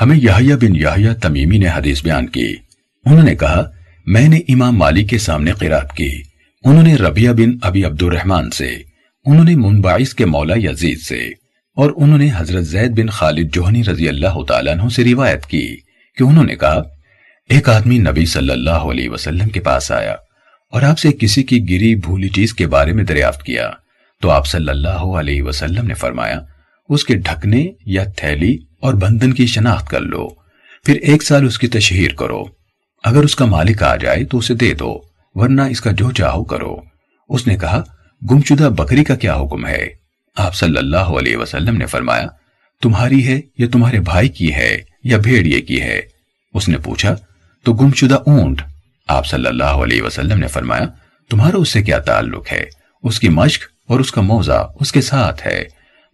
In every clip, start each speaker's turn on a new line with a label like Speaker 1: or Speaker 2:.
Speaker 1: ہمیں یحییٰ بن یحییٰ تمیمی نے حدیث بیان کی۔ انہوں نے کہا، میں نے امام مالک کے سامنے قرات کی۔ انہوں نے ربیہ بن ابی عبد الرحمن سے، انہوں نے منبعث کے مولا یزید سے، اور انہوں نے حضرت زید بن خالد جوہنی رضی اللہ تعالیٰ عنہ سے روایت کی کہ انہوں نے کہا، ایک آدمی نبی صلی اللہ علیہ وسلم کے پاس آیا اور آپ سے کسی کی گری بھولی چیز کے بارے میں دریافت کیا۔ تو آپ صلی اللہ علیہ وسلم نے فرمایا اس کے ڈھکنے یا تھیلی اور بندن کی شناخت کر لو۔ پھر ایک سال اس کی تشہیر کرو۔ اگر اس کا مالک آ جائے تو اسے دے دو، ورنہ اس کا جو چاہو کرو۔ اس نے کہا، گمشدہ بکری کا کیا حکم ہے؟ آپ صلی اللہ علیہ وسلم نے فرمایا، تمہاری ہے یا تمہارے بھائی کی ہے یا بھیڑیے کی ہے؟ اس نے پوچھا، تو گمشدہ اونٹ۔ آپ صلی اللہ علیہ وسلم نے فرمایا، تمہارا اس سے کیا تعلق ہے؟ اس کی مشق اور اس کا موزہ اس کے ساتھ ہے۔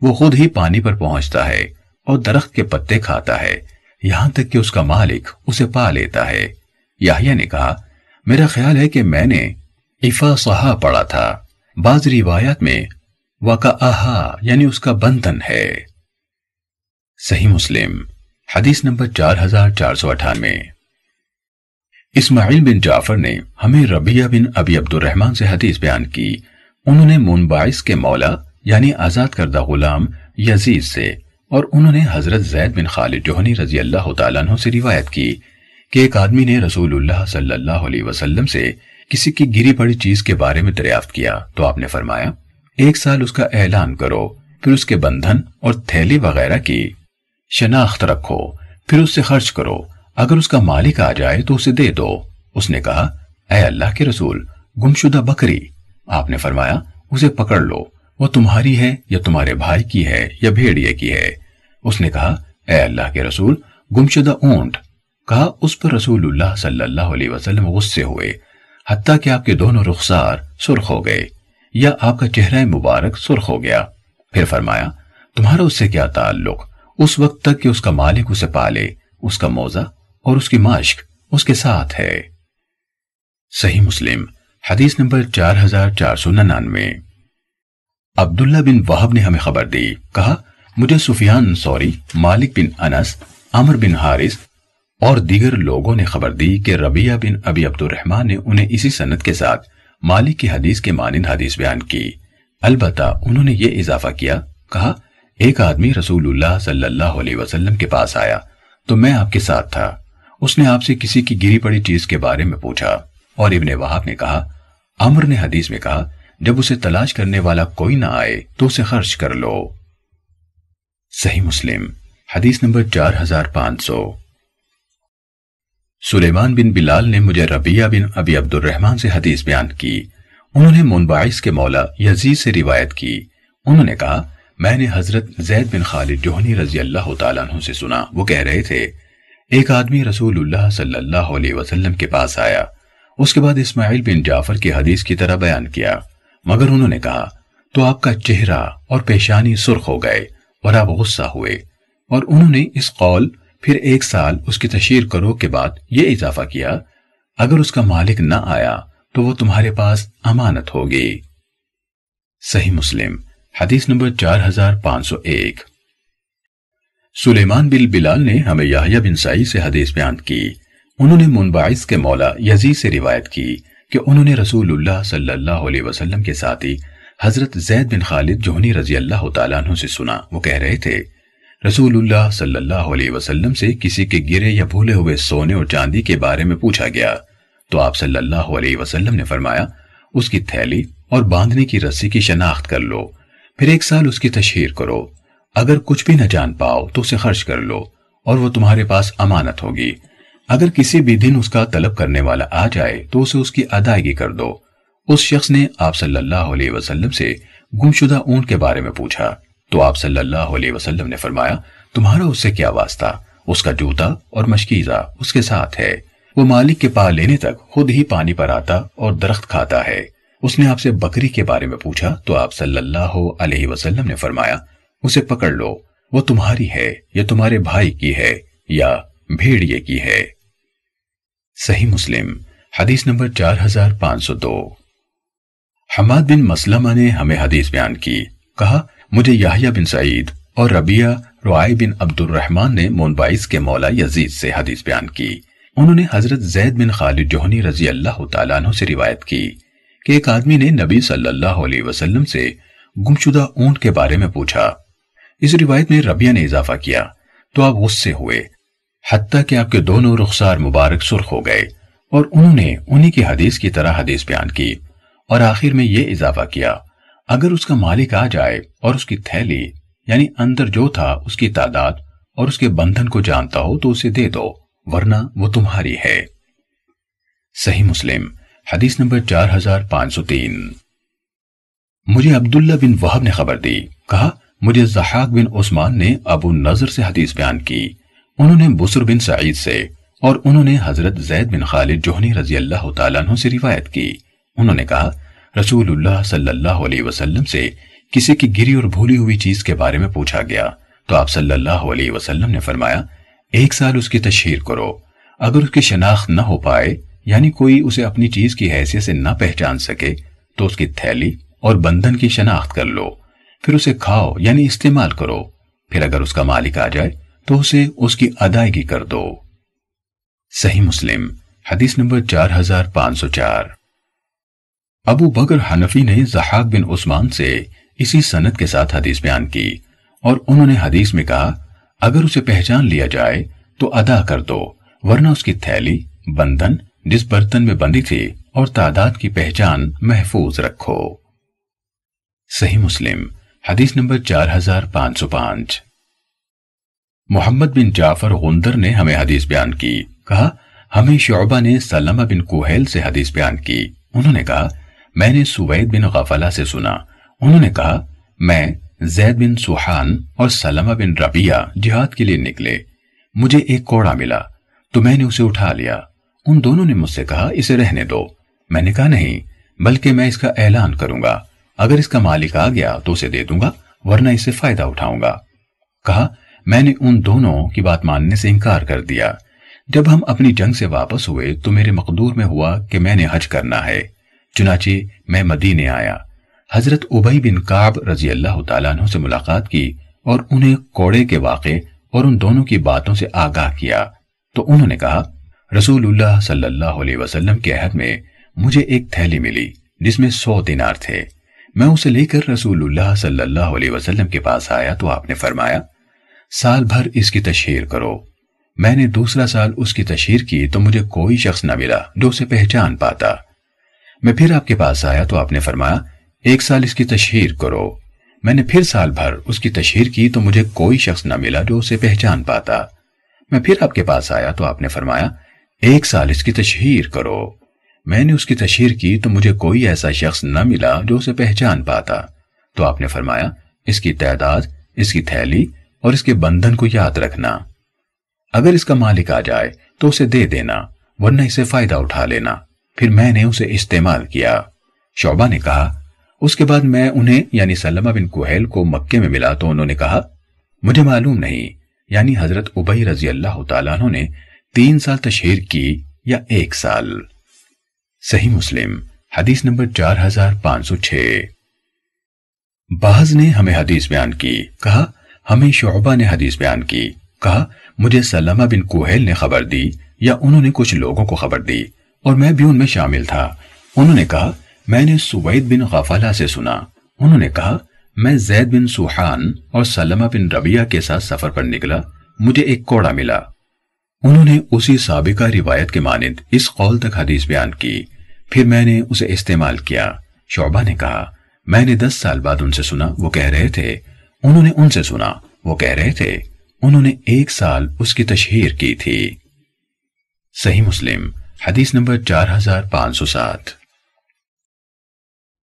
Speaker 1: وہ خود ہی پانی پر پہنچتا ہے اور درخت کے پتے کھاتا ہے۔ یہاں تک کہ اس کا مالک اسے پا لیتا ہے۔ یاہیا نے کہا، میرا خیال ہے کہ میں نے افا صحا پڑھا تھا۔ بعض روایات میں وقا یعنی اس کا بندن ہے۔ صحیح مسلم، حدیث نمبر چار ہزار چار سو اٹھانوے۔ اسماعیل بن جعفر نے ہمیں ربیہ بن ابی عبد الرحمن سے حدیث بیان کی۔ انہوں نے منبعث کے مولا یعنی آزاد کردہ غلام یزید سے، اور انہوں نے حضرت زید بن خالد جوہنی رضی اللہ تعالیٰ عنہ سے روایت کی کہ ایک آدمی نے رسول اللہ صلی اللہ علیہ وسلم سے کسی کی گری پڑی چیز کے بارے میں دریافت کیا۔ تو آپ نے فرمایا، ایک سال اس کا اعلان کرو، پھر اس کے بندھن اور تھیلی وغیرہ کی شناخت رکھو، پھر اس سے خرچ کرو۔ اگر اس کا مالک آ جائے تو اسے دے دو۔ اس نے کہا، اے اللہ کے رسول، گمشدہ بکری۔ آپ نے فرمایا، اسے پکڑ لو۔ وہ تمہاری ہے یا تمہارے بھائی کی ہے یا بھیڑیے کی ہے؟ اس نے کہا، اے اللہ کے رسول، گمشدہ اونٹ۔ کہا، اس پر رسول اللہ صلی اللہ علیہ وسلم غصے ہوئے، حتیٰ کہ آپ کے دونوں رخسار سرخ ہو گئے، یا آپ کا چہرہ مبارک سرخ ہو گیا۔ پھر فرمایا، تمہارا اس سے کیا تعلق؟ اس وقت تک کہ اس کا مالک اسے پالے، اس کا موزہ اور اس کی مشق اس کے ساتھ ہے۔ صحیح مسلم، حدیث نمبر چار ہزار چار سو ننانوے۔ عبداللہ بن وحب نے ہمیں خبر دی، کہا، مجھے سفیان، سوری، مالک بن انس، عمر بن حارث اور دیگر لوگوں نے خبر دی کہ ربیہ بن ابی عبد الرحمن نے انہیں اسی سنت کے ساتھ مالک کی حدیث کے مانند حدیث بیان کی۔ البتہ انہوں نے یہ اضافہ کیا، کہا، ایک آدمی رسول اللہ صلی اللہ علیہ وسلم کے پاس آیا تو میں آپ کے ساتھ تھا۔ اس نے آپ سے کسی کی گری پڑی چیز کے بارے میں پوچھا اور ابن وحاب نے کہا، عمر نے حدیث میں کہا جب اسے تلاش کرنے والا کوئی نہ آئے تو اسے خرچ کر لو۔ صحیح مسلم، حدیث نمبر چار ہزار پانچ سو۔ سلیمان بن بلال نے مجھے ربیہ بن ابی عبد الرحمن سے حدیث بیان کی۔ انہوں نے منبعث کے مولا یزید سے روایت کی۔ انہوں نے کہا، میں نے حضرت زید بن خالد جوہنی رضی اللہ تعالیٰ عنہ سے سنا۔ وہ کہہ رہے تھے، ایک آدمی رسول اللہ صلی اللہ علیہ وسلم کے پاس آیا۔ اس کے بعد اسماعیل بن جعفر کی حدیث کی طرح بیان کیا۔ مگر انہوں نے کہا، تو آپ کا چہرہ اور پیشانی سرخ ہو گئے اور آپ غصہ ہوئے۔ اور انہوں نے اس قول پھر ایک سال اس کی تشہیر کرو کے بعد یہ اضافہ کیا، اگر اس کا مالک نہ آیا تو وہ تمہارے پاس امانت ہوگی۔ صحیح مسلم، حدیث نمبر چار ہزار پانچ سو ایک۔ سلیمان بن بلال نے ہمیں یحییٰ بن سعید سے حدیث بیان کی۔ انہوں نے منبعث کے مولا یزید سے روایت کی۔ کہ انہوں نے رسول اللہ صلی اللہ علیہ وسلم کے ساتھی حضرت زید بن خالد جوہنی رضی اللہ تعالیٰ عنہ سے سنا۔ وہ کہہ رہے تھے، رسول اللہ صلی اللہ علیہ وسلم سے کسی کے گرے یا بھولے ہوئے سونے اور چاندی کے بارے میں پوچھا گیا۔ تو آپ صلی اللہ علیہ وسلم نے فرمایا، اس کی تھیلی اور باندھنے کی رسی کی شناخت کر لو، پھر ایک سال اس کی تشہیر کرو۔ اگر کچھ بھی نہ جان پاؤ تو اسے خرچ کر لو اور وہ تمہارے پاس امانت ہوگی۔ اگر کسی بھی دن اس کا طلب کرنے والا آ جائے تو اسے اس کی ادائیگی کر دو۔ اس شخص نے آپ صلی اللہ علیہ وسلم سے گمشدہ اونٹ کے بارے میں پوچھا۔ تو آپ صلی اللہ علیہ وسلم نے فرمایا، تمہارا اس سے کیا واسطہ؟ اس کا جوتا اور مشکیزہ اس کے ساتھ ہے۔ وہ مالک کے پا لینے تک خود ہی پانی پر آتا اور درخت کھاتا ہے۔ اس نے آپ سے بکری کے بارے میں پوچھا، تو آپ صلی اللہ علیہ وسلم نے فرمایا، اسے پکڑ لو۔ وہ تمہاری ہے یا تمہارے بھائی کی ہے یا بھیڑیے کی ہے؟ صحیح مسلم، حدیث نمبر چار ہزار پانچ سو دو۔ حماد بن مسلمہ نے ہمیں حدیث بیان کی، کہا، مجھے یحییٰ بن سعید اور ربیہ رعائی بن عبد الرحمن نے مونبائز کے مولا یزید سے حدیث بیان کی۔ انہوں نے حضرت زید بن خالد جوہنی رضی اللہ تعالیٰ عنہ سے روایت کی کہ ایک آدمی نے نبی صلی اللہ علیہ وسلم سے گمشدہ اونٹ کے بارے میں پوچھا۔ اس روایت میں ربیہ نے اضافہ کیا، تو آپ غصے ہوئے حتیٰ کہ آپ کے دونوں رخسار مبارک سرخ ہو گئے اور انہوں نے انہی کی حدیث کی طرح حدیث بیان کی اور آخر میں یہ اضافہ کیا، اگر اس کا مالک آ جائے اور اس کی تھیلی یعنی اندر جو تھا، اس کی تعداد اور اس کے بندھن کو جانتا ہو تو اسے دے دو، ورنہ وہ تمہاری ہے۔ صحیح مسلم، حدیث نمبر چار ہزار پانچ سو تین۔ مجھے عبداللہ بن وحب نے خبر دی، کہا، مجھے زحاق بن عثمان نے ابو نظر سے حدیث بیان کی۔ انہوں نے بسر بن سعید سے اور انہوں نے حضرت زید بن خالد جوہنی رضی اللہ تعالیٰ عنہ سے روایت کی۔ انہوں نے کہا، رسول اللہ صلی اللہ علیہ وسلم سے کسی کی گری اور بھولی ہوئی چیز کے بارے میں پوچھا گیا۔ تو آپ صلی اللہ علیہ وسلم نے فرمایا، ایک سال اس کی تشہیر کرو۔ اگر اس کی شناخت نہ ہو پائے یعنی کوئی اسے اپنی چیز کی حیثیت سے نہ پہچان سکے، تو اس کی تھیلی اور بندھن کی شناخت کر لو۔ پھر اسے کھاؤ یعنی استعمال کرو۔ پھر اگر اس کا مالک آ جائے تو اسے اس کی ادائیگی کر دو۔ صحیح مسلم، حدیث نمبر چار ہزار پانچ سو چار۔ ابو بکر حنفی نے زحاق بن عثمان سے اسی سنت کے ساتھ حدیث بیان کی اور انہوں نے حدیث میں کہا، اگر اسے پہچان لیا جائے تو ادا کر دو، ورنہ اس کی تھیلی، بندھن، جس برتن میں بندی تھی اور تعداد کی پہچان محفوظ رکھو۔ صحیح مسلم، حدیث نمبر چار ہزار پانچ سو پانچ۔ محمد بن جعفر غندر نے ہمیں حدیث بیان کی۔ کہا، ہمیں شعبہ نے سلمہ بن کوہیل سے حدیث بیان کی۔ انہوں نے کہا، میں نے سوید بن غفلہ سے سنا۔ انہوں نے کہا، میں زید بن سوحان اور سلمہ بن ربیہ جہاد کے لیے نکلے۔ مجھے ایک کوڑا ملا، تو میں نے اسے اٹھا لیا۔ ان دونوں نے مجھ سے کہا، اسے رہنے دو۔ میں نے کہا، نہیں، بلکہ میں اس کا اعلان کروں گا۔ اگر اس کا مالک آ گیا تو اسے دے دوں گا، ورنہ اسے فائدہ اٹھاؤں گا۔ کہا میں نے ان دونوں کی بات ماننے سے انکار کر دیا۔ جب ہم اپنی جنگ سے واپس ہوئے تو میرے مقدور میں ہوا کہ میں نے حج کرنا ہے۔ چنانچہ میں مدینے آیا۔ حضرت عبی بن کعب رضی اللہ تعالیٰ عنہ سے ملاقات کی اور انہیں کوڑے کے واقع اور ان دونوں کی باتوں سے آگاہ کیا۔ تو انہوں نے کہا، رسول اللہ صلی اللہ علیہ وسلم کے عہد میں مجھے ایک تھیلی ملی جس میں سو دینار تھے۔ میں اسے لے کر رسول اللہ صلی اللہ علیہ وسلم کے پاس آیا تو آپ نے فرمایا سال بھر اس کی تشہیر کرو۔ میں نے دوسرا سال اس کی تشہیر کی تو مجھے کوئی شخص نہ ملا جو اسے پہچان پاتا۔ میں پھر آپ کے پاس آیا تو آپ نے فرمایا، ایک سال اس کی تشہیر کرو۔ میں نے پھر سال بھر اس کی تشہیر کی تو مجھے کوئی شخص نہ ملا جو اسے پہچان پاتا۔ میں پھر آپ کے پاس آیا تو آپ نے فرمایا، ایک سال اس کی تشہیر کرو۔ میں نے اس کی تشہیر کی تو مجھے کوئی ایسا شخص نہ ملا جو اسے پہچان پاتا۔ تو آپ نے فرمایا، اس کی تعداد، اس کی تھیلی اور اس کے بندھن کو یاد رکھنا۔ اگر اس کا مالک آ جائے تو اسے دے دینا، ورنہ اسے فائدہ اٹھا لینا۔ پھر میں نے اسے استعمال کیا۔ شعبہ نے کہا، اس کے بعد میں انہیں یعنی سلمہ بن کوہیل کو مکے میں ملا تو انہوں نے کہا، مجھے معلوم نہیں یعنی حضرت عبی رضی اللہ تعالیٰ عنہ نے تین سال تشہیر کی یا ایک سال۔ صحیح مسلم، حدیث نمبر چار ہزار پانچ سو چھ۔ بعض نے ہمیں حدیث بیان کی، کہا ہمیں شعبہ نے حدیث بیان کی، کہا، مجھے سلمہ بن کوہیل نے خبر دی یا انہوں نے کچھ لوگوں کو خبر دی، اور میں بھی ان میں شامل تھا۔ انہوں نے کہا، میں نے سوید بن غفالہ سے سنا۔ انہوں نے کہا، میں زید بن سوحان اور سلمہ بن ربیہ کے ساتھ سفر پر نکلا، مجھے ایک کوڑا ملا۔ انہوں نے اسی سابقہ روایت کے مانند اس قول تک حدیث بیان کی۔ پھر میں نے اسے استعمال کیا۔ شعبہ نے کہا، میں نے دس سال بعد ان سے سنا، وہ کہہ رہے تھے انہوں نے ان سے سنا۔ وہ کہہ رہے تھے، انہوں نے ایک سال اس کی تشہیر کی تھی۔ صحیح مسلم، حدیث نمبر چار ہزار پانچ سو سات۔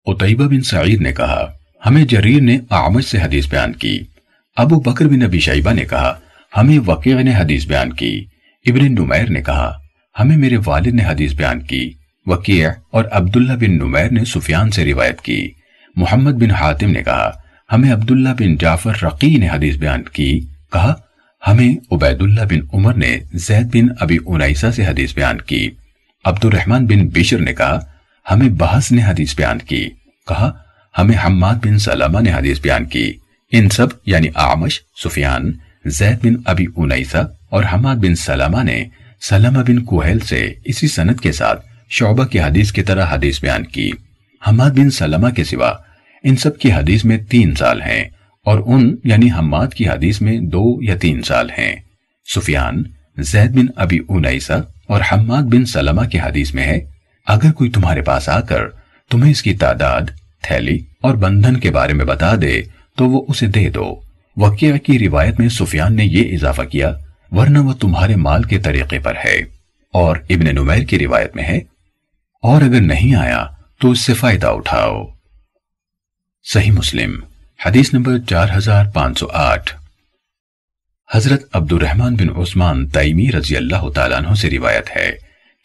Speaker 1: قطعبہ بن سعید نے کہا، ہمیں جریر نے آمد سے حدیث بیان کی۔ ابو بکر بن ابی شیبہ نے کہا، ہمیں وقیع نے حدیث بیان کی۔ ابن نمیر نے کہا، ہمیں میرے والد نے حدیث بیان کی۔ وقیع اور عبداللہ بن نمیر نے سفیان سے روایت کی۔ محمد بن حاتم نے کہا ہمیں عبداللہ بن جعفر رقی نے حدیث بیان کی، کہا، ہمیں عبید اللہ بن عمر نے زید بن ابی انیسہ سے حدیث بیان کی۔ عبد الرحمن بن بشر نے کہا، ہمیں بحث نے حدیث بیان کی۔ کہا، ہمیں حماد بن سلامہ نے حدیث بیان کی۔ ان سب یعنی آمش سفیان، زید بن ابی انیسا اور حماد بن سلامہ نے سلامہ بن کوہل سے اسی سنت کے ساتھ شعبہ کی حدیث کی طرح حدیث بیان کی۔ حماد بن سلامہ کے سوا ان سب کی حدیث میں تین سال ہیں اور ان یعنی حماد کی حدیث میں دو یا تین سال ہیں۔ سفیان، زید بن ابی انیسا اور حماد بن سلمہ کی حدیث میں ہے، اگر کوئی تمہارے پاس آ کر تمہیں اس کی تعداد، تھیلی اور بندھن کے بارے میں بتا دے تو وہ اسے دے دو۔ وقیہ کی روایت میں سفیان نے یہ اضافہ کیا، ورنہ وہ تمہارے مال کے طریقے پر ہے۔ اور ابن نمیر کی روایت میں ہے، اور اگر نہیں آیا تو اس سے فائدہ اٹھاؤ۔ صحیح مسلم، حدیث نمبر چار ہزار پانچ سو آٹھ۔ حضرت عبد الرحمن بن عثمان تیمی رضی اللہ تعالیٰ عنہ سے روایت ہے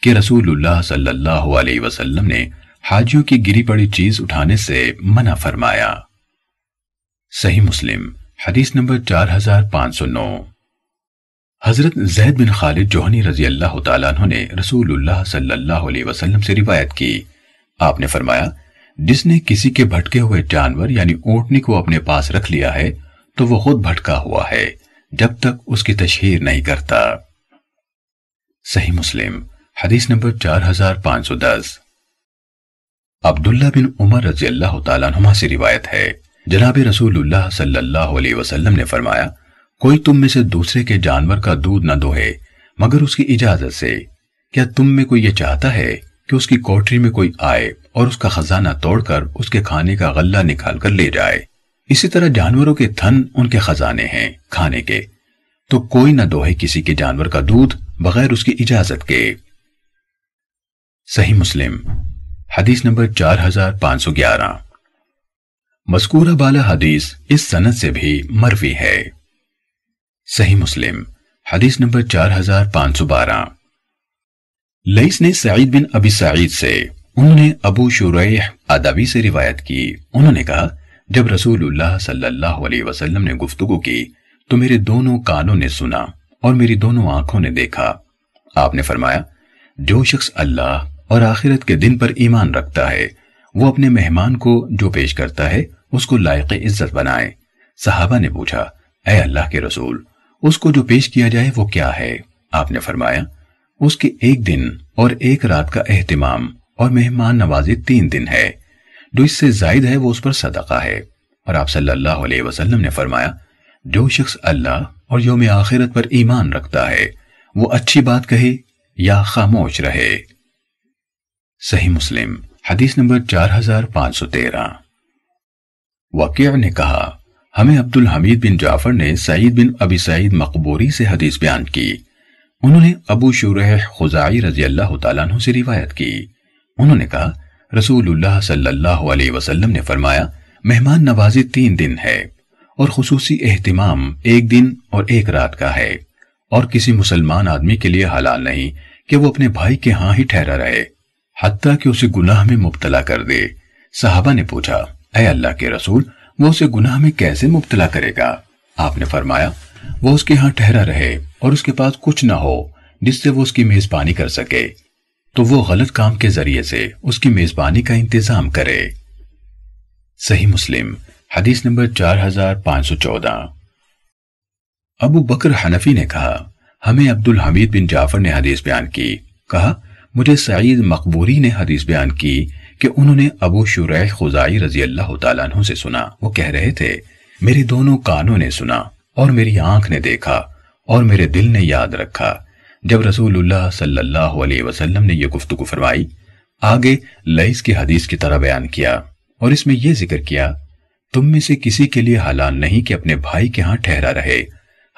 Speaker 1: کہ رسول اللہ صلی اللہ علیہ وسلم نے حاجیوں کی گری پڑی چیز اٹھانے سے منع فرمایا۔ صحیح مسلم، حدیث نمبر چار ہزار پانچ سو نو۔ حضرت زید بن خالد جوہنی رضی اللہ تعالیٰ عنہ نے رسول اللہ صلی اللہ علیہ وسلم سے روایت کی۔ آپ نے فرمایا جس نے کسی کے بھٹکے ہوئے جانور یعنی اونٹنی کو اپنے پاس رکھ لیا ہے، تو وہ خود بھٹکا ہوا ہے، جب تک اس کی تشہیر نہیں کرتا۔ صحیح مسلم، حدیث نمبر چار ہزار پانچ سو دس۔ عبداللہ بن عمر رضی اللہ تعالیٰ عنہ سے روایت ہے، جناب رسول اللہ صلی اللہ علیہ وسلم نے فرمایا، کوئی تم میں سے دوسرے کے جانور کا دودھ نہ دوہے، مگر اس کی اجازت سے۔ کیا تم میں کوئی یہ چاہتا ہے کہ اس کی کوٹری میں کوئی آئے؟ اور اس کا خزانہ توڑ کر اس کے کھانے کا غلہ نکال کر لے جائے۔ اسی طرح جانوروں کے تھن ان کے خزانے ہیں کھانے کے۔ تو کوئی نہ دوہے کسی کے جانور کا دودھ بغیر اس کی اجازت کے۔ صحیح مسلم، حدیث نمبر چار ہزار پانچ سو گیارہ۔ مذکورہ بالا حدیث اس سنت سے بھی مروی ہے۔ صحیح مسلم، حدیث نمبر چار ہزار پانچ سو بارہ۔ لئیس نے سعید بن ابی سعید سے انہوں نے ابو شریح ادبی سے روایت کی۔ انہوں نے کہا، جب رسول اللہ صلی اللہ علیہ وسلم نے گفتگو کی، تو میرے دونوں کانوں نے سنا اور میری دونوں آنکھوں نے دیکھا۔ آپ نے فرمایا، جو شخص اللہ اور آخرت کے دن پر ایمان رکھتا ہے، وہ اپنے مہمان کو جو پیش کرتا ہے، اس کو لائق عزت بنائے۔ صحابہ نے پوچھا، اے اللہ کے رسول، اس کو جو پیش کیا جائے وہ کیا ہے؟ آپ نے فرمایا، اس کے ایک دن اور ایک رات کا اہتمام۔ اور مہمان نوازی تین دن ہے۔ جو اس سے زائد ہے وہ اس پر صدقہ ہے۔ اور آپ صلی اللہ علیہ وسلم نے فرمایا، جو شخص اللہ اور یوم آخرت پر ایمان رکھتا ہے، وہ اچھی بات کہے یا خاموش رہے۔ صحیح مسلم، حدیث نمبر چار ہزار پانچ سو تیرہ۔ وقیع نے کہا، ہمیں عبد الحمید بن جعفر نے سعید بن ابی سعید مقبوری سے حدیث بیان کی۔ انہوں نے ابو شرح خزائی رضی اللہ تعالیٰ عنہ سے روایت کی۔ انہوں نے کہا، رسول اللہ صلی اللہ علیہ وسلم نے فرمایا، مہمان نوازی تین دن ہے اور خصوصی اہتمام ایک دن اور ایک رات کا ہے اور کسی مسلمان آدمی کے لیے حلال نہیں کہ وہ اپنے بھائی کے ہاں ہی ٹھہرا رہے، حتیٰ کہ اسے گناہ میں مبتلا کر دے۔ صحابہ نے پوچھا، اے اللہ کے رسول، وہ اسے گناہ میں کیسے مبتلا کرے گا؟ آپ نے فرمایا، وہ اس کے ہاں ٹھہرا رہے اور اس کے پاس کچھ نہ ہو جس سے وہ اس کی میزبانی کر سکے۔ تو وہ غلط کام کے ذریعے سے اس کی میزبانی کا انتظام کرے۔ صحیح مسلم، حدیث نمبر چار ہزار پانچ سو چودہ۔ ابو بکر حنفی نے کہا، ہمیں عبد الحمید بن جعفر نے حدیث بیان کی۔ کہا، مجھے سعید مقبوری نے حدیث بیان کی کہ انہوں نے ابو شریح خزائی رضی اللہ تعالیٰ عنہ سے سنا۔ وہ کہہ رہے تھے میری دونوں کانوں نے سنا اور میری آنکھ نے دیکھا اور میرے دل نے یاد رکھا۔ جب رسول اللہ صلی اللہ علیہ وسلم نے یہ گفتگو فرمائی، آگے لئیس کی حدیث کی طرح بیان کیا اور اس میں یہ ذکر کیا، تم میں سے کسی کے لیے حلال نہیں کہ اپنے بھائی کے ہاں ٹھہرا رہے،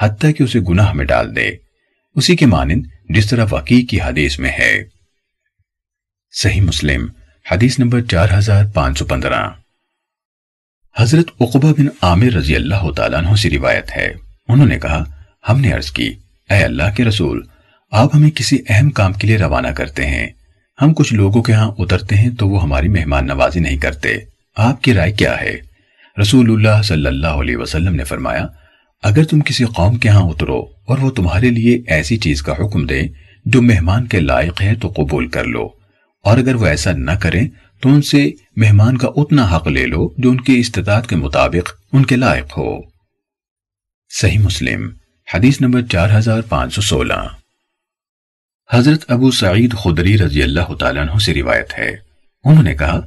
Speaker 1: حتیٰ کہ اسے گناہ میں ڈال دے۔ اسی کے مانند جس طرح وقی کی حدیث میں ہے۔ صحیح مسلم، حدیث نمبر چار ہزار پانچ سو پندرہ۔ حضرت عقبہ بن عامر رضی اللہ تعالیٰ عنہ سے روایت ہے۔ انہوں نے کہا، ہم نے عرض کی، اے اللہ کے رسول آپ ہمیں کسی اہم کام کے لیے روانہ کرتے ہیں۔ ہم کچھ لوگوں کے ہاں اترتے ہیں تو وہ ہماری مہمان نوازی نہیں کرتے۔ آپ کی رائے کیا ہے؟ رسول اللہ صلی اللہ علیہ وسلم نے فرمایا، اگر تم کسی قوم کے ہاں اترو اور وہ تمہارے لیے ایسی چیز کا حکم دے جو مہمان کے لائق ہے تو قبول کر لو۔ اور اگر وہ ایسا نہ کریں تو ان سے مہمان کا اتنا حق لے لو جو ان کی استطاعت کے مطابق ان کے لائق ہو۔ صحیح مسلم، حدیث نمبر چار ہزار پانچ سو سولہ۔ حضرت ابو سعید خدری رضی اللہ تعالیٰ عنہ سے روایت ہے۔ انہوں نے کہا،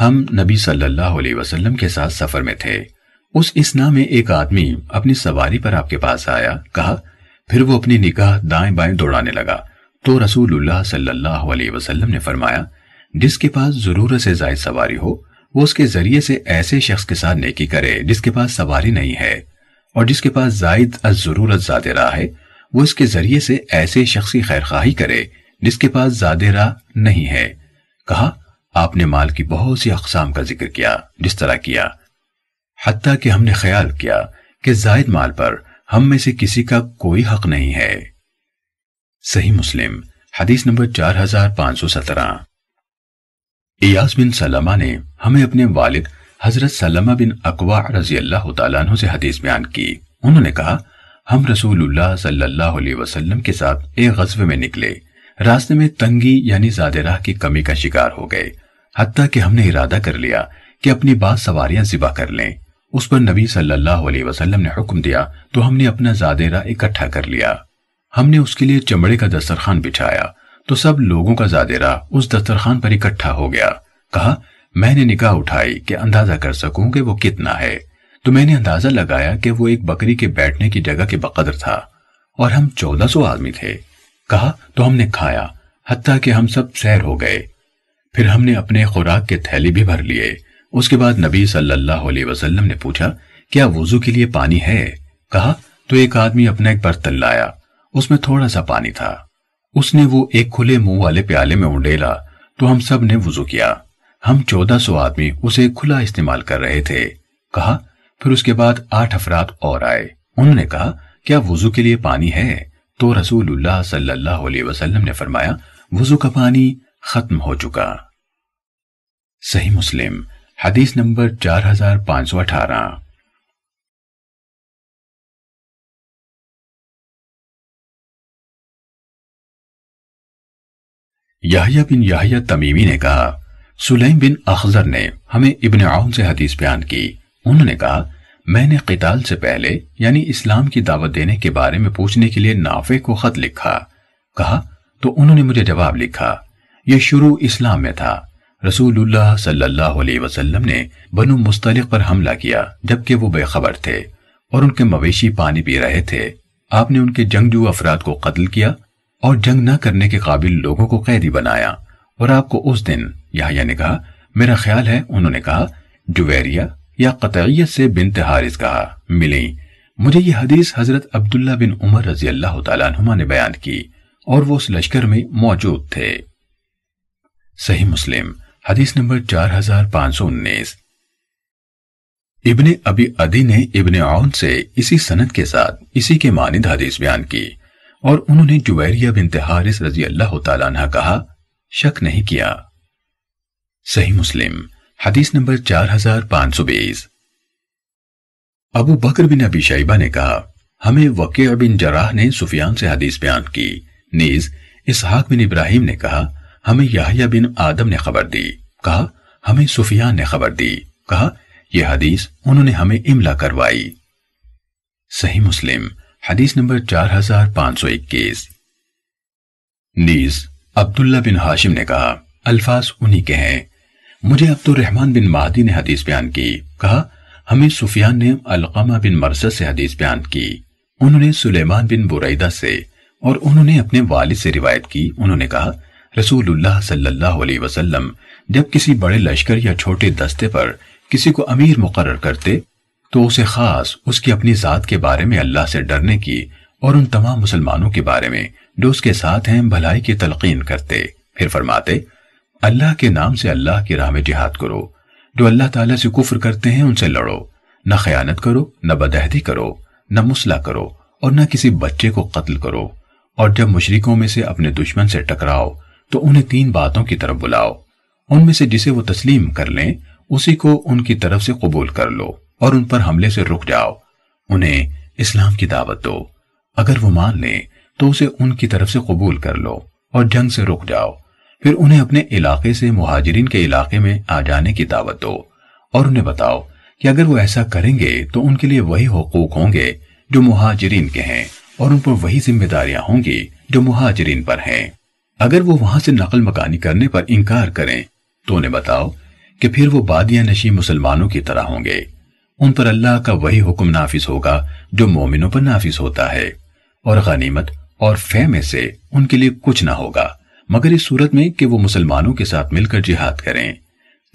Speaker 1: ہم نبی صلی اللہ علیہ وسلم کے ساتھ سفر میں تھے۔ اس اسنا میں ایک آدمی اپنی سواری پر آپ کے پاس آیا، کہا، پھر وہ اپنی نکاح دائیں بائیں دوڑانے لگا۔ تو رسول اللہ صلی اللہ علیہ وسلم نے فرمایا، جس کے پاس ضرورت سے زائد سواری ہو، وہ اس کے ذریعے سے ایسے شخص کے ساتھ نیکی کرے جس کے پاس سواری نہیں ہے۔ اور جس کے پاس زائد از ضرورت زیادہ راہ ہے وہ اس کے ذریعے سے ایسے شخصی خیر خواہی کرے جس کے پاس زیادہ راہ نہیں ہے۔ کہا، آپ نے مال کی بہت سی اقسام کا ذکر کیا، جس طرح کیا۔ حتیٰ کہ ہم نے خیال کیا کہ زائد مال پر ہم میں سے کسی کا کوئی حق نہیں ہے۔ صحیح مسلم، حدیث نمبر چار ہزار پانچ سو سترہ۔ ایاس بن سلمہ نے ہمیں اپنے والد حضرت سلمہ بن اقوا رضی اللہ تعالیٰ عنہ سے حدیث بیان کی۔ انہوں نے کہا ہم رسول اللہ صلی اللہ علیہ وسلم کے ساتھ ایک غزوے میں نکلے۔ راستے میں تنگی یعنی زیادہ راہ کی کمی کا شکار ہو گئے۔ حتیٰ کہ ہم نے ارادہ کر لیا کہ اپنی بات سواریاں ذبح کر لیں۔ اس پر نبی صلی اللہ علیہ وسلم نے حکم دیا تو ہم نے اپنا زیادہ راہ اکٹھا کر لیا۔ ہم نے اس کے لیے چمڑے کا دسترخوان بچھایا تو سب لوگوں کا زیادہ راہ اس دسترخوان پر اکٹھا ہو گیا۔ کہا، میں نے نکاح اٹھائی کہ اندازہ کر سکوں کہ وہ کتنا ہے۔ تو میں نے اندازہ لگایا کہ وہ ایک بکری کے بیٹھنے کی جگہ کے بقدر تھا اور ہم چودہ سو آدمی تھے۔ کہا، تو ہم نے کھایا، حتیٰ کہ ہم سب سیر ہو گئے۔ پھر ہم نے اپنے خوراک کے تھیلی بھی بھر لیے۔ اس کے بعد نبی صلی اللہ علیہ وسلم نے پوچھا، کیا وضو کے لیے پانی ہے؟ کہا، تو ایک آدمی اپنا ایک برتن لایا۔ اس میں تھوڑا سا پانی تھا۔ اس نے وہ ایک کھلے منہ والے پیالے میں انڈیلا۔ تو ہم سب نے وضو کیا۔ ہم چودہ سو آدمی اسے کھلا استعمال کر رہے تھے۔ کہا پھر اس کے بعد آٹھ افراد اور آئے۔ انہوں نے کہا، کیا وضو کے لیے پانی ہے؟ تو رسول اللہ صلی اللہ علیہ وسلم نے فرمایا، وضو کا پانی ختم ہو چکا۔ صحیح مسلم، حدیث نمبر چار ہزار پانچ سو اٹھارہ۔ یحییٰ بن یحییٰ تمیمی نے کہا، سلیم بن اخذر نے ہمیں ابن عون سے حدیث بیان کی۔ انہوں نے کہا، میں نے قتال سے پہلے یعنی اسلام کی دعوت دینے کے بارے میں پوچھنے کے لیے نافع کو خط لکھا۔ کہا، تو انہوں نے مجھے جواب لکھا، یہ شروع اسلام میں تھا۔ رسول اللہ صلی اللہ علیہ وسلم نے بنو مستلق پر حملہ کیا، جبکہ وہ بے خبر تھے اور ان کے مویشی پانی پی رہے تھے۔ آپ نے ان کے جنگجو افراد کو قتل کیا اور جنگ نہ کرنے کے قابل لوگوں کو قیدی بنایا۔ اور آپ کو اس دن، یحییٰ نے کہا، میرا خیال ہے، انہوں نے کہا، جویریہ یا قطعیت سے بنت حارث کہا ملیں۔ مجھے یہ حدیث حضرت عبداللہ بن عمر رضی اللہ تعالیٰ عنہما نے بیان کی اور وہ اس لشکر میں موجود تھے۔ صحیح مسلم، حدیث نمبر چار ہزار پانچ سو انیس۔ ابن ابی ادی نے ابن عون سے اسی سنت کے ساتھ اسی کے مانند حدیث بیان کی اور انہوں نے جویریہ بنت حارث رضی اللہ تعالیٰ عنہ کہا، شک نہیں کیا۔ صحیح مسلم حدیث نمبر چار ہزار پانچ سو بیس۔ ابو بکر بن ابی شیبہ نے کہا، ہمیں وقیع بن جراح نے سفیان سے حدیث بیان کی۔ نیز، اسحاق بن ابراہیم نے کہا، ہمیں یحییٰ بن آدم نے خبر دی۔ کہا، ہمیں سفیان نے خبر دی۔ کہا، یہ حدیث انہوں نے ہمیں املا کروائی۔ صحیح مسلم، حدیث نمبر چار ہزار پانچ سو اکیس۔ نیز، عبداللہ بن ہاشم نے کہا، الفاظ انہی کے ہیں۔ مجھے عبد الرحمن بن مہدی نے حدیث بیان کی۔ کہا، ہمیں سفیان نے القامہ بن مرسد سے حدیث بیان کی۔ انہوں نے سلیمان بن بریدہ سے اور انہوں نے اپنے والد سے روایت کی۔ انہوں نے کہا، رسول اللہ صلی اللہ علیہ وسلم جب کسی بڑے لشکر یا چھوٹے دستے پر کسی کو امیر مقرر کرتے، تو اسے خاص، اس کی اپنی ذات کے بارے میں اللہ سے ڈرنے کی اور ان تمام مسلمانوں کے بارے میں جو اس کے ساتھ ہیں، بھلائی کی تلقین کرتے۔ پھر فرماتے اللہ کے نام سے اللہ کی راہ میں جہاد کرو۔ جو اللہ تعالیٰ سے کفر کرتے ہیں، ان سے لڑو۔ نہ خیانت کرو، نہ بدہدی کرو، نہ مسئلہ کرو اور نہ کسی بچے کو قتل کرو۔ اور جب مشرکوں میں سے اپنے دشمن سے ٹکراؤ، تو انہیں تین باتوں کی طرف بلاؤ۔ ان میں سے جسے وہ تسلیم کر لیں، اسی کو ان کی طرف سے قبول کر لو اور ان پر حملے سے رک جاؤ۔ انہیں اسلام کی دعوت دو۔ اگر وہ مان لیں، تو اسے ان کی طرف سے قبول کر لو اور جنگ سے رک جاؤ۔ پھر انہیں اپنے علاقے سے مہاجرین کے علاقے میں آ جانے کی دعوت دو اور انہیں بتاؤ کہ اگر وہ ایسا کریں گے تو ان کے لیے وہی حقوق ہوں گے جو مہاجرین کے ہیں اور ان پر وہی ذمہ داریاں ہوں گی جو مہاجرین پر ہیں۔ اگر وہ وہاں سے نقل مکانی کرنے پر انکار کریں تو انہیں بتاؤ کہ پھر وہ بادیاں نشی مسلمانوں کی طرح ہوں گے۔ ان پر اللہ کا وہی حکم نافذ ہوگا جو مومنوں پر نافذ ہوتا ہے اور غنیمت اور فے میں سے ان کے لیے کچھ نہ ہوگا۔ مگر اس صورت میں کہ وہ مسلمانوں کے ساتھ مل کر جہاد کریں۔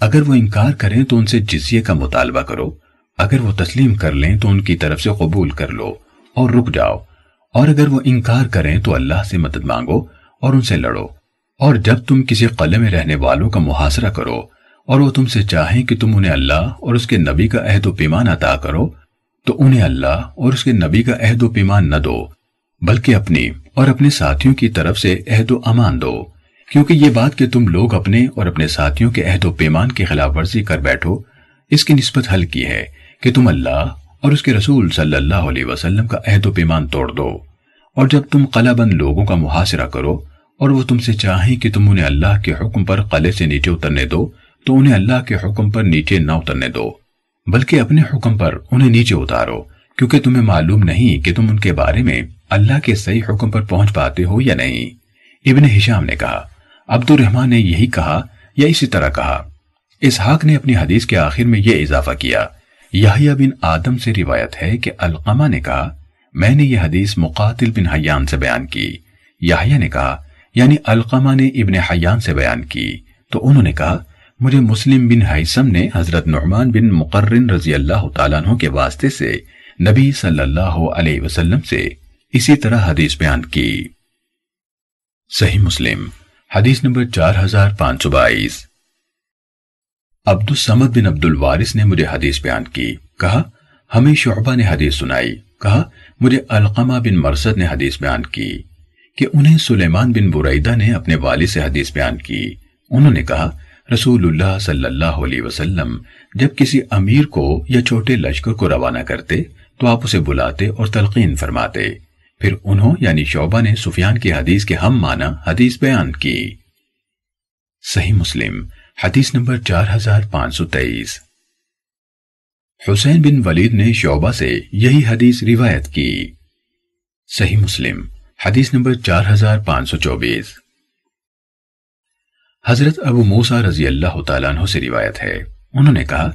Speaker 1: اگر وہ انکار کریں تو ان سے جزیے کا مطالبہ کرو۔ اگر وہ تسلیم کر لیں تو ان کی طرف سے قبول کر لو۔ اور رک جاؤ۔ اور اگر وہ انکار کریں تو اللہ سے مدد مانگو اور ان سے لڑو۔ اور جب تم کسی قلعے میں رہنے والوں کا محاصرہ کرو اور وہ تم سے چاہیں کہ تم انہیں اللہ اور اس کے نبی کا عہد و پیمان عطا کرو، تو انہیں اللہ اور اس کے نبی کا عہد و پیمان نہ دو۔ بلکہ اپنی اور اپنے ساتھیوں کی طرف سے عہد و امان دو۔ کیونکہ یہ بات کہ تم لوگ اپنے اور اپنے ساتھیوں کے عہد و پیمان کی خلاف ورزی کر بیٹھو، اس کی نسبت حل کی ہے کہ تم اللہ اور اس کے رسول صلی اللہ علیہ وسلم کا عہد و پیمان توڑ دو۔ اور جب تم قلعہ بند لوگوں کا محاصرہ کرو اور وہ تم سے چاہیں کہ تم انہیں اللہ کے حکم پر قلعے سے نیچے اترنے دو، تو انہیں اللہ کے حکم پر نیچے نہ اترنے دو، بلکہ اپنے حکم پر انہیں نیچے اتارو۔ کیونکہ تمہیں معلوم نہیں کہ تم ان کے بارے میں اللہ کے صحیح حکم پر پہنچ پاتے ہو یا نہیں۔ ابن ہشام نے کہا عبد الرحمن نے یہی کہا یا اسی طرح کہا۔ اسحاق نے اپنی حدیث کے آخر میں یہ اضافہ کیا۔ یحییٰ بن آدم سے روایت ہے کہ القمہ نے کہا، میں نے یہ حدیث مقاتل بن حیان سے بیان کی۔ یحییٰ نے کہا یعنی القمہ نے ابن حیان سے بیان کی۔ تو انہوں نے کہا، مجھے مسلم بن حیثم نے حضرت نعمان بن مقرن رضی اللہ تعالیٰ عنہ کے واسطے سے نبی صلی اللہ علیہ وسلم سے اسی طرح حدیث بیان کی۔ صحیح مسلم، حدیث نمبر چار ہزار پانچ سو بائیس۔ عبد السمد بن عبد الوارث نے مجھے حدیث بیان کی، کہا، ہمیں شعبہ نے حدیث سنائی۔ کہا، مجھے القمہ بن مرسد نے حدیث بیان کی کہ انہیں سلیمان بن بریدہ نے اپنے والد سے حدیث بیان کی۔ انہوں نے کہا، رسول اللہ صلی اللہ علیہ وسلم جب کسی امیر کو یا چھوٹے لشکر کو روانہ کرتے تو آپ اسے بلاتے اور تلقین فرماتے۔ پھر انہوں یعنی شعبہ نے سفیان کی حدیث کے ہم معنی حدیث بیان کی۔ صحیح مسلم، حدیث نمبر چار ہزار پانچ سو تیئیس۔ حسین بن ولید نے شعبہ سے یہی حدیث روایت کی۔ صحیح مسلم، حدیث نمبر چار ہزار پانچ سو چوبیس۔ حضرت ابو موسا رضی اللہ تعالیٰ عنہ سے روایت ہے۔ انہوں نے کہا،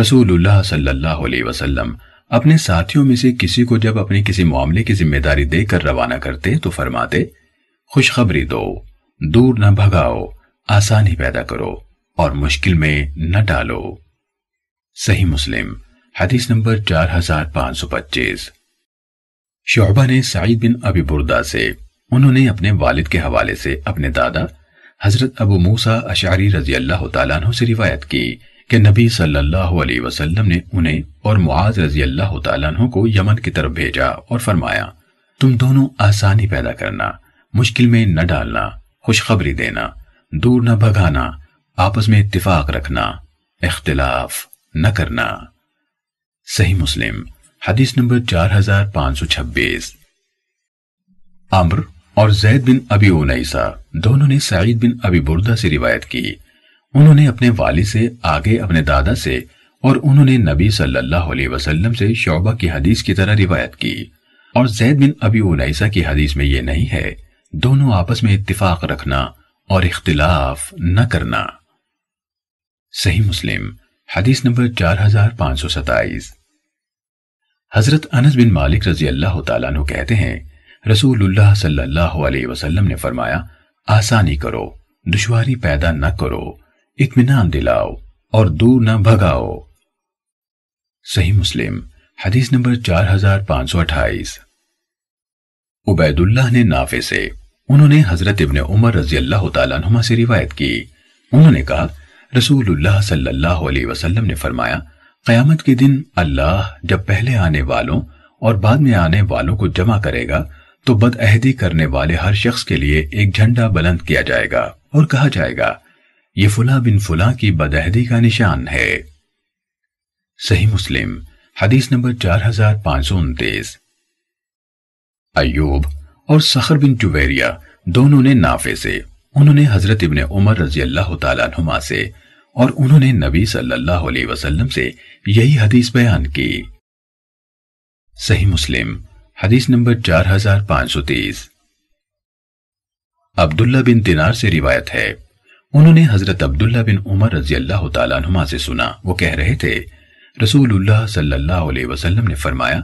Speaker 1: رسول اللہ صلی اللہ علیہ وسلم اپنے ساتھیوں میں سے کسی کو جب اپنی کسی معاملے کی ذمہ داری دے کر روانہ کرتے تو فرماتے، خوشخبری دو، دور نہ بھگاؤ، آسانی پیدا کرو اور مشکل میں نہ ڈالو۔ صحیح مسلم، حدیث نمبر چار ہزار پانچ سو پچیس۔ شعبہ نے سعید بن ابی بردہ سے، انہوں نے اپنے والد کے حوالے سے اپنے دادا، حضرت ابو موسا اشعری رضی اللہ تعالیٰ عنہ سے روایت کی۔ کہ نبی صلی اللہ علیہ وسلم نے انہیں اور معاذ رضی اللہ تعالیٰ عنہ کو یمن کی طرف بھیجا اور فرمایا، تم دونوں آسانی پیدا کرنا، مشکل میں نہ ڈالنا، خوشخبری دینا، دور نہ بھگانا، آپس میں اتفاق رکھنا، اختلاف نہ کرنا۔ صحیح مسلم، حدیث نمبر چار ہزار پانچ سو چھبیس۔ امر اور زید بن ابی اونیسا دونوں نے سعید بن ابی بردہ سے روایت کی۔ انہوں نے اپنے والد سے، آگے اپنے دادا سے اور انہوں نے نبی صلی اللہ علیہ وسلم سے شعبہ کی حدیث کی طرح روایت کی۔ اور زید بن ابی علیسہ کی حدیث میں یہ نہیں ہے، دونوں آپس میں اتفاق رکھنا اور اختلاف نہ کرنا۔ صحیح مسلم، حدیث نمبر چار ہزار پانچ سو ستائیس۔ حضرت انس بن مالک رضی اللہ تعالیٰ عنہ کہتے ہیں، رسول اللہ صلی اللہ علیہ وسلم نے فرمایا، آسانی کرو، دشواری پیدا نہ کرو۔ اطمینان دلاؤ اور دور نہ بھگاؤ۔ صحیح مسلم، حدیث نمبر چار ہزار پانچ سو اٹھائیس۔ عبید اللہ نے نافع سے انہوں نے حضرت ابن عمر رضی اللہ تعالیٰ عنہ سے روایت کی۔ انہوں نے کہا، رسول اللہ صلی اللہ علیہ وسلم نے فرمایا، قیامت کے دن اللہ جب پہلے آنے والوں اور بعد میں آنے والوں کو جمع کرے گا، تو بد عہدی کرنے والے ہر شخص کے لیے ایک جھنڈا بلند کیا جائے گا اور کہا جائے گا یہ فلاں بن فلاں کی بدہدی کا نشان ہے۔ صحیح مسلم، حدیث نمبر چار ہزار پانچ سو انتیس۔ ایوب اور سخر بن چویریا دونوں نے نافے سے، انہوں نے حضرت ابن عمر رضی اللہ تعالیٰ عنہما سے اور انہوں نے نبی صلی اللہ علیہ وسلم سے یہی حدیث بیان کی۔ صحیح مسلم، حدیث نمبر چار ہزار پانچ سو تیس۔ عبداللہ بن تنار سے روایت ہے۔ انہوں نے حضرت عبداللہ بن عمر رضی اللہ تعالیٰ عنہما سے سنا۔ وہ کہہ رہے تھے رسول اللہ صلی اللہ علیہ وسلم نے فرمایا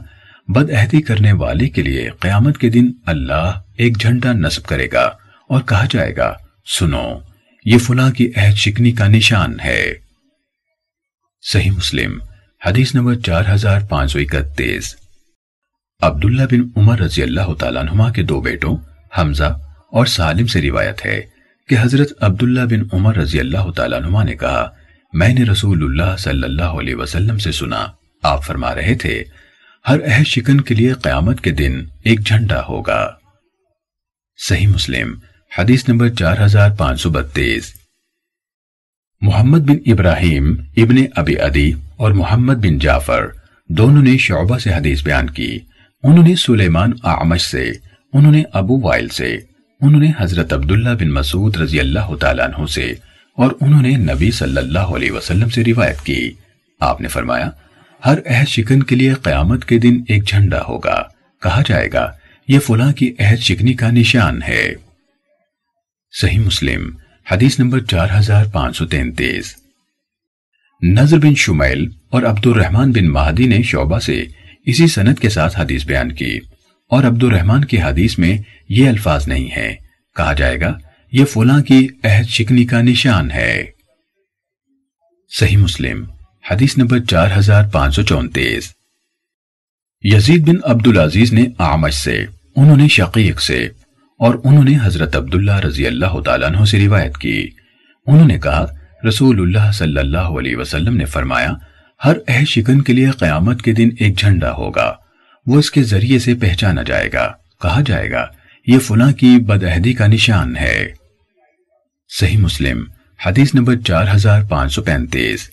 Speaker 1: بد عہدی کرنے والے کے لیے قیامت کے دن اللہ ایک جھنڈا نصب کرے گا اور کہا جائے گا، سنو، یہ فلاں کی عہد شکنی کا نشان ہے۔ صحیح مسلم، حدیث نمبر چار ہزار پانچ سو اکتیس۔ عبداللہ بن عمر رضی اللہ تعالیٰ عنہما کے دو بیٹوں، حمزہ اور سالم سے روایت ہے۔ کہ حضرت عبداللہ بن عمر رضی اللہ تعالیٰ عنہ نے کہا، میں نے رسول اللہ صلی اللہ علیہ وسلم سے سنا، آپ فرما رہے تھے، ہر عہد شکن کے لیے قیامت کے دن ایک جھنڈا ہوگا۔ صحیح مسلم، حدیث نمبر چار ہزار پانچ سو بتیس۔ محمد بن ابراہیم ابن ابی ادی اور محمد بن جعفر دونوں نے شعبہ سے حدیث بیان کی۔ انہوں نے سلیمان اعمش سے، انہوں نے ابو وائل سے۔ انہوں نے حضرت عبداللہ بن مسعود رضی اللہ تعالیٰ عنہ سے اور انہوں نے نبی صلی اللہ علیہ وسلم سے روایت کی۔ آپ نے فرمایا، ہر عہد شکن کے لیے قیامت کے دن ایک جھنڈا ہوگا۔ کہا جائے گا، یہ فلاں کی عہد شکنی کا نشان ہے۔ صحیح مسلم، حدیث نمبر چار ہزار پانچ سو تینتیس۔ نظر بن شمیل اور عبد الرحمن بن مہدی نے شعبہ سے اسی سنت کے ساتھ حدیث بیان کی۔ اور عبد الرحمن کی حدیث میں یہ الفاظ نہیں ہے کہا جائے گا، یہ فلاں کی عہد شکنی کا نشان ہے۔ صحیح مسلم، حدیث نمبر چار ہزار پانچ سو چونتیس۔ یزید بن عبدالعزیز نے آمش سے، انہوں نے شقیق سے، اور انہوں نے حضرت عبداللہ رضی اللہ تعالیٰ عنہ سے روایت کی۔ انہوں نے کہا، رسول اللہ صلی اللہ علیہ وسلم نے فرمایا، ہر عہد شکن کے لیے قیامت کے دن ایک جھنڈا ہوگا۔ وہ اس کے ذریعے سے پہچانا جائے گا، کہا جائے گا، یہ فلاں کی بدعہدی کا نشان ہے۔ صحیح مسلم، حدیث نمبر چار ہزار پانچ سو پینتیس۔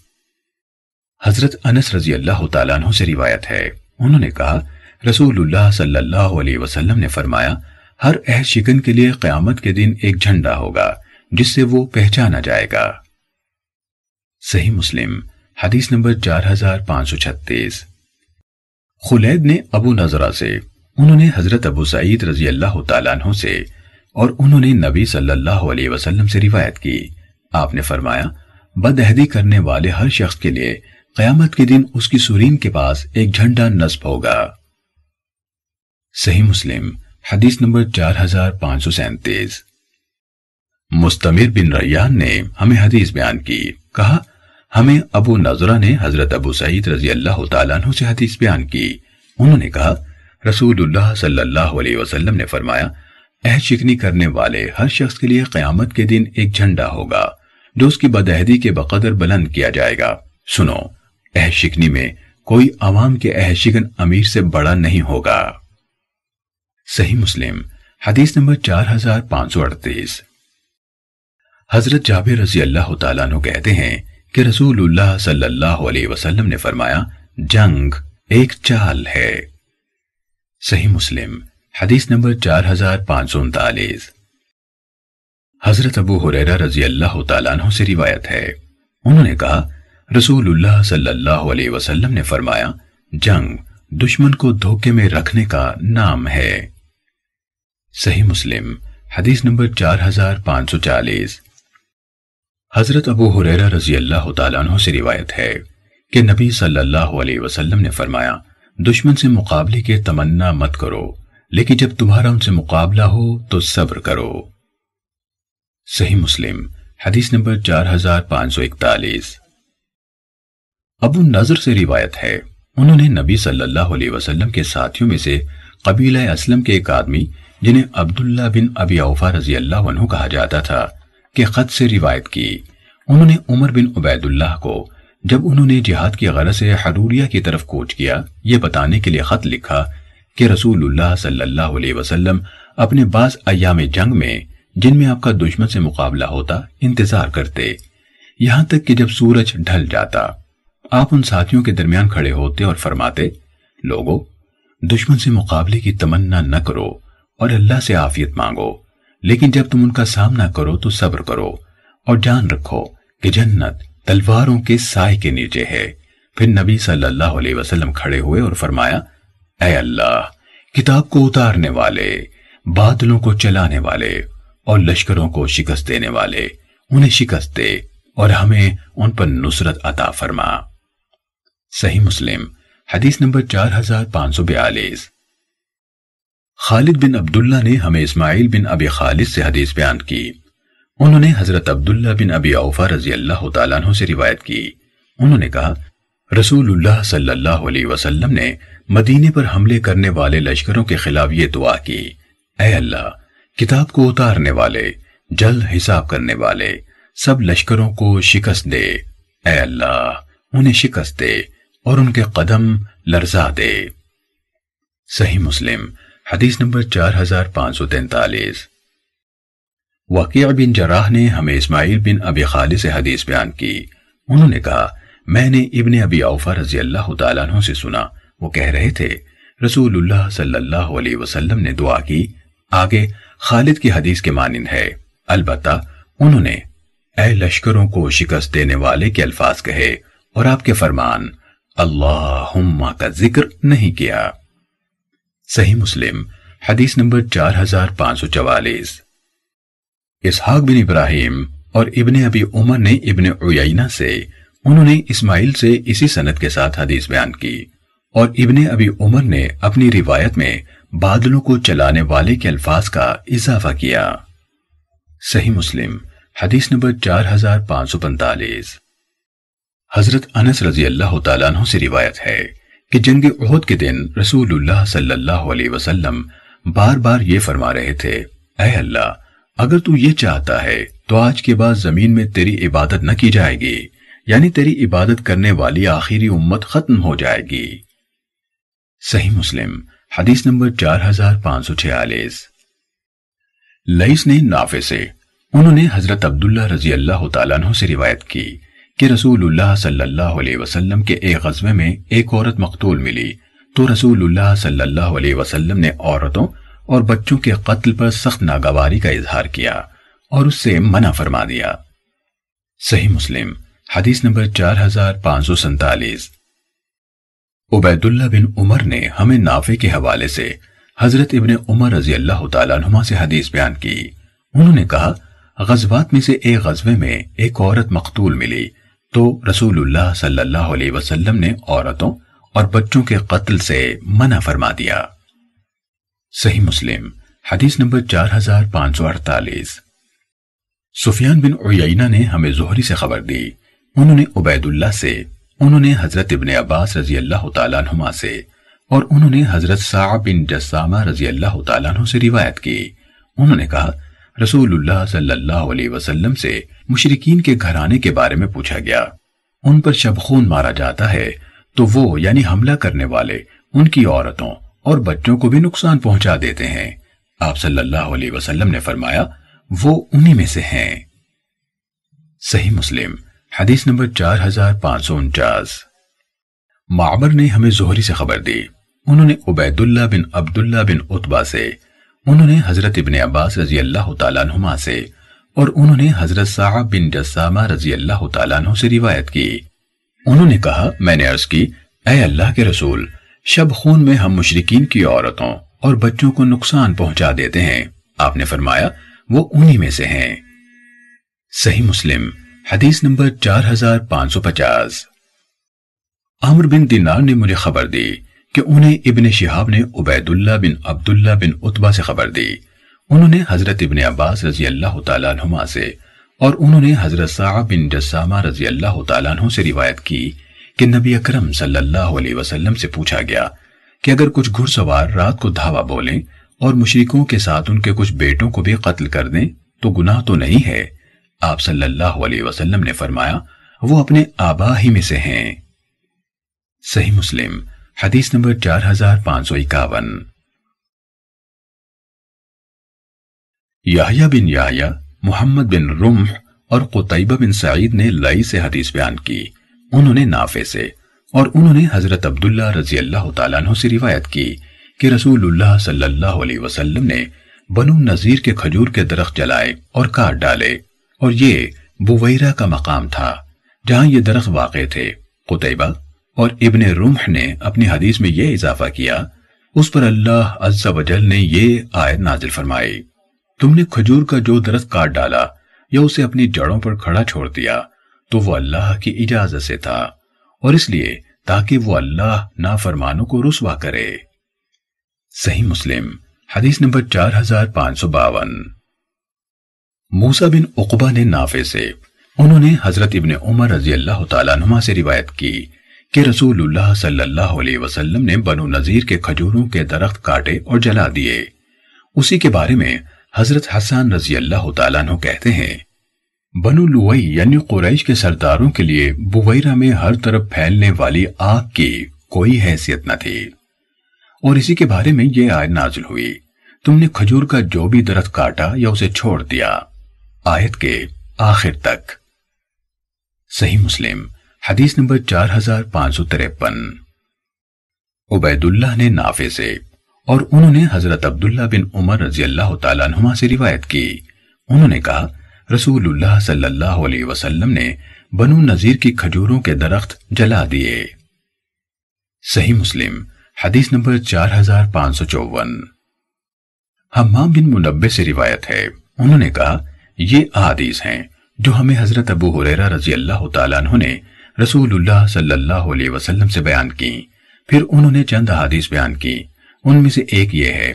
Speaker 1: حضرت انس رضی اللہ تعالیٰ عنہ سے روایت ہے۔ انہوں نے کہا، رسول اللہ صلی اللہ علیہ وسلم نے فرمایا، ہر عہد شکن کے لیے قیامت کے دن ایک جھنڈا ہوگا، جس سے وہ پہچانا جائے گا۔ صحیح مسلم، حدیث نمبر چار ہزار پانچ سو چھتیس۔ خلید نے ابو نظرہ سے، انہوں نے حضرت ابو سعید رضی اللہ تعالیٰ عنہ سے، اور انہوں نے نبی صلی اللہ علیہ وسلم سے روایت کی۔ آپ نے فرمایا، بدہدی کرنے والے ہر شخص کے لیے قیامت کے دن اس کی سورین کے پاس ایک جھنڈا نصب ہوگا۔ صحیح مسلم، حدیث نمبر چار ہزار پانچ سو سینتیس۔ مستمر بن ریان نے ہمیں حدیث بیان کی، کہا ہمیں ابو نظرہ نے حضرت ابو سعید رضی اللہ تعالیٰ عنہ سے حدیث بیان کی۔ انہوں نے کہا، رسول اللہ صلی اللہ علیہ وسلم نے فرمایا اہ شکنی کرنے والے، ہر شخص کے لیے قیامت کے دن ایک جھنڈا ہوگا، جو اس کی بدہدی کے بقدر بلند کیا جائے گا۔ سنو اہ شکنی میں کوئی عوام کے اہ شکن امیر سے بڑا نہیں ہوگا۔ صحیح مسلم، حدیث نمبر چار ہزار پانچ سو اڑتیس۔ حضرت جابر رضی اللہ تعالیٰ عنہ کہتے ہیں کہ رسول اللہ صلی اللہ علیہ وسلم نے فرمایا، جنگ ایک چال ہے۔ صحیح مسلم، حدیث نمبر چار ہزار پانچ سو انتالیس۔ حضرت ابو حریرہ رضی اللہ تعالیٰ عنہ سے روایت ہے۔ انہوں نے کہا، رسول اللہ صلی اللہ علیہ وسلم نے فرمایا، جنگ دشمن کو دھوکے میں رکھنے کا نام ہے۔ صحیح مسلم، حدیث نمبر چار ہزار پانچ سو چالیس۔ حضرت ابو حریرہ رضی اللہ تعالیٰ عنہ سے روایت ہے کہ نبی صلی اللہ علیہ وسلم نے فرمایا، دشمن سے مقابلے کے تمنا مت کرو، لیکن جب تمہارا ان سے مقابلہ ہو تو صبر کرو۔ صحیح مسلم، حدیث نمبر چار ہزار پانچ سو اکتالیس۔ ابو نظر سے روایت ہے، انہوں نے نبی صلی اللہ علیہ وسلم کے ساتھیوں میں سے قبیلہ اسلم کے ایک آدمی، جنہیں عبداللہ بن ابی اوفا رضی اللہ عنہ کہا جاتا تھا کے خط سے روایت کی۔ انہوں نے عمر بن عبید اللہ کو جب انہوں نے جہاد کی غرض سے حروریہ کی طرف کوچ کیا، یہ بتانے کے لیے خط لکھا کہ رسول اللہ صلی اللہ علیہ وسلم اپنے بعض ایام جنگ میں جن میں آپ کا دشمن سے مقابلہ ہوتا، انتظار کرتے۔ یہاں تک کہ جب سورج ڈھل جاتا، آپ ان ساتھیوں کے درمیان کھڑے ہوتے اور فرماتے لوگوں دشمن سے مقابلے کی تمنا نہ کرو اور اللہ سے عافیت مانگو۔ لیکن جب تم ان کا سامنا کرو تو صبر کرو اور جان رکھو کہ جنت تلواروں کے سائے کے نیچے ہے۔ پھر نبی صلی اللہ علیہ وسلم کھڑے ہوئے اور فرمایا، اے اللہ، کتاب کو اتارنے والے بادلوں کو چلانے والے اور لشکروں کو شکست دینے والے، انہیں شکست دے اور ہمیں ان پر نصرت عطا فرما۔ صحیح مسلم، حدیث نمبر چار ہزار پانچ سو بیالیس۔ خالد بن عبداللہ نے ہمیں اسماعیل بن ابی خالد سے حدیث بیان کی۔ انہوں نے حضرت عبداللہ بن ابی اوفا رضی اللہ تعالیٰ عنہ سے روایت کی۔ انہوں نے کہا، رسول اللہ صلی اللہ علیہ وسلم نے مدینے پر حملے کرنے والے لشکروں کے خلاف یہ دعا کی۔ اے اللہ، کتاب کو اتارنے والے، جلد حساب کرنے والے، سب لشکروں کو شکست دے۔ اے اللہ، انہیں شکست دے اور ان کے قدم لرزا دے۔ صحیح مسلم۔ حدیث نمبر چار ہزار پانچ سو تینتالیس۔ واقعہ بن جراح نے ہمیں اسماعیل بن ابی خالد سے حدیث بیان کی۔ انہوں نے کہا، میں نے ابن ابی اوفا رضی اللہ تعالیٰ عنہ سے سنا۔ وہ کہہ رہے تھے رسول اللہ صلی اللہ علیہ وسلم نے دعا کی۔ آگے، خالد کی حدیث کے مانند ہے۔ البتہ، انہوں نے، اے لشکروں کو شکست دینے والے کے الفاظ کہے اور آپ کے فرمان، اللہم کا ذکر نہیں کیا۔ صحیح مسلم، حدیث نمبر چار ہزار پانچ سو چوالیس۔ اسحاق بن ابراہیم اور ابن ابی عمر نے ابن عیینہ سے، انہوں نے اسماعیل سے اسی سنت کے ساتھ حدیث بیان کی اور ابن ابی عمر نے اپنی روایت میں بادلوں کو چلانے والے کے الفاظ کا اضافہ کیا۔ صحیح مسلم، حدیث نمبر چار ہزار پانچ سو پنتالیس حضرت انس رضی اللہ تعالیٰ عنہ سے روایت ہے کہ جنگ عہد کے دن رسول اللہ صلی اللہ علیہ وسلم بار بار یہ فرما رہے تھے، اے اللہ، اگر تو یہ چاہتا ہے تو آج کے بعد زمین میں تیری عبادت نہ کی جائے گی یعنی تیری عبادت کرنے والی آخری امت ختم ہو جائے گی۔ صحیح مسلم، حدیث نمبر چار ہزار پانچ سو چھیالیس۔ لئیس نے نافع سے، انہوں نے حضرت عبداللہ رضی اللہ تعالیٰ عنہ سے روایت کی۔ کہ رسول اللہ صلی اللہ علیہ وسلم کے ایک غزوے میں ایک عورت مقتول ملی۔ تو رسول اللہ صلی اللہ علیہ وسلم نے عورتوں اور بچوں کے قتل پر سخت ناگواری کا اظہار کیا اور اس سے منع فرما دیا۔ صحیح مسلم، حدیث نمبر چار ہزار پانچ سو سنتالیس عبید اللہ بن عمر نے ہمیں نافع کے حوالے سے حضرت ابن عمر رضی اللہ تعالیٰ نما سے حدیث بیان کی۔ انہوں نے کہا، غزوات میں سے ایک غزوے میں ایک عورت مقتول ملی۔ تو رسول اللہ صلی اللہ علیہ وسلم نے عورتوں اور بچوں کے قتل سے منع فرما دیا۔ صحیح مسلم، حدیث نمبر چار ہزار پانچ سو اڑتالیس۔ سفیان بن عیینہ نے ہمیں زہری سے خبر دی۔ انہوں نے عبید اللہ سے، انہوں نے حضرت ابن عباس رضی اللہ تعالیٰ عنہما سے، اور انہوں نے حضرت صعب بن جسامہ رضی اللہ تعالیٰ عنہ سے روایت کی۔ انہوں نے کہا رسول اللہ صلی اللہ علیہ وسلم سے مشرقین کے گھرانے کے بارے میں پوچھا گیا۔ ان پر شب خون مارا جاتا ہے تو وہ یعنی حملہ کرنے والے ان کی عورتوں اور بچوں کو بھی نقصان پہنچا دیتے ہیں۔ آپ صلی اللہ علیہ وسلم نے فرمایا، وہ انہی میں سے ہیں۔ صحیح مسلم، حدیث نمبر چار ہزار پانچ سو انچاس۔ معبر نے ہمیں زہری سے خبر دی۔ انہوں نے عبید اللہ بن عبداللہ بن عطبہ سے انہوں نے حضرت ابن عباس رضی اللہ تعالیٰ عنہما سے اور انہوں نے حضرت صاحب بن جسامہ رضی اللہ تعالیٰ عنہ سے روایت کی۔ انہوں نے کہا، میں نے عرض کی، اے اللہ کے رسول، شب خون میں ہم مشرقین کی عورتوں اور بچوں کو نقصان پہنچا دیتے ہیں۔ آپ نے فرمایا، وہ انہی میں سے ہیں۔ صحیح مسلم، حدیث نمبر چار ہزار پانچ سو پچاس۔ عمر بن دینار نے مجھے خبر دی کہ انہیں ابن شہاب نے عبید اللہ بن عبداللہ بن عطبہ سے خبر دی۔ انہوں نے حضرت ابن عباس رضی اللہ تعالیٰ عنہما سے اور انہوں نے حضرت صاحب بن جسامہ رضی اللہ تعالیٰ عنہ سے روایت کی کہ نبی اکرم صلی اللہ علیہ وسلم سے پوچھا گیا کہ اگر کچھ گھڑ سوار رات کو دھاوا بولیں اور مشرکوں کے ساتھ ان کے کچھ بیٹوں کو بھی قتل کر دیں تو گناہ تو نہیں ہے۔ آپ صلی اللہ علیہ وسلم نے فرمایا، وہ اپنے آبا ہی میں سے ہیں۔ صحیح مسلم۔ حدیث نمبر چار ہزار پانچ سو اکاون۔ یحییٰ بن یحییٰ، محمد بن رمح اور قطعیبہ بن سعید نے لائی سے حدیث بیان کی، انہوں نے نافع سے، اور انہوں نے حضرت عبداللہ رضی اللہ تعالیٰ عنہ سے روایت کی کہ رسول اللہ صلی اللہ علیہ وسلم نے بنو نذیر کے کھجور کے درخت جلائے اور کاٹ ڈالے، اور یہ بویرہ کا مقام تھا، جہاں یہ درخت واقع تھے۔ قطعبہ اور ابن رمح نے اپنی حدیث میں یہ اضافہ کیا، اس پر اللہ عز و جل نے یہ آیت نازل فرمائی۔ تم نے کھجور کا جو درخت کاٹ ڈالا یا اسے اپنی جڑوں پر کھڑا چھوڑ دیا، تو وہ اللہ کی اجازت سے تھا۔ اور اس لیے تاکہ وہ اللہ نافرمانوں کو رسوا کرے۔ صحیح مسلم، حدیث نمبر چار ہزار پانچ سو باون۔ موسا بن اقبا نے نافع سے، انہوں نے حضرت ابن عمر رضی اللہ تعالیٰ نما سے روایت کی۔ کہ رسول اللہ صلی اللہ علیہ وسلم نے بنو نذیر کے کھجوروں کے درخت کاٹے اور جلا دیے۔ اسی کے بارے میں حضرت حسان رضی اللہ تعالیٰ عنہ کہتے ہیں، بنو لوئی یعنی قریش کے سرداروں کے لیے بویرہ میں ہر طرف پھیلنے والی آگ کی کوئی حیثیت نہ تھی۔ اور اسی کے بارے میں یہ آیت نازل ہوئی، تم نے کھجور کا جو بھی درخت کاٹا یا اسے چھوڑ دیا۔ آیت کے آخر تک۔ صحیح مسلم۔ حدیث نمبر چار ہزار پانچ سو تریپن عبید اللہ نے نافع سے اور انہوں نے حضرت عبداللہ بن عمر رضی اللہ تعالیٰ عنہما سے روایت کی۔ انہوں نے کہا، رسول اللہ صلی اللہ علیہ وسلم نے بنو نذیر کی کھجوروں کے درخت جلا دیے۔ صحیح مسلم، حدیث نمبر چار ہزار پانچ سو چوون۔ حمام بن منبع سے روایت ہے۔ انہوں نے کہا، یہ حدیث ہیں جو ہمیں حضرت ابو حریرہ رضی اللہ تعالیٰ عنہ نے رسول اللہ صلی اللہ علیہ وسلم سے بیان کی۔ پھر انہوں نے چند حدیث بیان کی۔ ان میں سے ایک یہ ہے۔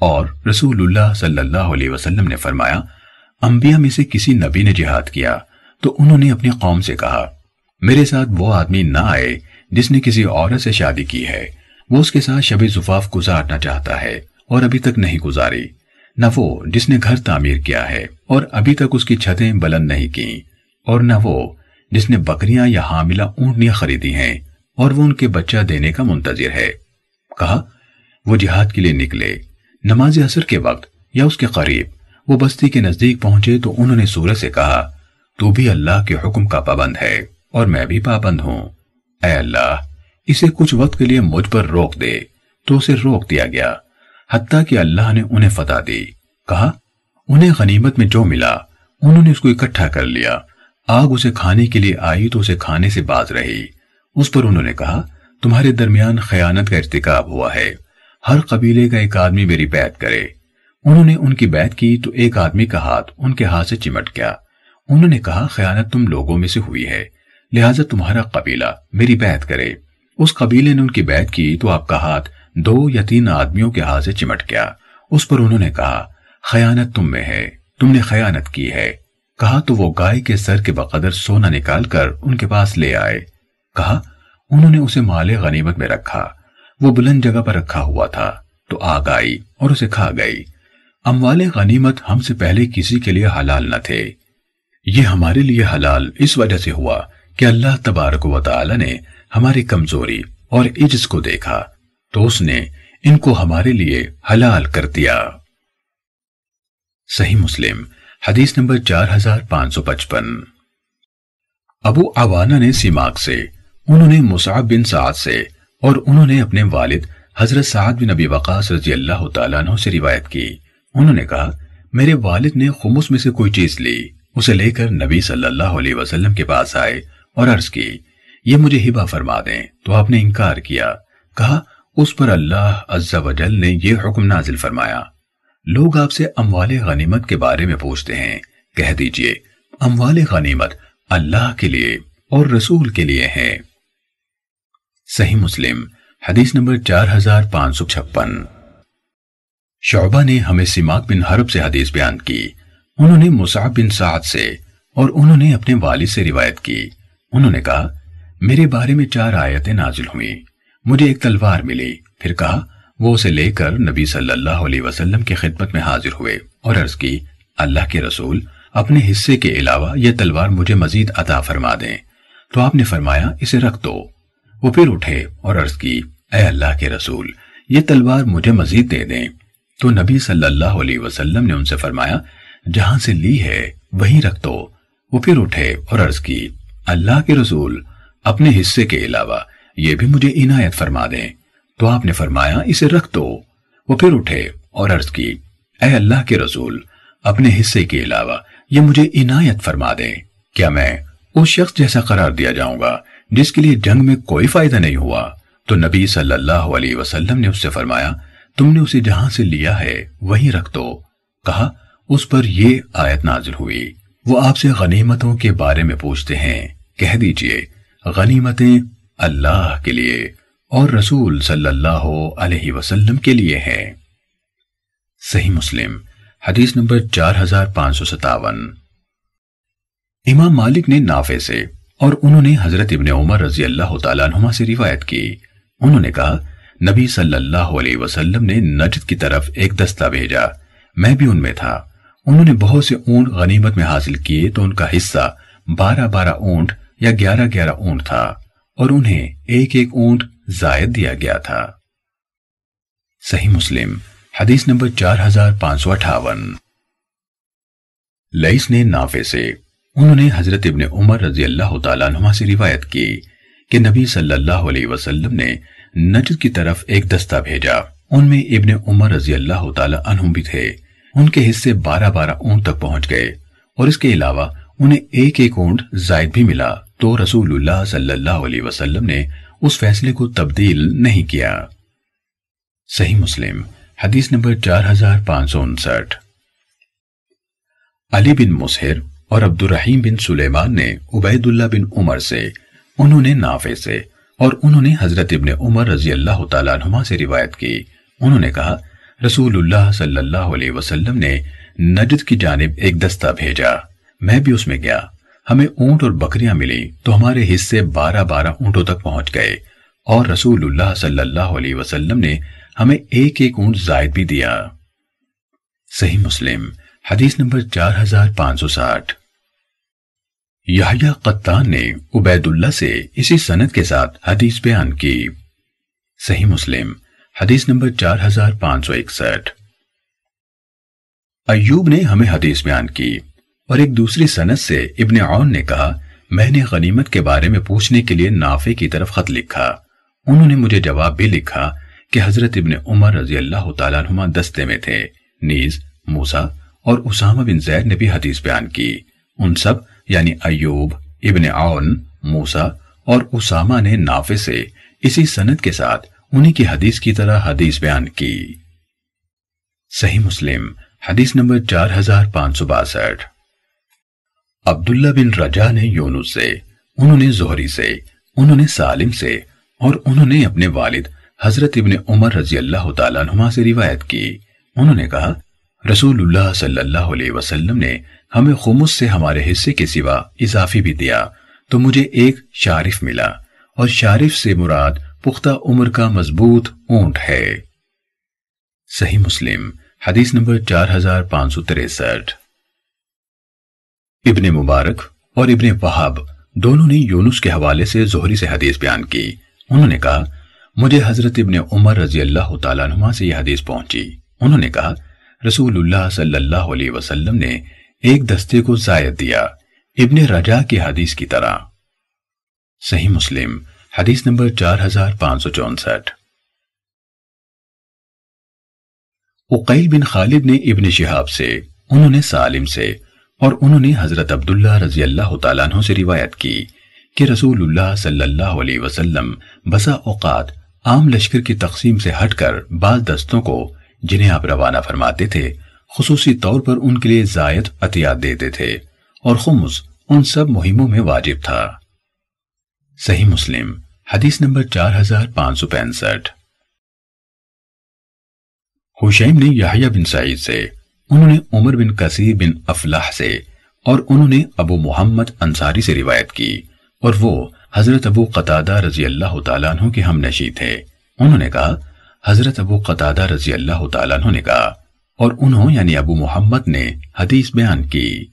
Speaker 1: اور رسول اللہ صلی اللہ علیہ وسلم نے فرمایا، انبیاء میں سے کسی نبی نے جہاد کیا تو انہوں نے اپنی قوم سے کہا، میرے ساتھ وہ آدمی نہ آئے جس نے کسی عورت سے شادی کی ہے۔ وہ اس کے ساتھ شب زفاف گزارنا چاہتا ہے اور ابھی تک نہیں گزاری۔ نہ وہ جس نے گھر تعمیر کیا ہے اور ابھی تک اس کی چھتیں بلند نہیں کی اور نہ وہ جس نے بکریاں یا حاملہ اونٹنیاں خریدی ہیں اور وہ ان کے بچہ دینے کا منتظر ہے۔ کہا، وہ جہاد کے لیے نکلے۔ نماز اثر کے وقت یا اس کے قریب وہ بستی کے نزدیک پہنچے تو انہوں نے سورج سے کہا، تو بھی اللہ کے حکم کا پابند ہے اور میں بھی پابند ہوں۔ اے اللہ، اسے کچھ وقت کے لیے مجھ پر روک دے۔ تو اسے روک دیا گیا، حتیٰ کہ اللہ نے انہیں فتح دی۔ کہا، انہیں غنیمت میں جو ملا، انہوں نے اس کو اکٹھا کر لیا۔ آگ اسے کھانے کے لیے آئی تو اسے کھانے سے باز رہی۔ اس پر انہوں نے کہا، تمہارے درمیان خیانت کا ارتکاب ہوا ہے۔ ہر قبیلے کا ایک آدمی میری بیعت کرے۔ انہوں نے ان کی بیعت کی تو ایک آدمی کا ہاتھ ان کے ہاتھ سے چمٹ گیا۔ انہوں نے کہا، خیانت تم لوگوں میں سے ہوئی ہے، لہٰذا تمہارا قبیلہ میری بیعت کرے۔ اس قبیلے نے ان کی بیعت کی تو آپ کا ہاتھ دو یا تین آدمیوں کے ہاتھ سے چمٹ گیا۔ اس پر انہوں نے کہا، خیانت تم میں ہے، تم نے خیانت کی ہے۔ کہا تو وہ گائے کے سر کے بقدر سونا نکال کر ان کے پاس لے آئے۔ کہا، انہوں نے اسے مال غنیمت میں رکھا۔ وہ بلند جگہ پر رکھا ہوا تھا۔ تو آگ آئی اور اسے کھا گئی۔ اموال غنیمت ہم سے پہلے کسی کے لیے حلال نہ تھے۔ یہ ہمارے لیے حلال اس وجہ سے ہوا کہ اللہ تبارک و تعالی نے ہماری کمزوری اور عجز کو دیکھا۔ تو اس نے ان کو ہمارے لیے حلال کر دیا۔ صحیح مسلم۔ حدیث نمبر چار ہزار پانچ سو پچپن۔ ابو عوانہ نے سیماک سے، انہوں نے مصعب بن سعد سے، اور انہوں نے اپنے والد حضرت سعد بن ابی وقاص رضی اللہ تعالیٰ عنہ سے روایت کی۔ انہوں نے کہا، میرے والد نے خمس میں سے کوئی چیز لی، اسے لے کر نبی صلی اللہ علیہ وسلم کے پاس آئے اور عرض کی، یہ مجھے ہبا فرما دیں۔ تو آپ نے انکار کیا۔ کہا، اس پر اللہ عز و جل نے یہ حکم نازل فرمایا۔ لوگ آپ سے اموال غنیمت کے بارے میں پوچھتے ہیں۔ کہہ دیجیے، اموال غنیمت اللہ کے لیے اور رسول کے لیے ہیں۔ صحیح مسلم، حدیث نمبر چار ہزار پانچ سو چھپن۔ شعبہ نے ہمیں سماق بن حرب سے حدیث بیان کی۔ انہوں نے مصعب بن سعد سے اور انہوں نے اپنے والد سے روایت کی۔ انہوں نے کہا، میرے بارے میں چار آیتیں نازل ہوئیں۔ مجھے ایک تلوار ملی۔ پھر کہا وہ اسے لے کر نبی صلی اللہ علیہ وسلم کی خدمت میں حاضر ہوئے اور عرض کی، اللہ کے رسول، اپنے حصے کے علاوہ یہ تلوار مجھے مزید عطا فرما دیں۔ تو آپ نے فرمایا، اسے رکھ دو۔ وہ پھر اٹھے اور عرض کی، اے اللہ کے رسول، یہ تلوار مجھے مزید دے دیں۔ تو نبی صلی اللہ علیہ وسلم نے ان سے فرمایا، جہاں سے لی ہے، وہیں رکھ دو۔ وہ پھر اٹھے اور عرض کی، اللہ کے رسول، اپنے حصے کے علاوہ یہ بھی مجھے عنایت فرما دیں۔ تو آپ نے فرمایا، اسے رکھ دو۔ وہ پھر اٹھے اور عرض کی، اے اللہ کے رسول، اپنے حصے کے علاوہ یہ مجھے عنایت فرما دیں کیا میں اس شخص جیسا قرار دیا جاؤں گا جس کے لیے جنگ میں کوئی فائدہ نہیں ہوا؟ تو نبی صلی اللہ علیہ وسلم نے اس سے فرمایا، تم نے اسے جہاں سے لیا ہے وہیں رکھ دو۔ کہا، اس پر یہ آیت نازل ہوئی۔ وہ آپ سے غنیمتوں کے بارے میں پوچھتے ہیں۔ کہہ دیجیے، غنیمتیں اللہ کے لیے۔ اور رسول صلی اللہ علیہ وسلم کے لیے ہیں۔ صحیح مسلم، حدیث نمبر چار ہزار پانچ سو ستاون۔ امام مالک نے نافع سے اور انہوں نے حضرت ابن عمر رضی اللہ تعالیٰ عنہ سے روایت کی۔ انہوں نے کہا، نبی صلی اللہ علیہ وسلم نے نجد کی طرف ایک دستہ بھیجا۔ میں بھی ان میں تھا۔ انہوں نے بہت سے اونٹ غنیمت میں حاصل کیے تو ان کا حصہ بارہ بارہ اونٹ یا گیارہ گیارہ اونٹ تھا اور انہیں ایک ایک اونٹ زائد دیا گیا تھا۔ صحیح مسلم، حدیث نمبر چار ہزار پانچ سو اٹھاون۔ لئیس نے نافع سے انہوں نے حضرت ابن عمر رضی اللہ تعالیٰ عنہ سے روایت کی کہ نبی صلی اللہ علیہ وسلم نے نجد کی طرف ایک دستہ بھیجا۔ ان میں ابن عمر رضی اللہ تعالیٰ عنہ بھی تھے۔ ان کے حصے بارہ بارہ اونٹ تک پہنچ گئے اور اس کے علاوہ انہیں ایک ایک اونٹ زائد بھی ملا۔ تو رسول اللہ صلی اللہ علیہ وسلم نے اس فیصلے کو تبدیل نہیں کیا۔ صحیح مسلم، حدیث نمبر چار ہزار پانچ سو انسٹھ۔ علی بن مسہر اور عبد الرحیم بن سلیمان نے عبید اللہ بن عمر سے، انہوں نے نافع سے، اور انہوں نے حضرت ابن عمر رضی اللہ تعالیٰ عنہ سے روایت کی۔ انہوں نے کہا، رسول اللہ صلی اللہ علیہ وسلم نے نجد کی جانب ایک دستہ بھیجا، میں بھی اس میں گیا۔ ہمیں اونٹ اور بکریاں ملی تو ہمارے حصے بارہ بارہ اونٹوں تک پہنچ گئے اور رسول اللہ صلی اللہ علیہ وسلم نے ہمیں ایک ایک اونٹ زائد بھی دیا۔ صحیح مسلم، حدیث نمبر چار ہزار پانچ سو ساٹھ۔ یحییٰ قطان نے عبید اللہ سے اسی سند کے ساتھ حدیث بیان کی۔ صحیح مسلم، حدیث نمبر چار ہزار پانچ سو اکسٹھ۔ ایوب نے ہمیں حدیث بیان کی۔ اور ایک دوسری سند سے ابن عون نے کہا، میں نے غنیمت کے بارے میں پوچھنے کے لیے نافع کی طرف خط لکھا۔ انہوں نے مجھے جواب بھی لکھا کہ حضرت ابن عمر رضی اللہ تعالیٰ عنہ دستے میں تھے، نیز موسا اور اسامہ بن زید نے بھی حدیث بیان کی۔ ان سب یعنی ایوب، ابن عون موسا اور اسامہ نے نافع سے اسی سند کے ساتھ انہی کی حدیث کی طرح حدیث بیان کی۔ صحیح مسلم، حدیث نمبر چار ہزار پانچ سو باسٹھ۔ عبداللہ بن رجا نے یونس سے، انہوں نے زہری سے، انہوں نے سالم سے اور انہوں نے اپنے والد حضرت ابن عمر رضی اللہ تعالیٰ عنہ سے روایت کی۔ انہوں نے کہا رسول اللہ صلی اللہ علیہ وسلم نے ہمیں خمس سے ہمارے حصے کے سوا اضافی بھی دیا، تو مجھے ایک شارف ملا اور شارف سے مراد پختہ عمر کا مضبوط اونٹ ہے۔ صحیح مسلم، حدیث نمبر چار ہزار پانچ سو تریسٹھ۔ ابن مبارک اور ابن وحاب دونوں نے یونس کے حوالے سے زہری سے حدیث بیان کی۔ انہوں نے کہا، مجھے حضرت ابن عمر رضی اللہ تعالیٰ عنہ سے یہ حدیث پہنچی۔ انہوں نے کہا، رسول اللہ صلی اللہ علیہ وسلم نے ایک دستے کو زائد دیا ابن رجا کی حدیث کی طرح۔ صحیح مسلم، حدیث نمبر چار ہزار پانچ سو چونسٹھ۔ اقیل بن خالد نے ابن شہاب سے، انہوں نے سالم سے اور انہوں نے حضرت عبداللہ رضی اللہ تعالیٰ عنہ سے روایت کی کہ رسول اللہ صلی اللہ علیہ وسلم بسا اوقات عام لشکر کی تقسیم سے ہٹ کر بعض دستوں کو جنہیں آپ روانہ فرماتے تھے، خصوصی طور پر ان کے لیے زائد عطیات دیتے تھے اور خمس ان سب مہموں میں واجب تھا۔ صحیح مسلم، حدیث نمبر چار ہزار پانچ سو پینسٹھ۔ حشیم نے یحییٰ بن سعید سے انہوں نے عمر بن کثیر بن افلاح سے اور انہوں نے ابو محمد انصاری سے روایت کی اور وہ حضرت ابو قطادہ رضی اللہ تعالیٰ عنہ کے ہم نشی تھے۔ انہوں نے کہا، حضرت ابو قطادہ رضی اللہ تعالیٰ عنہ نے کہا اور انہوں یعنی ابو محمد نے حدیث بیان کی۔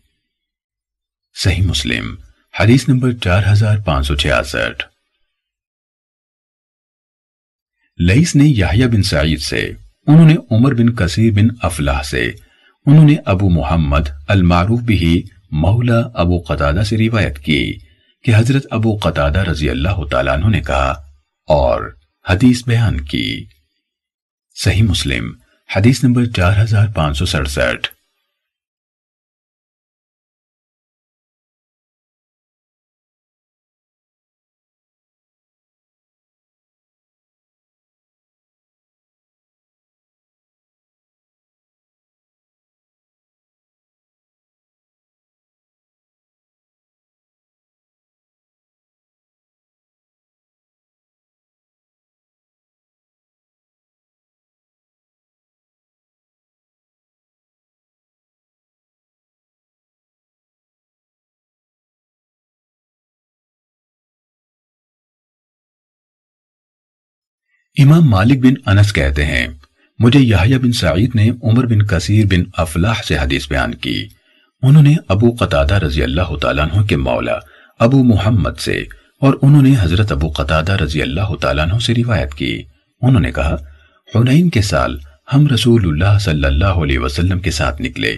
Speaker 1: صحیح مسلم، حدیث نمبر چار ہزار پانچ سو چھیاسٹھ۔ لئیس نے یحییٰ بن سعید سے، انہوں نے عمر بن کثیر بن افلاح سے انہوں نے ابو محمد المعروف بھی مولا ابو قطادہ سے روایت کی کہ حضرت ابو قطادہ رضی اللہ تعالیٰ عنہ نے کہا اور حدیث بیان کی۔ صحیح مسلم، حدیث نمبر چار ہزار پانچ سو سڑسٹھ۔ امام مالک بن انس کہتے ہیں، مجھے یحییٰ بن سعید نے عمر بن کثیر بن افلاح سے حدیث بیان کی۔ انہوں نے ابو قطادہ رضی اللہ تعالیٰ عنہ کے مولا ابو محمد سے اور انہوں نے حضرت ابو قطادہ رضی اللہ تعالیٰ عنہ سے روایت کی۔ انہوں نے کہا، حنین کے سال ہم رسول اللہ صلی اللہ علیہ وسلم کے ساتھ نکلے۔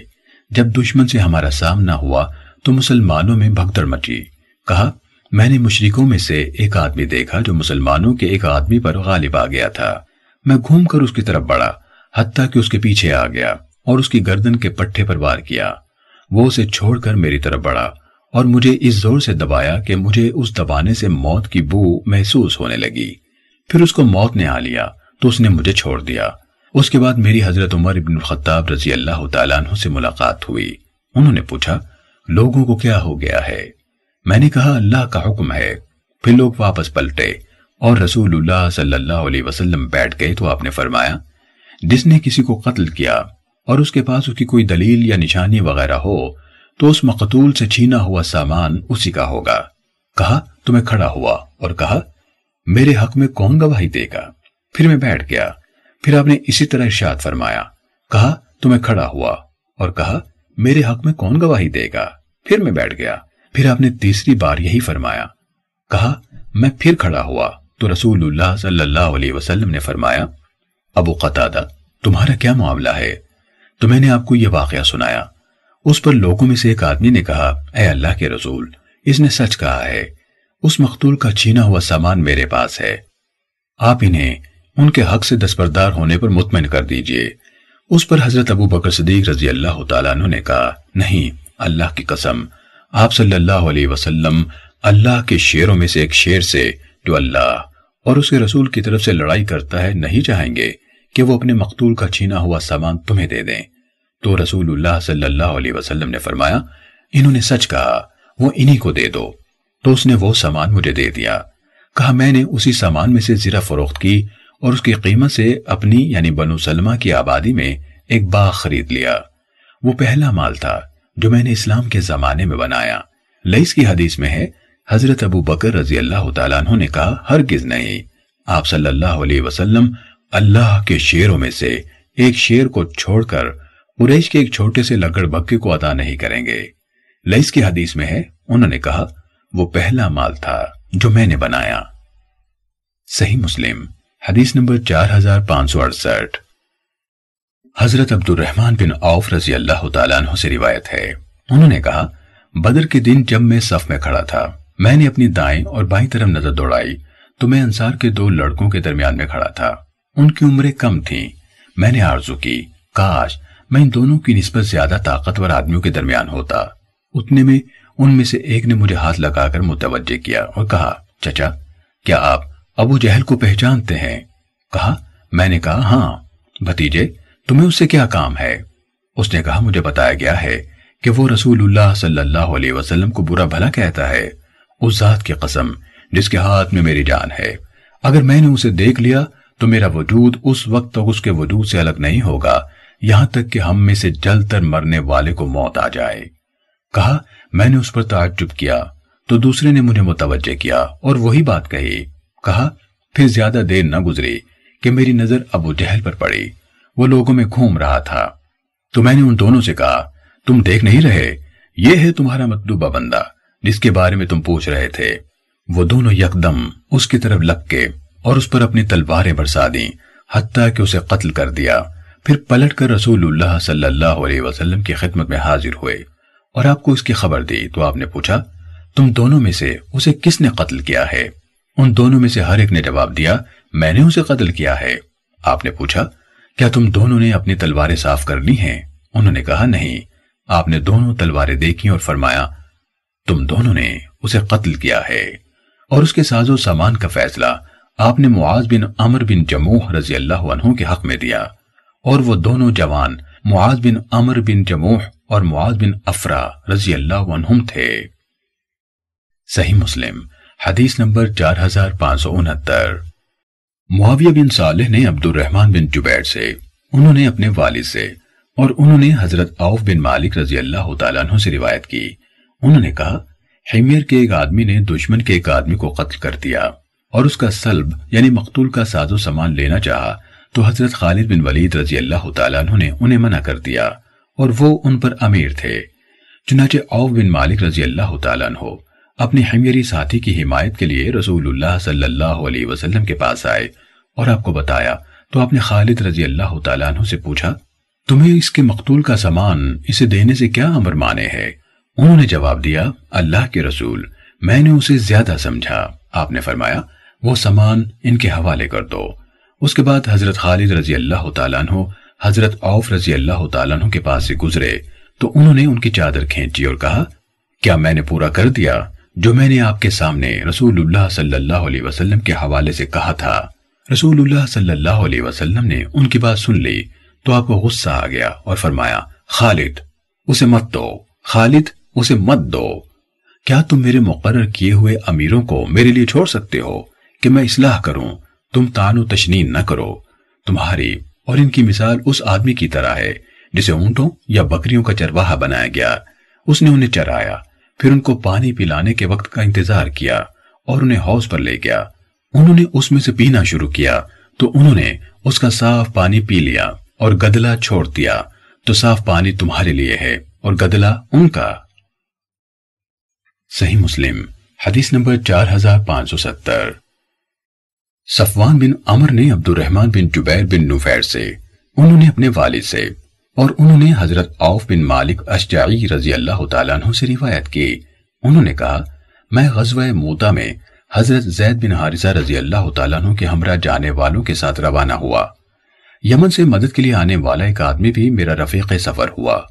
Speaker 1: جب دشمن سے ہمارا سامنا ہوا تو مسلمانوں میں بھگدڑ مچی۔ کہا میں نے مشرکوں میں سے ایک آدمی دیکھا جو مسلمانوں کے ایک آدمی پر غالب آ گیا تھا۔ میں گھوم کر اس کی طرف بڑھا، حتیٰ کہ اس کے پیچھے آ گیا اور اس کی گردن کے پٹھے پر وار کیا۔ وہ اسے چھوڑ کر میری طرف بڑھا اور مجھے اس زور سے دبایا کہ مجھے اس دبانے سے موت کی بو محسوس ہونے لگی۔ پھر اس کو موت نے آ لیا تو اس نے مجھے چھوڑ دیا۔ اس کے بعد میری حضرت عمر ابن الخطاب رضی اللہ تعالیٰ عنہ سے ملاقات ہوئی۔ انہوں نے پوچھا، لوگوں کو کیا ہو گیا ہے؟ میں نے کہا، اللہ کا حکم ہے۔ پھر لوگ واپس پلٹے اور رسول اللہ صلی اللہ علیہ وسلم بیٹھ گئے تو آپ نے فرمایا، جس نے کسی کو قتل کیا اور اس کے پاس اس کی کوئی دلیل یا نشانی وغیرہ ہو، تو اس مقتول سے چھینا ہوا سامان اسی کا ہوگا۔ کہا تو میں کھڑا ہوا اور کہا، میرے حق میں کون گواہی دے گا؟ پھر میں بیٹھ گیا۔ پھر آپ نے اسی طرح ارشاد فرمایا۔ کہا تو میں کھڑا ہوا اور کہا، میرے حق میں کون گواہی دے گا؟ پھر میں بیٹھ گیا۔ پھر آپ نے تیسری بار یہی فرمایا۔ کہا، میں پھر کھڑا ہوا۔ تو رسول اللہ صلی اللہ علیہ وسلم نے فرمایا، ابو قطادہ، تمہارا کیا معاملہ ہے؟ تو میں نے آپ کو یہ واقعہ سنایا۔ اس پر لوگوں میں سے ایک آدمی نے کہا، اے اللہ کے رسول، اس نے سچ کہا ہے، اس مقتول کا چھینا ہوا سامان میرے پاس ہے۔ آپ انہیں ان کے حق سے دستبردار ہونے پر مطمئن کر دیجیے۔ اس پر حضرت ابو بکر صدیق رضی اللہ تعالیٰ عنہ نے کہا، نہیں، اللہ کی قسم آپ صلی اللہ علیہ وسلم اللہ کے شیروں میں سے ایک شیر سے جو اللہ اور اس کے رسول کی طرف سے لڑائی کرتا ہے نہیں چاہیں گے کہ وہ اپنے مقتول کا چھینا ہوا سامان تمہیں دے دیں۔ تو رسول اللہ صلی اللہ علیہ وسلم نے فرمایا، انہوں نے سچ کہا، وہ انہی کو دے دو۔ تو اس نے وہ سامان مجھے دے دیا۔ کہا، میں نے اسی سامان میں سے زرہ فروخت کی اور اس کی قیمت سے اپنی یعنی بنو سلمہ کی آبادی میں ایک باغ خرید لیا۔ وہ پہلا مال تھا۔ جو میں نے اسلام کے زمانے میں بنایا۔ لئیس کی حدیث میں ہے، حضرت ابو بکر رضی اللہ تعالیٰ عنہ نے کہا، ہرگز نہیں۔ آپ صلی اللہ علیہ وسلم اللہ کے شیروں میں سے ایک شیر کو چھوڑ کر قریش کے ایک چھوٹے سے لگڑ بکے کو عطا نہیں کریں گے۔ لئیس کی حدیث میں ہے، انہوں نے کہا، وہ پہلا مال تھا جو میں نے بنایا۔ صحیح مسلم، حدیث نمبر چار ہزار پانچ سو اڑسٹھ۔ حضرت عبد الرحمن بن عوف رضی اللہ تعالیٰ عنہ سے روایت ہے۔ انہوں نے کہا، بدر کے دن جب میں صف میں کھڑا تھا، میں نے اپنی دائیں اور بائیں طرف نظر دوڑائی تو میں انصار کے دو لڑکوں کے درمیان میں کھڑا تھا۔ ان کی عمریں کم تھیں۔ میں نے آرزو کی، کاش میں ان دونوں کی نسبت زیادہ طاقتور آدمیوں کے درمیان ہوتا۔ اتنے میں ان میں سے ایک نے مجھے ہاتھ لگا کر متوجہ کیا اور کہا، چچا، کیا آپ ابو جہل کو پہچانتے ہیں؟ کہا، میں نے کہا ہاں۔ بھتیجے تمہیں اس سے کیا کام ہے؟ اس نے کہا، مجھے بتایا گیا ہے کہ وہ رسول اللہ صلی اللہ علیہ وسلم کو برا بھلا کہتا ہے۔ اس ذات کی قسم، جس کے ہاتھ میں میری جان ہے۔ اگر میں نے اسے دیکھ لیا، تو میرا وجود اس وقت تک اس کے وجود سے الگ نہیں ہوگا۔ یہاں تک کہ ہم میں سے جل تر مرنے والے کو موت آ جائے۔ کہا، میں نے اس پر تعجب کیا، تو دوسرے نے مجھے متوجہ کیا اور وہی بات کہی۔ کہا، پھر زیادہ دیر نہ گزری کہ میری نظر ابو جہل پر پڑی۔ وہ لوگوں میں گھوم رہا تھا۔ تو میں نے ان دونوں سے کہا، تم دیکھ نہیں رہے؟ یہ ہے تمہارا مطلوبہ بندہ جس کے بارے میں تم پوچھ رہے تھے۔ وہ دونوں یکدم اس کی طرف لگ کے اور اس پر اپنی تلواریں برسا دیں، حتیٰ کہ اسے قتل کر دیا۔ پھر پلٹ کر رسول اللہ صلی اللہ علیہ وسلم کی خدمت میں حاضر ہوئے۔ اور آپ کو اس کی خبر دی تو آپ نے پوچھا، تم دونوں میں سے اسے کس نے قتل کیا ہے؟ ان دونوں میں سے ہر ایک نے جواب دیا، میں نے اسے قتل کیا ہے۔ آپ نے پوچھا کیا تم دونوں نے اپنی تلواریں صاف کر لی ہیں؟ انہوں نے کہا، نہیں۔ آپ نے دونوں تلواریں دیکھی اور فرمایا، تم دونوں نے اسے قتل کیا ہے۔ اور اس کے ساز و سامان کا فیصلہ آپ نے معاذ بن عمر بن جموح رضی اللہ عنہ کے حق میں دیا۔ اور وہ دونوں جوان معاذ بن عمر بن جموح اور معاذ بن افرا رضی اللہ عنہم تھے۔ صحیح مسلم، حدیث نمبر چار ہزار پانچ سو انہتر۔ معاویہ بن صالح نے عبد الرحمن بن جبیر سے، انہوں نے اپنے والد سے اور انہوں نے حضرت عوف بن مالک رضی اللہ تعالیٰ عنہ سے روایت کی۔ انہوں نے کہا، حمیر کے ایک آدمی نے دشمن کے ایک آدمی کو قتل کر دیا اور اس کا سلب یعنی مقتول کا ساز و سامان لینا چاہا تو حضرت خالد بن ولید رضی اللہ تعالیٰ عنہ نے انہیں منع کر دیا اور وہ ان پر امیر تھے۔ چنانچہ عوف بن مالک رضی اللہ تعالیٰ عنہ اپنے حمیری ساتھی کی حمایت کے لیے رسول اللہ صلی اللہ علیہ وسلم کے پاس آئے اور آپ کو بتایا، تو آپ نے خالد رضی اللہ تعالیٰ عنہ سے پوچھا، تمہیں اس کے مقتول کا سامان اسے دینے سے کیا امر مانے ہے؟ انہوں نے جواب دیا، اللہ کے رسول، میں نے اسے زیادہ سمجھا۔ آپ نے فرمایا، وہ سامان ان کے حوالے کر دو۔ اس کے بعد حضرت خالد رضی اللہ تعالیٰ عنہ، حضرت عوف رضی اللہ تعالیٰ عنہ کے پاس سے گزرے۔ تو انہوں نے ان کی چادر کھینچی اور کہا، کیا میں نے پورا کر دیا؟ جو میں نے آپ کے سامنے رسول اللہ صلی اللہ علیہ وسلم کے حوالے سے کہا تھا۔ رسول اللہ صلی اللہ علیہ وسلم نے ان کی بات سن لی تو آپ کو غصہ آ گیا اور فرمایا، خالد، اسے مت دو۔ خالد، اسے مت دو۔ کیا تم میرے مقرر کیے ہوئے امیروں کو میرے لیے چھوڑ سکتے ہو کہ میں اصلاح کروں؟ تم تان و تشنین نہ کرو۔ تمہاری اور ان کی مثال اس آدمی کی طرح ہے جسے اونٹوں یا بکریوں کا چرواہا بنایا گیا۔ اس نے انہیں چرایا۔ پھر ان کو پانی پلانے کے وقت کا انتظار کیا اور انہیں حوض پر لے گیا۔ انہوں نے اس میں سے پینا شروع کیا، تو انہوں نے اس کا صاف پانی پی لیا اور گدلا چھوڑ دیا۔ تو صاف پانی تمہارے لیے ہے اور گدلا ان کا۔ صحیح مسلم، حدیث نمبر چار ہزار پانچ سو ستر۔ صفوان بن عمر نے عبد الرحمن بن جبیر بن نفیر سے، انہوں نے اپنے والد سے اور انہوں نے حضرت عوف بن مالک اشجعی رضی اللہ تعالیٰ عنہ سے روایت کی۔ انہوں نے کہا، میں غزوہ موتا میں حضرت زید بن حارثہ رضی اللہ تعالیٰ عنہ کے ہمراہ جانے والوں کے ساتھ روانہ ہوا۔ یمن سے مدد کے لیے آنے والا ایک آدمی بھی میرا رفیق سفر ہوا۔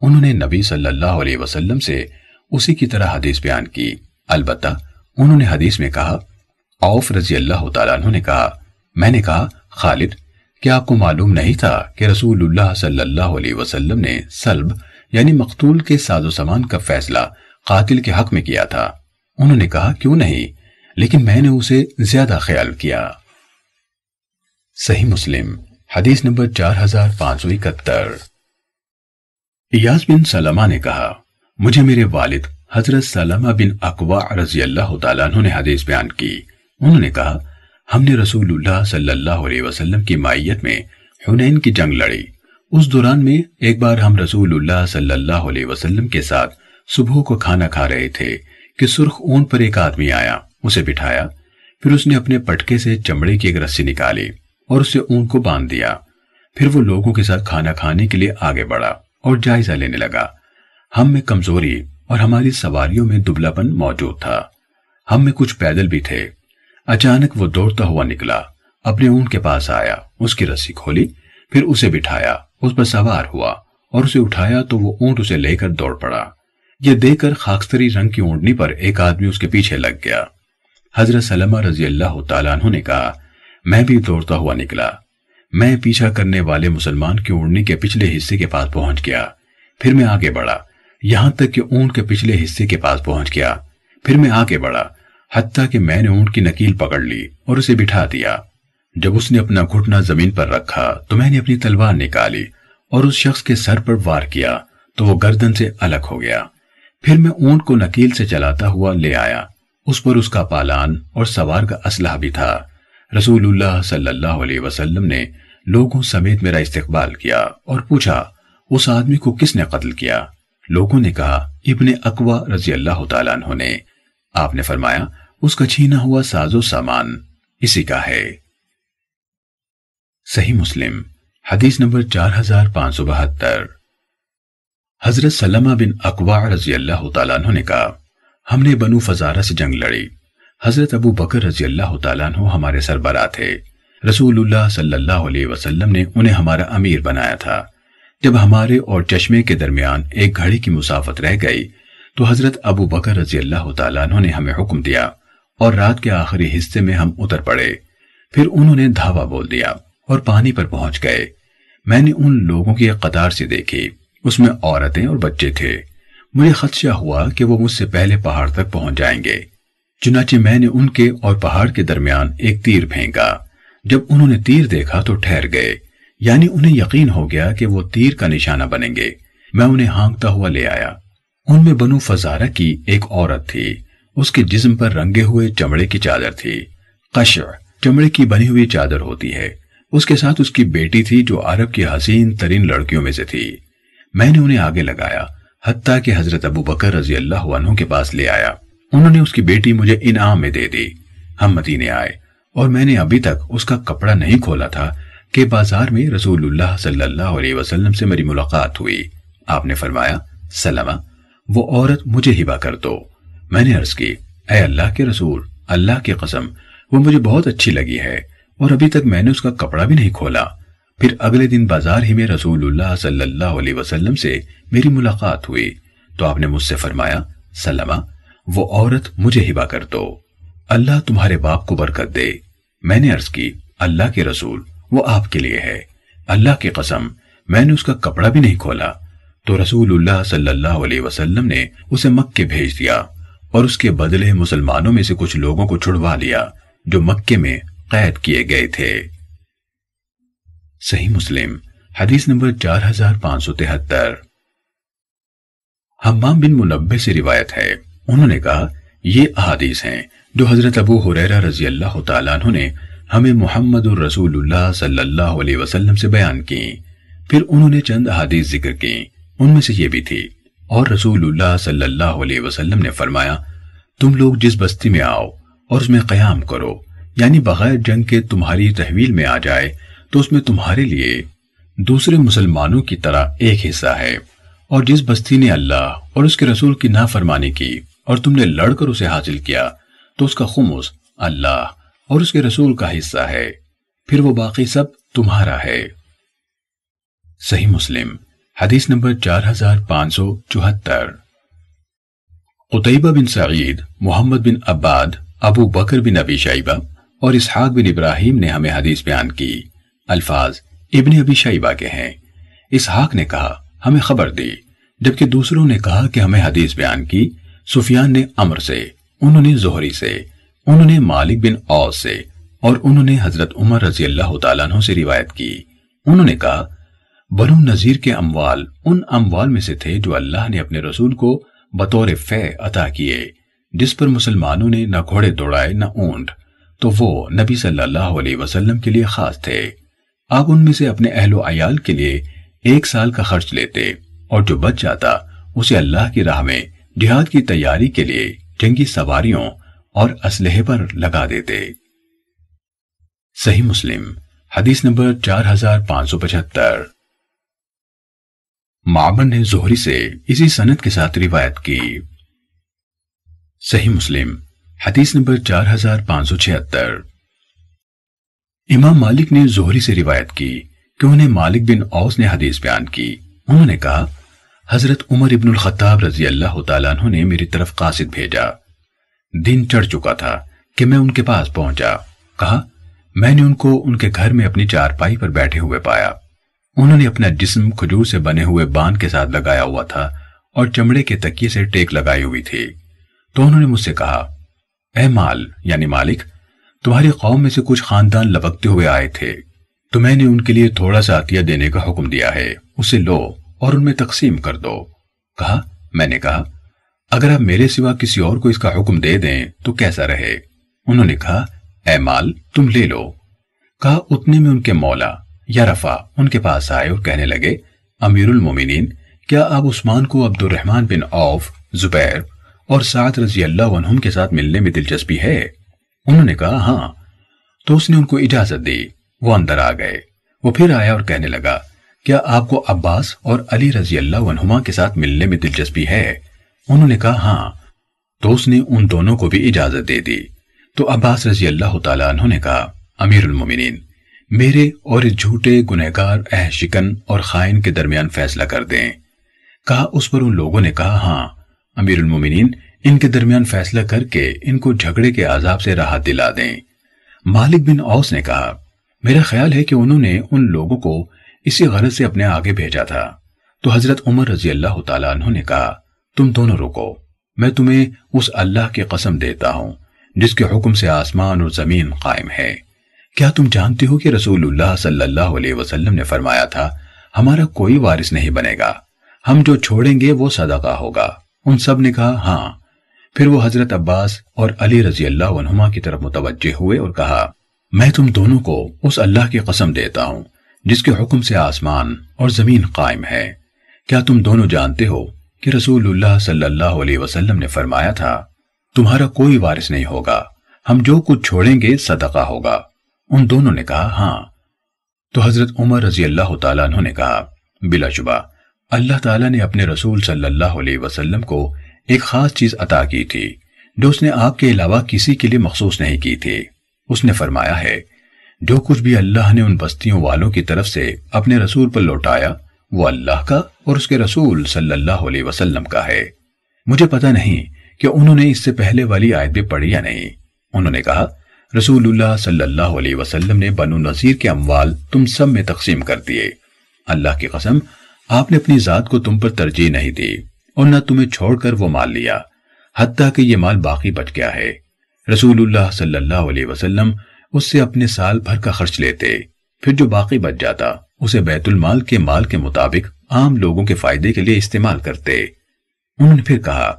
Speaker 1: انہوں نے نبی صلی اللہ علیہ وسلم سے اسی کی طرح حدیث بیان کی۔ البتہ انہوں نے حدیث میں کہا، عوف رضی اللہ تعالیٰ عنہ نے کہا، میں نے کہا، خالد کیا آپ کو معلوم نہیں تھا کہ رسول اللہ صلی اللہ علیہ وسلم نے سلب یعنی مقتول کے ساز و سامان کا فیصلہ قاتل کے حق میں کیا تھا؟ انہوں نے کہا، کیوں نہیں؟ لیکن میں نے اسے زیادہ خیال کیا۔ صحیح مسلم، حدیث نمبر چار ہزار پانچ سو اکہتر۔ ایاز بن سلمہ نے کہا، مجھے میرے والد حضرت سلمہ بن اقوا رضی اللہ تعالیٰ عنہ نے حدیث بیان کی۔ انہوں نے کہا ہم نے رسول اللہ صلی اللہ علیہ وسلم کی مائیت میں حنین کی جنگ لڑی۔ اس دوران میں ایک بار ہم رسول اللہ صلی اللہ علیہ وسلم کے ساتھ صبح کو کھانا کھا رہے تھے کہ سرخ اون پر ایک آدمی آیا، اسے بٹھایا، پھر اس نے اپنے پٹکے سے چمڑے کی ایک رسی نکالی اور اسے اون کو باندھ دیا۔ پھر وہ لوگوں کے ساتھ کھانا کھانے کے لیے آگے بڑھا اور جائزہ لینے لگا۔ ہم میں کمزوری اور ہماری سواریوں میں دبلا پن موجود تھا۔ ہم میں کچھ پیدل بھی تھے۔ اچانک وہ دوڑتا ہوا نکلا، اپنے اونٹ کے پاس آیا، اس کی رسی کھولی، پھر اسے بٹھایا، اس پر سوار ہوا اور اسے اٹھایا تو وہ اونٹ اسے لے کر دوڑ پڑا۔ یہ دیکھ کر خاکستری رنگ کی اونٹنی پر ایک آدمی اس کے پیچھے لگ گیا۔ حضرت سلمہ رضی اللہ تعالیٰ عنہ نے کہا، میں بھی دوڑتا ہوا نکلا۔ میں پیچھا کرنے والے مسلمان کی اونٹنی کے پچھلے حصے کے پاس پہنچ گیا۔ پھر میں آگے بڑھا۔ یہاں تک کہ اونٹ کے پچھلے حصے کے پاس پہنچ گیا۔ پھر میں آگے بڑھا۔ حتیٰ کہ میں نے اونٹ کی نکیل پکڑ لی اور اسے بٹھا دیا۔ جب اس نے اپنا گھٹنا زمین پر رکھا تو میں نے اپنی تلوار نکالی اور اس شخص کے سر پر وار کیا تو وہ گردن سے الگ ہو گیا۔ پھر میں اونٹ کو نکیل سے چلاتا ہوا لے آیا۔ اس پر اس کا پالان اور سوار کا اسلحہ بھی تھا۔ رسول اللہ صلی اللہ علیہ وسلم نے لوگوں سمیت میرا استقبال کیا اور پوچھا، اس آدمی کو کس نے قتل کیا؟ لوگوں نے کہا، ابن اقوا رضی اللہ تعالیٰ عنہ نے۔ آپ نے فرمایا اس کا چھینا ہوا ساز و سامان اسی کا ہے۔ صحیح مسلم، حدیث نمبر چار ہزار پانچ سو بہتر۔ حضرت سلمہ بن اقوا رضی اللہ تعالیٰ عنہ نے کہا، ہم نے بنو فزارہ سے جنگ لڑی۔ حضرت ابو بکر رضی اللہ تعالیٰ عنہ ہمارے سربراہ تھے۔ رسول اللہ صلی اللہ علیہ وسلم نے انہیں ہمارا امیر بنایا تھا۔ جب ہمارے اور چشمے کے درمیان ایک گھڑی کی مسافت رہ گئی، تو حضرت ابو بکر رضی اللہ تعالیٰ عنہ نے ہمیں حکم دیا۔ اور رات کے آخری حصے میں ہم اتر پڑے۔ پھر انہوں نے دھاوا بول دیا اور پانی پر پہنچ گئے۔ میں نے ان لوگوں کی ایک قطار سے دیکھی۔ اس میں عورتیں اور بچے تھے۔ مجھے خدشہ ہوا کہ وہ مجھ سے پہلے پہاڑ تک پہنچ جائیں گے۔ چنانچہ میں نے ان کے اور پہاڑ کے درمیان ایک تیر پھینکا۔ جب انہوں نے تیر دیکھا تو ٹھہر گئے۔ یعنی انہیں یقین ہو گیا کہ وہ تیر کا نشانہ بنیں گے۔ میں انہیں ہانکتا ہوا لے آیا۔ ان میں بنو فزارہ کی ایک عورت تھی۔ اس کے جسم پر رنگے ہوئے چمڑے کی چادر تھی۔ قشع، چمڑے کی بنی ہوئی چادر ہوتی ہے۔ اس کے ساتھ اس کی بیٹی تھی جو عرب کی حسین ترین لڑکیوں میں سے تھی۔ میں نے انہیں آگے لگایا، حتیٰ کہ حضرت ابو بکر رضی اللہ عنہ کے پاس لے آیا۔ انہوں نے اس کی بیٹی مجھے انعام میں دے دی۔ ہم مدینے آئے اور میں نے ابھی تک اس کا کپڑا نہیں کھولا تھا کہ بازار میں رسول اللہ صلی اللہ علیہ وسلم سے میری ملاقات ہوئی۔ آپ نے فرمایا، سلامہ، وہ عورت مجھے ہبا کر دو۔ میں نے عرض کی، اے اللہ کے رسول، اللہ کی قسم، وہ مجھے بہت اچھی لگی ہے اور ابھی تک میں نے اس کا کپڑا بھی نہیں کھولا۔ پھر اگلے دن بازار ہی میں رسول اللہ صلی اللہ علیہ وسلم سے میری ملاقات ہوئی۔ تو آپ نے مجھ سے فرمایا سلامہ وہ عورت مجھے ہبا کر دو۔ اللہ تمہارے باپ کو برکت دے۔ میں نے عرض کی، اللہ کے رسول، وہ آپ کے لیے ہے۔ اللہ کی قسم، میں نے اس کا کپڑا بھی نہیں کھولا۔ تو رسول اللہ صلی اللہ علیہ وسلم نے اسے مکے بھیج دیا۔ اور اس کے بدلے مسلمانوں میں سے کچھ لوگوں کو چھڑوا لیا جو مکے میں قید کیے گئے تھے۔ صحیح مسلم، حدیث نمبر چار ہزار پانچ سو تہتر۔ حمام بن منبع سے روایت ہے۔ انہوں نے کہا، یہ احادیث ہیں جو حضرت ابو حریرہ رضی اللہ تعالیٰ عنہ نے ہمیں محمد الرسول اللہ صلی اللہ علیہ وسلم سے بیان کی پھر انہوں نے چند احادیث ذکر کی ان میں سے یہ بھی تھی۔ اور رسول اللہ صلی اللہ علیہ وسلم نے فرمایا، تم لوگ جس بستی میں آؤ اور اس میں قیام کرو یعنی بغیر جنگ کے تمہاری تحویل میں آ جائے، تو اس میں تمہارے لیے دوسرے مسلمانوں کی طرح ایک حصہ ہے۔ اور جس بستی نے اللہ اور اس کے رسول کی نافرمانی کی اور تم نے لڑ کر اسے حاصل کیا، تو اس کا خمس اللہ اور اس کے رسول کا حصہ ہے۔ پھر وہ باقی سب تمہارا ہے۔ صحیح مسلم۔ حدیث نمبر چار ہزار پانچ سو چوہتر۔ قطعبہ بن سعید، محمد بن عباد، ابو بکر بن ابی شیبہ اور اسحاق بن ابراہیم نے ہمیں حدیث بیان کی۔ الفاظ ابن ابی شیبہ کے ہیں۔ اسحاق نے کہا، ہمیں خبر دی۔ جبکہ دوسروں نے کہا کہ ہمیں حدیث بیان کی۔ سفیان نے امر سے، انہوں نے زہری سے، انہوں نے مالک بن اوس سے اور انہوں نے حضرت عمر رضی اللہ تعالیٰ عنہ سے روایت کی۔ انہوں نے کہا بنو نذیر کے اموال ان اموال میں سے تھے جو اللہ نے اپنے رسول کو بطور فے عطا کیے، جس پر مسلمانوں نے نہ گھوڑے دوڑائے نہ اونٹ، تو وہ نبی صلی اللہ علیہ وسلم کے لیے خاص تھے۔ آپ ان میں سے اپنے اہل و عیال کے لیے ایک سال کا خرچ لیتے اور جو بچ جاتا، اسے اللہ کی راہ میں جہاد کی تیاری کے لیے جنگی سواریوں اور اسلحے پر لگا دیتے۔ صحیح مسلم، حدیث نمبر چار ہزار پانچ سو پچہتر۔ معمر نے زہری سے اسی سنت کے ساتھ روایت کی۔ صحیح مسلم، حدیث نمبر چار ہزار پانچ سو چھہتر۔ امام مالک نے زہری سے روایت کی کہ انہیں مالک بن اوس نے حدیث بیان کی۔ انہوں نے کہا، حضرت عمر ابن الخطاب رضی اللہ تعالیٰ عنہ نے میری طرف قاصد بھیجا۔ دن چڑھ چکا تھا کہ میں ان کے پاس پہنچا۔ کہا، میں نے ان کو ان کے گھر میں اپنی چارپائی پر بیٹھے ہوئے پایا۔ انہوں نے اپنا جسم کھجور سے بنے ہوئے باندھ کے ساتھ لگایا ہوا تھا اور چمڑے کے تکیے سے ٹیک لگائی ہوئی تھی۔ تو انہوں نے مجھ سے کہا، اے مال یعنی مالک، تمہاری قوم میں سے کچھ خاندان لبکتے ہوئے آئے تھے۔ تو میں نے ان کے لیے تھوڑا سا عطیہ دینے کا حکم دیا ہے۔ اسے لو اور ان میں تقسیم کر دو۔ کہا، میں نے کہا، اگر آپ میرے سوا کسی اور کو اس کا حکم دے دیں تو کیسا رہے؟ انہوں نے کہا، اے مال، تم لے لو۔ کہا، اتنے میں ان کے مولا یا رفا ان کے پاس آئے اور کہنے لگے امیر المومنین کیا آپ عثمان کو عبد الرحمن بن عوف، زبیر اور سعد رضی اللہ عنہم کے ساتھ ملنے میں دلچسپی ہے؟ انہوں نے کہا ہاں۔ تو اس نے ان کو اجازت دی۔ وہ اندر آ گئے۔ وہ پھر آیا اور کہنے لگا، کیا آپ کو عباس اور علی رضی اللہ عنہما کے ساتھ ملنے میں دلچسپی ہے؟ انہوں نے کہا ہاں۔ تو اس نے ان دونوں کو بھی اجازت دے دی۔ تو عباس رضی اللہ تعالیٰ عنہ نے کہا امیر المومنین میرے اور اس جھوٹے گنہگار اہ شکن اور خائن کے درمیان فیصلہ کر دیں۔ کہا اس پر ان لوگوں نے کہا ہاں امیر المومنین، ان کے درمیان فیصلہ کر کے ان کو جھگڑے کے عذاب سے راحت دلا دیں۔ مالک بن اوس نے کہا، میرا خیال ہے کہ انہوں نے ان لوگوں کو اسی غرض سے اپنے آگے بھیجا تھا۔ تو حضرت عمر رضی اللہ تعالیٰ عنہ نے کہا، تم دونوں رکو، میں تمہیں اس اللہ کی قسم دیتا ہوں، جس کے حکم سے آسمان اور زمین قائم ہے۔ کیا تم جانتے ہو کہ رسول اللہ صلی اللہ علیہ وسلم نے فرمایا تھا، ہمارا کوئی وارث نہیں بنے گا۔ ہم جو چھوڑیں گے وہ صدقہ ہوگا۔ ان سب نے کہا ہاں۔ پھر وہ حضرت عباس اور علی رضی اللہ عنہما کی طرف متوجہ ہوئے اور کہا، میں تم دونوں کو اس اللہ کی قسم دیتا ہوں، جس کے حکم سے آسمان اور زمین قائم ہے۔ کیا تم دونوں جانتے ہو کہ رسول اللہ صلی اللہ علیہ وسلم نے فرمایا تھا، تمہارا کوئی وارث نہیں ہوگا۔ ہم جو کچھ چھوڑیں گے صدقہ ہوگا۔ ان دونوں نے کہا ہاں۔ تو حضرت عمر رضی اللہ تعالیٰ عنہ نے کہا، بلا شبہ، اللہ تعالیٰ نے اپنے رسول صلی اللہ علیہ وسلم کو ایک خاص چیز عطا کی تھی، جو اس نے آپ کے علاوہ کسی کے لیے مخصوص نہیں کی تھی۔ اس نے فرمایا ہے، جو کچھ بھی اللہ نے ان بستیوں والوں کی طرف سے اپنے رسول پر لوٹایا، وہ اللہ کا اور اس کے رسول صلی اللہ علیہ وسلم کا ہے۔ مجھے پتہ نہیں کہ انہوں نے اس سے پہلے والی آیت بھی پڑھی یا نہیں۔ انہوں نے کہا رسول اللہ صلی اللہ علیہ وسلم نے بنو نذیر کے اموال تم سب میں تقسیم کر دیے۔ اللہ کی قسم، آپ نے اپنی ذات کو تم پر ترجیح نہیں دی اور نہ تمہیں چھوڑ کر وہ مال لیا، حتیٰ کہ یہ مال باقی بچ گیا ہے۔ رسول اللہ صلی اللہ علیہ وسلم اس سے اپنے سال بھر کا خرچ لیتے، پھر جو باقی بچ جاتا، اسے بیت المال کے مال کے مطابق عام لوگوں کے فائدے کے لیے استعمال کرتے۔ انہوں نے پھر کہا،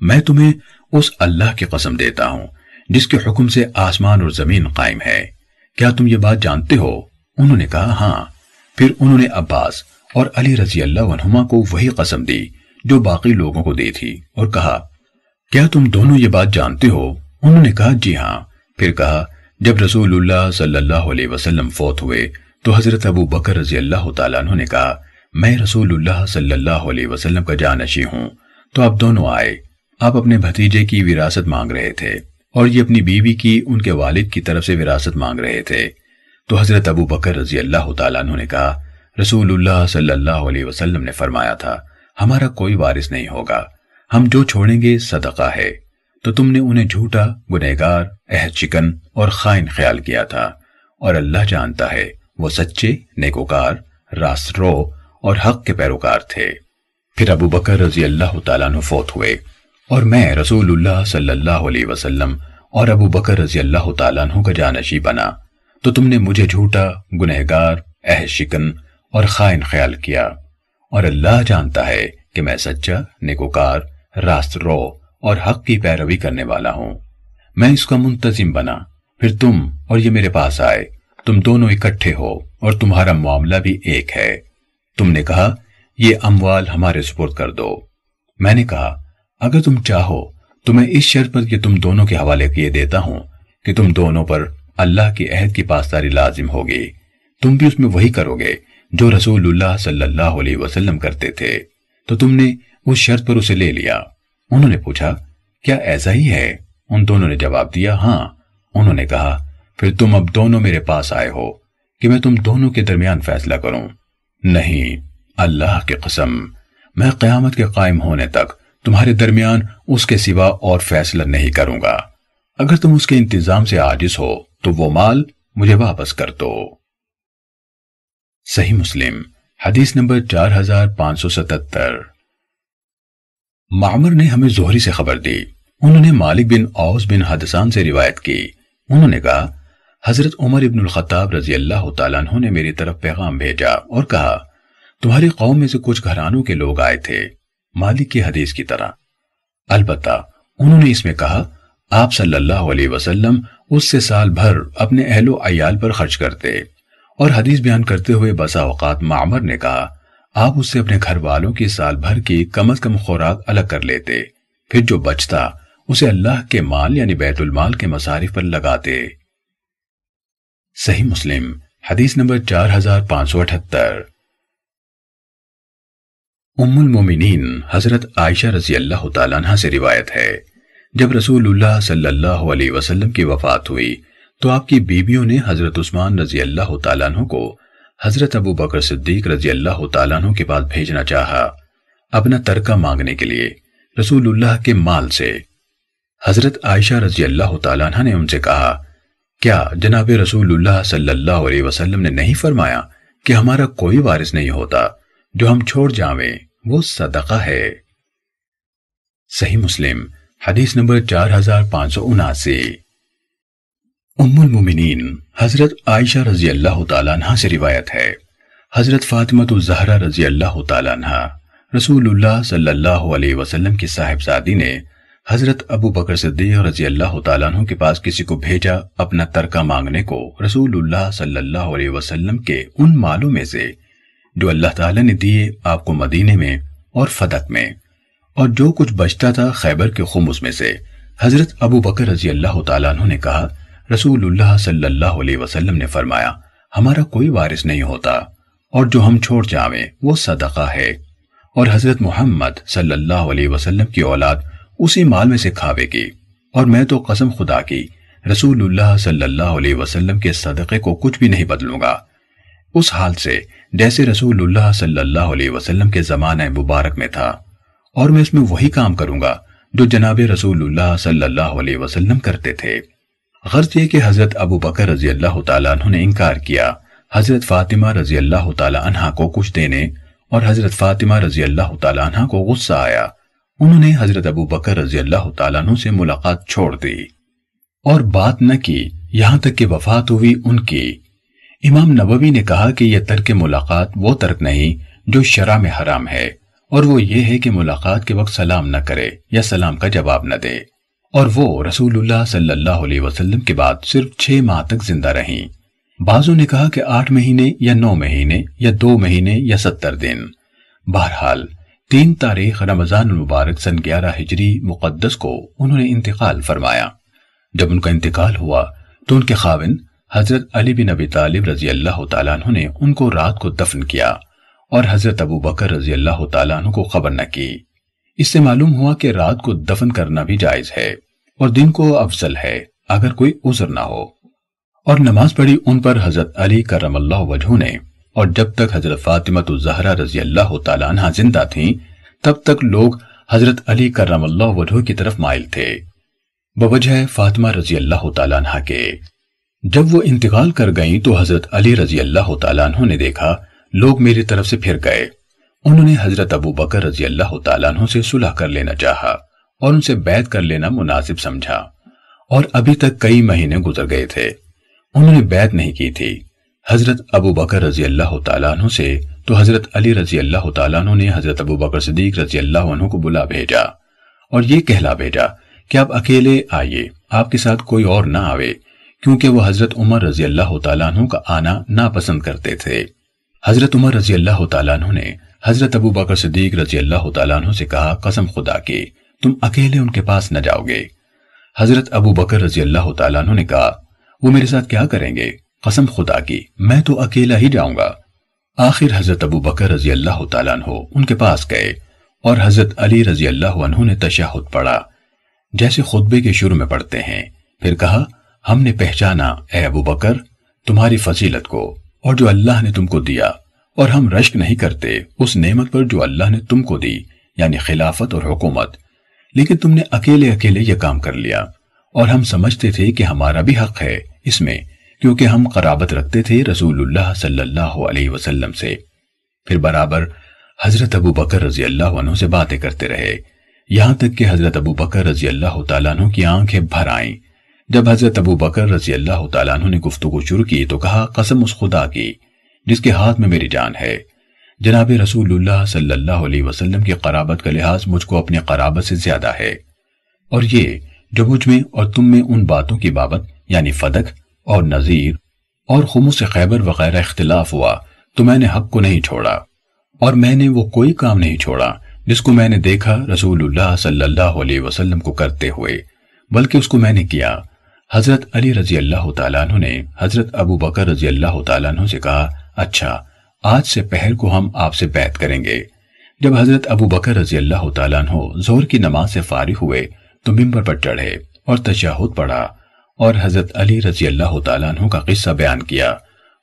Speaker 1: میں تمہیں اس اللہ کی قسم دیتا ہوں۔ جس کے حکم سے آسمان اور زمین قائم ہے۔ کیا تم یہ بات جانتے ہو؟ انہوں نے کہا ہاں۔ پھر انہوں نے عباس اور علی رضی اللہ عنہما کو وہی قسم دی جو باقی لوگوں کو دی تھی اور کہا، کیا تم دونوں یہ بات جانتے ہو؟ انہوں نے کہا جی ہاں۔ پھر کہا، جب رسول اللہ صلی اللہ علیہ وسلم فوت ہوئے تو حضرت ابو بکر رضی اللہ تعالیٰ عنہ نے کہا، میں رسول اللہ صلی اللہ علیہ وسلم کا جانشی ہوں۔ تو اب دونوں آئے۔ آپ اپنے بھتیجے کی وراثت مانگ رہے تھے۔ اور یہ اپنی بیوی کی ان کے والد کی طرف سے وراثت مانگ رہے تھے۔ تو حضرت ابو بکر رضی اللہ تعالیٰ عنہ نے کہا، رسول اللہ صلی اللہ علیہ وسلم نے فرمایا تھا، ہمارا کوئی وارث نہیں ہوگا، ہم جو چھوڑیں گے صدقہ ہے۔ تو تم نے انہیں جھوٹا، گنہگار، عہد چکن اور خائن خیال کیا تھا۔ اور اللہ جانتا ہے، وہ سچے، نیکوکار، راست رو اور حق کے پیروکار تھے۔ پھر ابو بکر رضی اللہ تعالیٰ عنہ فوت ہوئے۔ اور میں رسول اللہ صلی اللہ علیہ وسلم اور ابو بکر رضی اللہ تعالیٰ عنہ کا جانشی بنا، تو تم نے مجھے جھوٹا، گنہگار اہ شکن اور خائن خیال کیا۔ اور اللہ جانتا ہے کہ میں سچا، نیکوکار، راست رو اور حق کی پیروی کرنے والا ہوں۔ میں اس کا منتظم بنا۔ پھر تم اور یہ میرے پاس آئے۔ تم دونوں اکٹھے ہو اور تمہارا معاملہ بھی ایک ہے۔ تم نے کہا، یہ اموال ہمارے سپرد کر دو۔ میں نے کہا اگر تم چاہو، تو میں اس شرط پر کہ تم دونوں کے حوالے کیے دیتا ہوں کہ تم دونوں پر اللہ کی عہد کی پاسداری لازم ہوگی۔ تم بھی اس میں وہی کرو گے جو رسول اللہ صلی اللہ علیہ وسلم کرتے تھے۔ تو تم نے اس شرط پر اسے لے لیا۔ انہوں نے پوچھا، کیا ایسا ہی ہے؟ ان دونوں نے جواب دیا ہاں انہوں نے کہا، پھر تم اب دونوں میرے پاس آئے ہو کہ میں تم دونوں کے درمیان فیصلہ کروں۔ نہیں، اللہ کی قسم، میں قیامت کے قائم ہونے تک تمہارے درمیان اس کے سوا اور فیصلہ نہیں کروں گا۔ اگر تم اس کے انتظام سے عاجز ہو، تو وہ مال مجھے واپس کر دو۔ صحیح مسلم، حدیث نمبر چار ہزار پانچ سو ستتر۔ معمر نے ہمیں زہری سے خبر دی۔ انہوں نے مالک بن اوس بن حدثان سے روایت کی۔ انہوں نے کہا، حضرت عمر ابن الخطاب رضی اللہ تعالیٰ عنہ نے میری طرف پیغام بھیجا اور کہا، تمہاری قوم میں سے کچھ گھرانوں کے لوگ آئے تھے۔ مالک کی حدیث کی طرح۔ البتہ انہوں نے اس میں کہا، آپ صلی اللہ علیہ وسلم اس سے سال بھر اپنے اہل و عیال پر خرچ کرتے۔ اور حدیث بیان کرتے ہوئے بسا اوقات معمر نے کہا، آپ اس سے اپنے گھر والوں کی سال بھر کی کم از کم خوراک الگ کر لیتے۔ پھر جو بچتا، اسے اللہ کے مال یعنی بیت المال کے مصارف پر لگاتے۔ صحیح مسلم، حدیث نمبر چار ہزار پانچ سو اٹھتر۔ ام المومنین حضرت عائشہ رضی اللہ تعالیٰ عنہ سے روایت ہے۔ جب رسول اللہ صلی اللہ علیہ وسلم کی وفات ہوئی، تو آپ کی بیویوں نے حضرت عثمان رضی اللہ تعالیٰ عنہ کو حضرت ابو بکر صدیق رضی اللہ تعالیٰ عنہ کے پاس بھیجنا چاہا۔ اپنا ترکہ مانگنے کے لیے رسول اللہ کے مال سے حضرت عائشہ رضی اللہ تعالیٰ عنہ نے ان سے کہا، کیا جناب رسول اللہ صلی اللہ علیہ وسلم نے نہیں فرمایا کہ ہمارا کوئی وارث نہیں ہوتا جو ہم چھوڑ جاویں؟ وہ صدقہ ہے۔ صحیح مسلم، حدیث نمبر چار ہزار پانچ سو اناسی۔ ام المومنین، حضرت عائشہ رضی اللہ تعالیٰ عنہ سے روایت ہے۔ حضرت فاطمہ الزہرہ رضی اللہ تعالیٰ عنہ، رسول اللہ صلی اللہ علیہ وسلم کی صاحبزادی نے حضرت ابو بکر صدیق رضی اللہ تعالیٰ عنہ کے پاس کسی کو بھیجا اپنا ترکہ مانگنے کو رسول اللہ صلی اللہ علیہ وسلم کے ان مالوں میں سے جو اللہ تعالیٰ نے دیے آپ کو مدینے میں اور فدق میں۔ اور جو کچھ بچتا تھا خیبر کے خمس میں سے۔ حضرت ابو بکر رضی اللہ تعالیٰ عنہ نے کہا رسول اللہ صلی اللہ علیہ وسلم نے فرمایا، ہمارا کوئی وارث نہیں ہوتا، اور جو ہم چھوڑ جاویں وہ صدقہ ہے۔ اور حضرت محمد صلی اللہ علیہ وسلم کی اولاد اسی مال میں سے کھاوے گی۔ اور میں تو قسم خدا کی رسول اللہ صلی اللہ علیہ وسلم کے صدقے کو کچھ بھی نہیں بدلوں گا۔ اس حال سے جیسے رسول اللہ صلی اللہ علیہ وسلم کے زمانہ مبارک میں تھا، اور میں اس میں وہی کام کروں گا جو جناب رسول اللہ صلی اللہ علیہ وسلم کرتے تھے۔ غرض یہ کہ حضرت ابو بکر رضی اللہ تعالیٰ عنہ نے انکار کیا، حضرت فاطمہ رضی اللہ تعالیٰ عنہ کو کچھ دینے اور حضرت فاطمہ رضی اللہ تعالیٰ عنہ کو غصہ آیا۔ انہوں نے حضرت ابو بکر رضی اللہ تعالیٰ عنہ سے ملاقات چھوڑ دی۔ اور بات نہ کی، یہاں تک کہ وفات ہوئی ان کی۔ امام نبوی نے کہا کہ یہ ترک ملاقات وہ ترک نہیں جو شرع میں حرام ہے، اور وہ یہ ہے کہ ملاقات کے وقت سلام نہ کرے یا سلام کا جواب نہ دے۔ اور وہ رسول اللہ صلی اللہ علیہ وسلم کے بعد صرف چھ ماہ تک زندہ رہیں۔ بعضوں نے کہا کہ آٹھ مہینے یا نو مہینے یا دو مہینے یا ستر دن۔ بہرحال، تین تاریخ رمضان المبارک سن گیارہ ہجری مقدس کو انہوں نے انتقال فرمایا۔ جب ان کا انتقال ہوا تو ان کے خاون حضرت علی بن ابی طالب رضی اللہ تعالیٰ عنہ نے ان کو رات کو دفن کیا اور حضرت ابو بکر رضی اللہ تعالیٰ عنہ کو خبر نہ کی۔ اس سے معلوم ہوا کہ رات کو دفن کرنا بھی جائز ہے اور دن کو افضل ہے اگر کوئی عذر نہ ہو۔ اور نماز پڑھی ان پر حضرت علی کرم اللہ وجہ نے۔ اور جب تک حضرت فاطمہ الزہرہ رضی اللہ تعالیٰ عنہ زندہ تھیں، تب تک لوگ حضرت علی کرم اللہ وجہ کی طرف مائل تھے۔ بوجہ فاطمہ رضی اللہ تعالیٰ عنہ کے۔ جب وہ انتقال کر گئیں تو حضرت علی رضی اللہ تعالیٰ عنہ نے دیکھا، لوگ میری طرف سے پھر گئے۔ انہوں نے حضرت ابو بکر رضی اللہ تعالیٰ عنہ سے صلح کر لینا چاہا اور ان سے بیعت کر لینا مناسب سمجھا۔ اور ابھی تک کئی مہینے گزر گئے تھے۔ انہوں نے بیعت نہیں کی تھی۔ حضرت ابو بکر رضی اللہ تعالیٰ عنہ سے تو حضرت علی رضی اللہ تعالیٰ عنہ نے حضرت ابو بکر صدیق رضی اللہ عنہ کو بلا بھیجا۔ اور یہ کہلا بھیجا کہ آپ اکیلے آئیے، آپ کے ساتھ کوئی اور نہ آوے۔ کیونکہ وہ حضرت عمر رضی اللہ تعالیٰ عنہ کا آنا ناپسند کرتے تھے۔ حضرت عمر رضی اللہ تعالیٰ عنہ نے حضرت ابو بکر صدیق رضی اللہ تعالیٰ عنہ سے کہا، قسم خدا کی، تم اکیلے ان کے پاس نہ جاؤ گے۔ حضرت ابو بکر رضی اللہ تعالیٰ عنہ نے کہا، وہ میرے ساتھ کیا کریں گے؟ قسم خدا کی، میں تو اکیلا ہی جاؤں گا۔ آخر حضرت ابو بکر رضی اللہ تعالیٰ عنہ ان کے پاس گئے اور حضرت علی رضی اللہ عنہ نے تشہد پڑھا۔ جیسے خطبے کے شروع میں پڑھتے ہیں، پھر کہا ہم نے پہچانا، اے ابو بکر، تمہاری فضیلت کو اور جو اللہ نے تم کو دیا۔ اور ہم رشک نہیں کرتے اس نعمت پر جو اللہ نے تم کو دی یعنی خلافت اور حکومت۔ لیکن تم نے اکیلے اکیلے یہ کام کر لیا۔ اور ہم سمجھتے تھے کہ ہمارا بھی حق ہے اس میں، کیونکہ ہم قرابت رکھتے تھے رسول اللہ صلی اللہ علیہ وسلم سے۔ پھر برابر حضرت ابو بکر رضی اللہ عنہ سے باتیں کرتے رہے۔ یہاں تک کہ حضرت ابو بکر رضی اللہ تعالیٰ عنہ کی آنکھیں بھر آئیں۔ جب حضرت ابو بکر رضی اللہ تعالیٰ عنہ نے گفتگو شروع کی تو کہا، قسم اس خدا کی، جس کے ہاتھ میں میری جان ہے۔ جناب رسول اللہ صلی اللہ علیہ وسلم کی قرابت کا لحاظ مجھ کو اپنی قرابت سے زیادہ ہے۔ اور یہ جو مجھ میں اور تم میں ان باتوں کی بابت یعنی فدق اور نظیر اور خمس خیبر وغیرہ اختلاف ہوا تو میں نے حق کو نہیں چھوڑا۔ اور میں نے وہ کوئی کام نہیں چھوڑا جس کو میں نے دیکھا رسول اللہ صلی اللہ علیہ وسلم کو کرتے ہوئے، بلکہ اس کو میں نے کیا۔ حضرت علی رضی اللہ تعالیٰ عنہ نے حضرت ابو بکر رضی اللہ تعالیٰ عنہ سے کہا اچھا آج سے پہر کو ہم آپ سے بیعت کریں گے۔ جب حضرت ابو بکر رضی اللہ تعالیٰ عنہ زور کی نماز سے فارغ ہوئے تو ممبر پر چڑھے اور تشہد پڑھا اور حضرت علی رضی اللہ تعالیٰ عنہ کا قصہ بیان کیا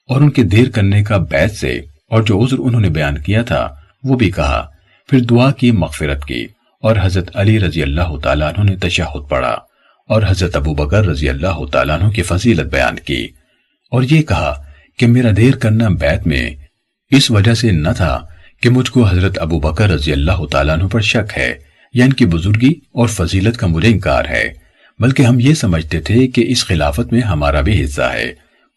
Speaker 1: اور ان کے دیر کرنے کا بیت سے اور جو عذر انہوں نے بیان کیا تھا، وہ بھی کہا۔ پھر دعا کی مغفرت کی اور حضرت علی رضی اللہ تعالیٰ عنہ نے تشہد پڑھا۔ اور حضرت ابو بکر رضی اللہ تعالیٰ عنہ کی فضیلت بیان کی اور یہ کہا کہ میرا دیر کرنا بیت میں اس وجہ سے نہ تھا کہ مجھ کو حضرت ابو بکر رضی اللہ تعالیٰ عنہ پر شک ہے یعنی یا ان کی بزرگی اور فضیلت کا مجھے انکار ہے۔ بلکہ ہم یہ سمجھتے تھے کہ اس خلافت میں ہمارا بھی حصہ ہے۔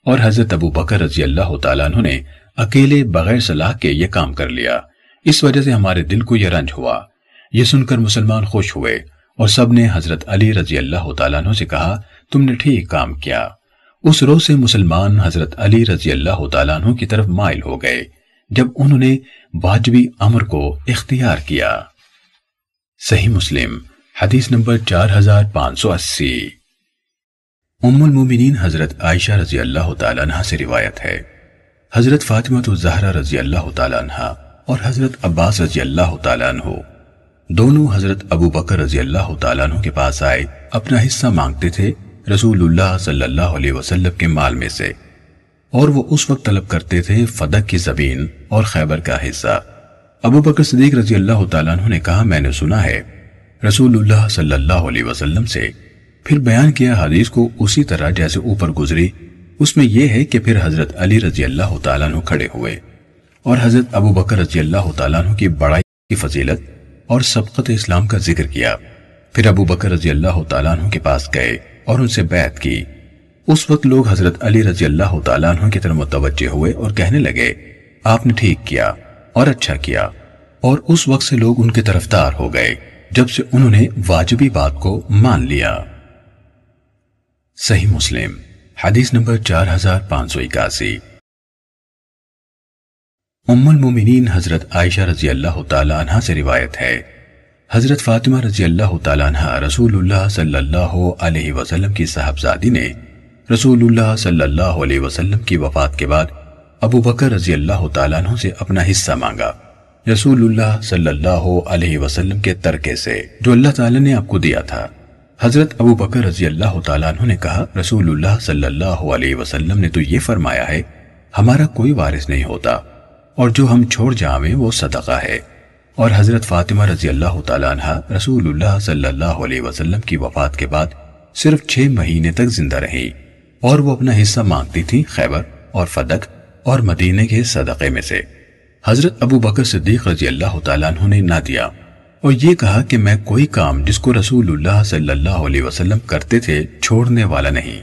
Speaker 1: اور حضرت ابو بکر رضی اللہ تعالیٰ عنہ نے اکیلے بغیر صلاح کے یہ کام کر لیا۔ اس وجہ سے ہمارے دل کو یہ رنج ہوا۔ یہ سن کر مسلمان خوش ہوئے۔ اور سب نے حضرت علی رضی اللہ تعالیٰ عنہ سے کہا، تم نے ٹھیک کام کیا۔ اس روز سے مسلمان حضرت علی رضی اللہ تعالیٰ عنہ کی طرف مائل ہو گئے، جب انہوں نے واجبی امر کو اختیار کیا۔ صحیح مسلم، حدیث نمبر چار ہزار پانچ سو اسی۔ ام المومنین حضرت عائشہ رضی اللہ تعالیٰ عنہ سے روایت ہے۔ حضرت فاطمہ الزہرہ رضی اللہ تعالیٰ عنہ اور حضرت عباس رضی اللہ تعالیٰ عنہ دونوں حضرت ابو بکر رضی اللہ تعالیٰ عنہ کے پاس آئے، اپنا حصہ مانگتے تھے رسول اللہ صلی اللہ علیہ وسلم کے مال میں سے۔ اور وہ اس وقت طلب کرتے تھے فدق کی زمین اور خیبر کا حصہ۔ ابو بکر صدیق رضی اللہ تعالیٰ عنہ نے کہا، میں نے سنا ہے، رسول اللہ صلی اللہ علیہ وسلم سے پھر بیان کیا حدیث کو اسی طرح جیسے اوپر گزری۔ اس میں یہ ہے کہ پھر حضرت علی رضی اللہ تعالیٰ عنہ کھڑے ہوئے۔ اور حضرت ابو بکر رضی اللہ تعالیٰ عنہ کی بڑائی کی فضیلت اور سبقت اسلام کا ذکر کیا۔ پھر ابو بکر رضی اللہ تعالیٰ عنہ کے پاس گئے اور ان سے بیعت کی۔ اس وقت لوگ حضرت علی رضی اللہ تعالیٰ عنہ کی طرف متوجہ ہوئے اور کہنے لگے، آپ نے ٹھیک کیا اور اچھا کیا۔ اور اس وقت سے لوگ ان کے طرفدار ہو گئے، جب سے انہوں نے واجبی بات کو مان لیا۔ صحیح مسلم، حدیث نمبر چار ہزار پانچ سو اکاسی۔ ام المومنین حضرت عائشہ رضی اللہ تعالیٰ عنہ سے روایت ہے۔ حضرت فاطمہ رضی اللہ تعالیٰ عنہ رسول اللہ صلی اللہ علیہ وسلم کی صاحبزادی نے رسول اللہ صلی اللہ علیہ وسلم کی وفات کے بعد ابو بکر رضی اللہ تعالیٰ عنہ سے اپنا حصہ مانگا۔ رسول اللہ صلی اللہ علیہ وسلم کے ترکے سے، جو اللہ تعالیٰ نے آپ کو دیا تھا۔ حضرت ابو بکر رضی اللہ تعالیٰ عنہ نے کہا، رسول اللہ صلی اللہ علیہ وسلم نے تو یہ فرمایا ہے، ہمارا کوئی وارث نہیں ہوتا۔ اور جو ہم چھوڑ جاویں وہ صدقہ ہے۔ اور حضرت فاطمہ رضی اللہ تعالیٰ عنہ رسول اللہ صلی اللہ علیہ وسلم کی وفات کے بعد صرف چھ مہینے تک زندہ رہی اور وہ اپنا حصہ مانگتی تھی خیبر اور فدق اور مدینے کے صدقے میں سے۔ حضرت ابو بکر صدیق رضی اللہ تعالیٰ عنہ نے نہ دیا۔ اور یہ کہا کہ میں کوئی کام جس کو رسول اللہ صلی اللہ علیہ وسلم کرتے تھے چھوڑنے والا نہیں۔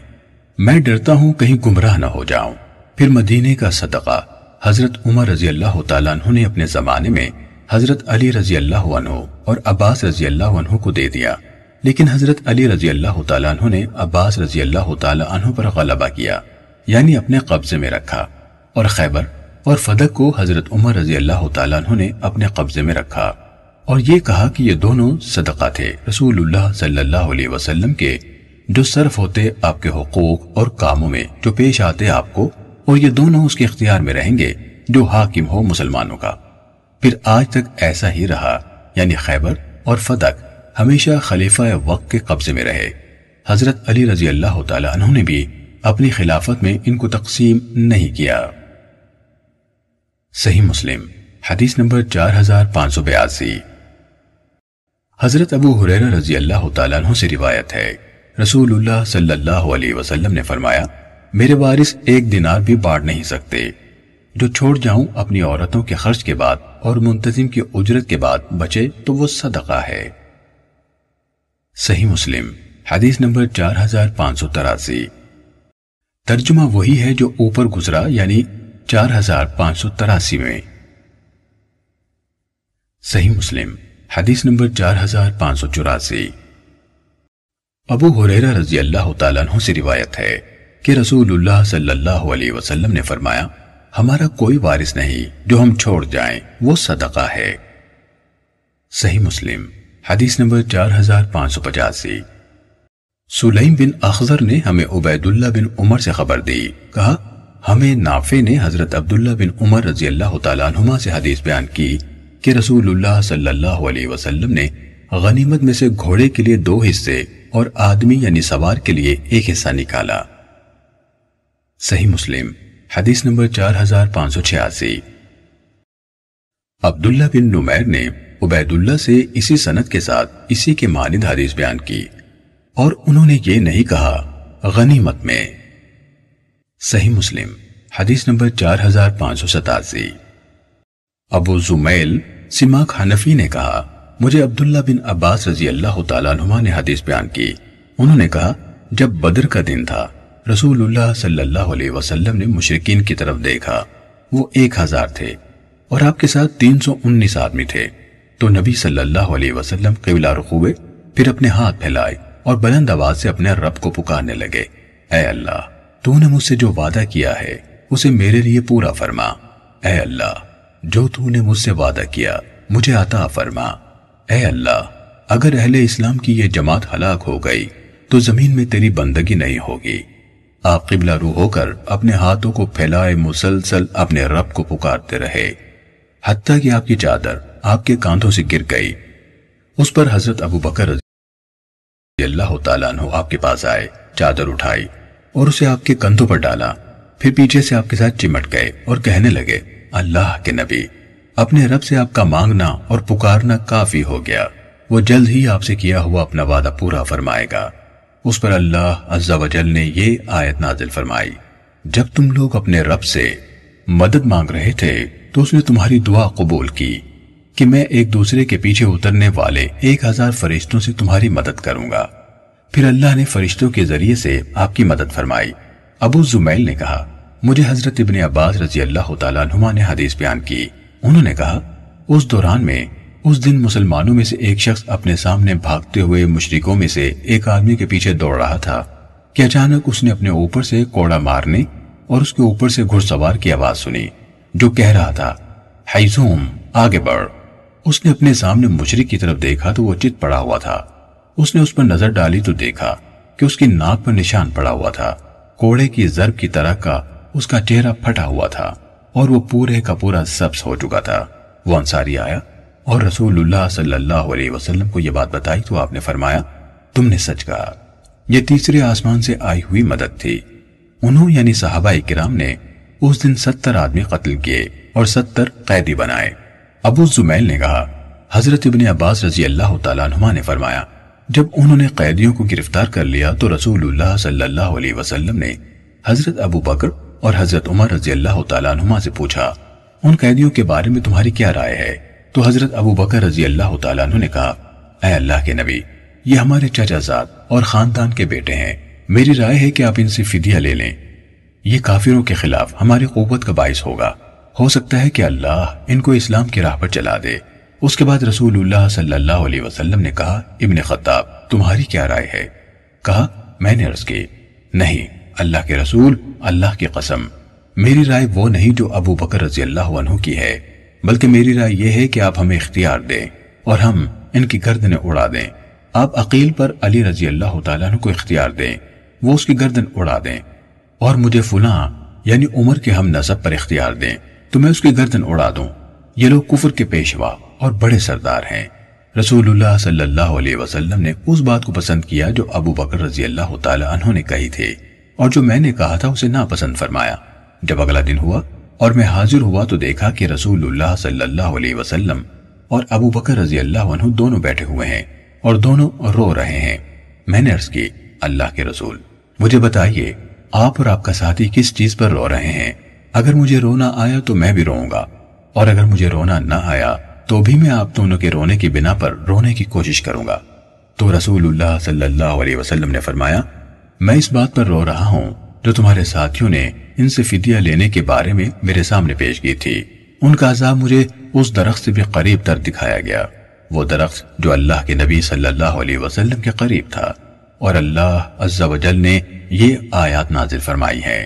Speaker 1: میں ڈرتا ہوں کہیں گمراہ نہ ہو جاؤں۔ پھر مدینے کا صدقہ۔ حضرت عمر رضی اللہ تعالیٰ عنہ نے اپنے زمانے میں حضرت علی رضی اللہ عنہ اور عباس رضی اللہ عنہ کو دے دیا۔ لیکن حضرت علی رضی اللہ تعالیٰ عنہ نے عباس رضی اللہ تعالیٰ عنہ پر غلبہ کیا یعنی اپنے قبضے میں رکھا۔ اور خیبر اور فدق کو حضرت عمر رضی اللہ تعالیٰ عنہ نے اپنے قبضے میں رکھا۔ اور یہ کہا کہ یہ دونوں صدقہ تھے رسول اللہ صلی اللہ علیہ وسلم کے، جو صرف ہوتے آپ کے حقوق اور کاموں میں، جو پیش آتے آپ کو اور یہ دونوں اس کے اختیار میں رہیں گے جو حاکم ہو مسلمانوں کا۔ پھر آج تک ایسا ہی رہا یعنی خیبر اور فدق ہمیشہ خلیفہ وقت کے قبضے میں رہے۔ حضرت علی رضی اللہ تعالیٰ عنہ نے بھی اپنی خلافت میں ان کو تقسیم نہیں کیا۔ صحیح مسلم، حدیث نمبر چار ہزار پانچ سو بیاسی۔ حضرت ابو حریر رضی اللہ تعالیٰ عنہ سے روایت ہے۔ رسول اللہ صلی اللہ علیہ وسلم نے فرمایا میرے وارث ایک دینار بھی بانٹ نہیں سکتے۔ جو چھوڑ جاؤں اپنی عورتوں کے خرچ کے بعد اور منتظم کی اجرت کے بعد بچے تو وہ صدقہ ہے۔ صحیح مسلم، حدیث نمبر چار ہزار پانچ سو تراسی۔ ترجمہ وہی ہے جو اوپر گزرا یعنی چار ہزار پانچ سو تراسی میں۔ صحیح مسلم، حدیث نمبر چار ہزار پانچ سو چوراسی۔ ابو حریرہ رضی اللہ تعالیٰ عنہ سے روایت ہے۔ کہ رسول اللہ صلی اللہ علیہ وسلم نے فرمایا، ہمارا کوئی وارث نہیں جو ہم چھوڑ جائیں، وہ صدقہ ہے۔ صحیح مسلم، حدیث نمبر چار ہزار پانچ سو پچاسی۔ سلیم بن اخذر نے ہمیں عبید اللہ بن عمر سے خبر دی، کہا، ہمیں نافع نے حضرت عبداللہ بن عمر رضی اللہ تعالیٰ عنہما سے حدیث بیان کی کہ رسول اللہ صلی اللہ علیہ وسلم نے غنیمت میں سے گھوڑے کے لیے دو حصے اور آدمی یعنی سوار کے لیے ایک حصہ نکالا۔ صحیح مسلم، حدیث نمبر چار ہزار پانچ سو چھیاسی۔ عبداللہ بن نمیر نے عبید اللہ سے اسی سنت کے ساتھ اسی کے مانند حدیث بیان کی اور انہوں نے یہ نہیں کہا، غنیمت میں۔ صحیح مسلم، حدیث نمبر چار ہزار پانچ سو ستاسی۔ ابو زمیل، سماک حنفی نے کہا، مجھے عبداللہ بن عباس رضی اللہ تعالیٰ عنہ نے حدیث بیان کی۔ انہوں نے کہا، جب بدر کا دن تھا۔ رسول اللہ صلی اللہ علیہ وسلم نے مشرقین کی طرف دیکھا۔ وہ ایک ہزار تھے اور آپ کے ساتھ تین سو انیس آدمی تھے۔ تو نبی صلی اللہ علیہ وسلم قبلہ رخوے پھر اپنے ہاتھ پھیلائے اور بلند آواز سے اپنے رب کو پکارنے لگے۔ اے اللہ، تو نے مجھ سے جو وعدہ کیا ہے، اسے میرے لیے پورا فرما۔ اے اللہ، جو تو نے مجھ سے وعدہ کیا، مجھے عطا فرما۔ اے اللہ، اگر اہل اسلام کی یہ جماعت ہلاک ہو گئی، تو زمین میں تیری بندگی نہیں ہوگی۔ آپ قبلہ روح ہو کر اپنے ہاتھوں کو پھیلائے مسلسل اپنے رب کو پکارتے رہے۔ حتیٰ کہ آپ کی چادر آپ کے کاندھوں سے گر گئی۔ اس پر حضرت ابو بکر رضی اللہ تعالیٰ عنہ آپ کے پاس آئے، چادر اٹھائی اور اسے آپ کے کندھوں پر ڈالا۔ پھر پیچھے سے آپ کے ساتھ چمٹ گئے اور کہنے لگے، اللہ کے نبی، اپنے رب سے آپ کا مانگنا اور پکارنا کافی ہو گیا۔ وہ جلد ہی آپ سے کیا ہوا اپنا وعدہ پورا فرمائے گا۔ اس پر اللہ عز و جل نے یہ آیت نازل فرمائی، جب تم لوگ اپنے رب سے مدد مانگ رہے تھے، تو اس نے تمہاری دعا قبول کی کہ میں ایک دوسرے کے پیچھے اترنے والے ایک ہزار فرشتوں سے تمہاری مدد کروں گا۔ پھر اللہ نے فرشتوں کے ذریعے سے آپ کی مدد فرمائی۔ ابو زمیل نے کہا، مجھے حضرت ابن عباس رضی اللہ تعالیٰ عنہ نے حدیث بیان کی۔ انہوں نے کہا، اس دوران میں اس دن مسلمانوں میں سے ایک شخص اپنے سامنے بھاگتے ہوئے مشرکوں میں سے ایک آدمی کے پیچھے دوڑ رہا تھا۔ کہ اچانک اس نے اپنے اوپر سے کوڑا مارنے اور اس کے اوپر سے گھڑ سوار کی آواز سنی، جو کہہ رہا تھا حیزوم آگے بڑھ۔ اس نے اپنے سامنے مشرق کی طرف دیکھا تو وہ چت پڑا ہوا تھا۔ اس نے اس پر نظر ڈالی تو دیکھا کہ اس کی ناک پر نشان پڑا ہوا تھا۔ کوڑے کی ضرب کی طرح کا اس کا چہرہ پھٹا ہوا تھا اور وہ پورے کا پورا سبز ہو چکا تھا۔ وہ انصاری آیا اور رسول اللہ صلی اللہ علیہ وسلم کو یہ بات بتائی تو آپ نے فرمایا، تم نے سچ کہا۔ یہ تیسرے آسمان سے آئی ہوئی مدد تھی۔ انہوں یعنی صحابہ کرام نے اس دن ستر آدمی قتل کیے اور ستر قیدی بنائے۔ ابو زمیل نے کہا، حضرت ابن عباس رضی اللہ تعالیٰ عنہ نے فرمایا، جب انہوں نے قیدیوں کو گرفتار کر لیا تو رسول اللہ صلی اللہ علیہ وسلم نے حضرت ابو بکر اور حضرت عمر رضی اللہ تعالیٰ عنہ سے پوچھا، ان قیدیوں کے بارے میں تمہاری کیا رائے ہے؟ تو حضرت ابو بکر رضی اللہ تعالیٰ عنہ نے کہا، اے اللہ کے نبی، یہ ہمارے چچا زاد اور خاندان کے بیٹے ہیں۔ میری رائے ہے کہ آپ ان سے فدیہ لے لیں۔ یہ کافروں کے خلاف ہماری قوت کا باعث ہوگا۔ ہو سکتا ہے کہ اللہ ان کو اسلام کی راہ پر چلا دے۔ اس کے بعد رسول اللہ صلی اللہ علیہ وسلم نے کہا، ابن خطاب، تمہاری کیا رائے ہے؟ کہا، میں نے عرض کی، نہیں، اللہ کے رسول، اللہ کی قسم۔ میری رائے وہ نہیں جو ابو بکر رضی اللہ عنہ کی ہے۔ بلکہ میری رائے یہ ہے کہ آپ ہمیں اختیار دیں اور ہم ان کی گردنیں اڑا دیں۔ آپ عقیل پر علی رضی اللہ تعالیٰ عنہ کو اختیار دیں، وہ اس کی گردن اڑا دیں۔ اور مجھے فلاں یعنی عمر کے ہم نصب پر اختیار دیں، تو میں اس کی گردن اڑا دوں۔ یہ لوگ کفر کے پیشوا اور بڑے سردار ہیں۔ رسول اللہ صلی اللہ علیہ وسلم نے اس بات کو پسند کیا جو ابو بکر رضی اللہ تعالی عنہ نے کہی تھی اور جو میں نے کہا تھا اسے ناپسند فرمایا۔ جب اگلا دن ہوا اور میں حاضر ہوا تو دیکھا کہ رسول اللہ صلی اللہ علیہ وسلم اور ابو بکر رضی اللہ عنہ دونوں بیٹھے ہوئے ہیں اور دونوں رو رہے ہیں۔ میں نے عرض کی، اللہ کے رسول، مجھے بتائیے، آپ اور آپ کا ساتھی کس چیز پر رو رہے ہیں؟ اگر مجھے رونا آیا تو میں بھی روؤں گا، اور اگر مجھے رونا نہ آیا تو بھی میں آپ دونوں کے رونے کی بنا پر رونے کی کوشش کروں گا۔ تو رسول اللہ صلی اللہ علیہ وسلم نے فرمایا، میں اس بات پر رو رہا ہوں جو تمہارے ساتھیوں نے ان سے فدیہ لینے کے بارے میں میرے سامنے پیش کی تھی۔ ان کا عذاب مجھے اس درخت سے بھی قریب تر دکھایا گیا۔ وہ درخت جو اللہ کے نبی صلی اللہ علیہ وسلم کے قریب تھا۔ اور اللہ عز و جل نے یہ آیات نازل فرمائی ہیں۔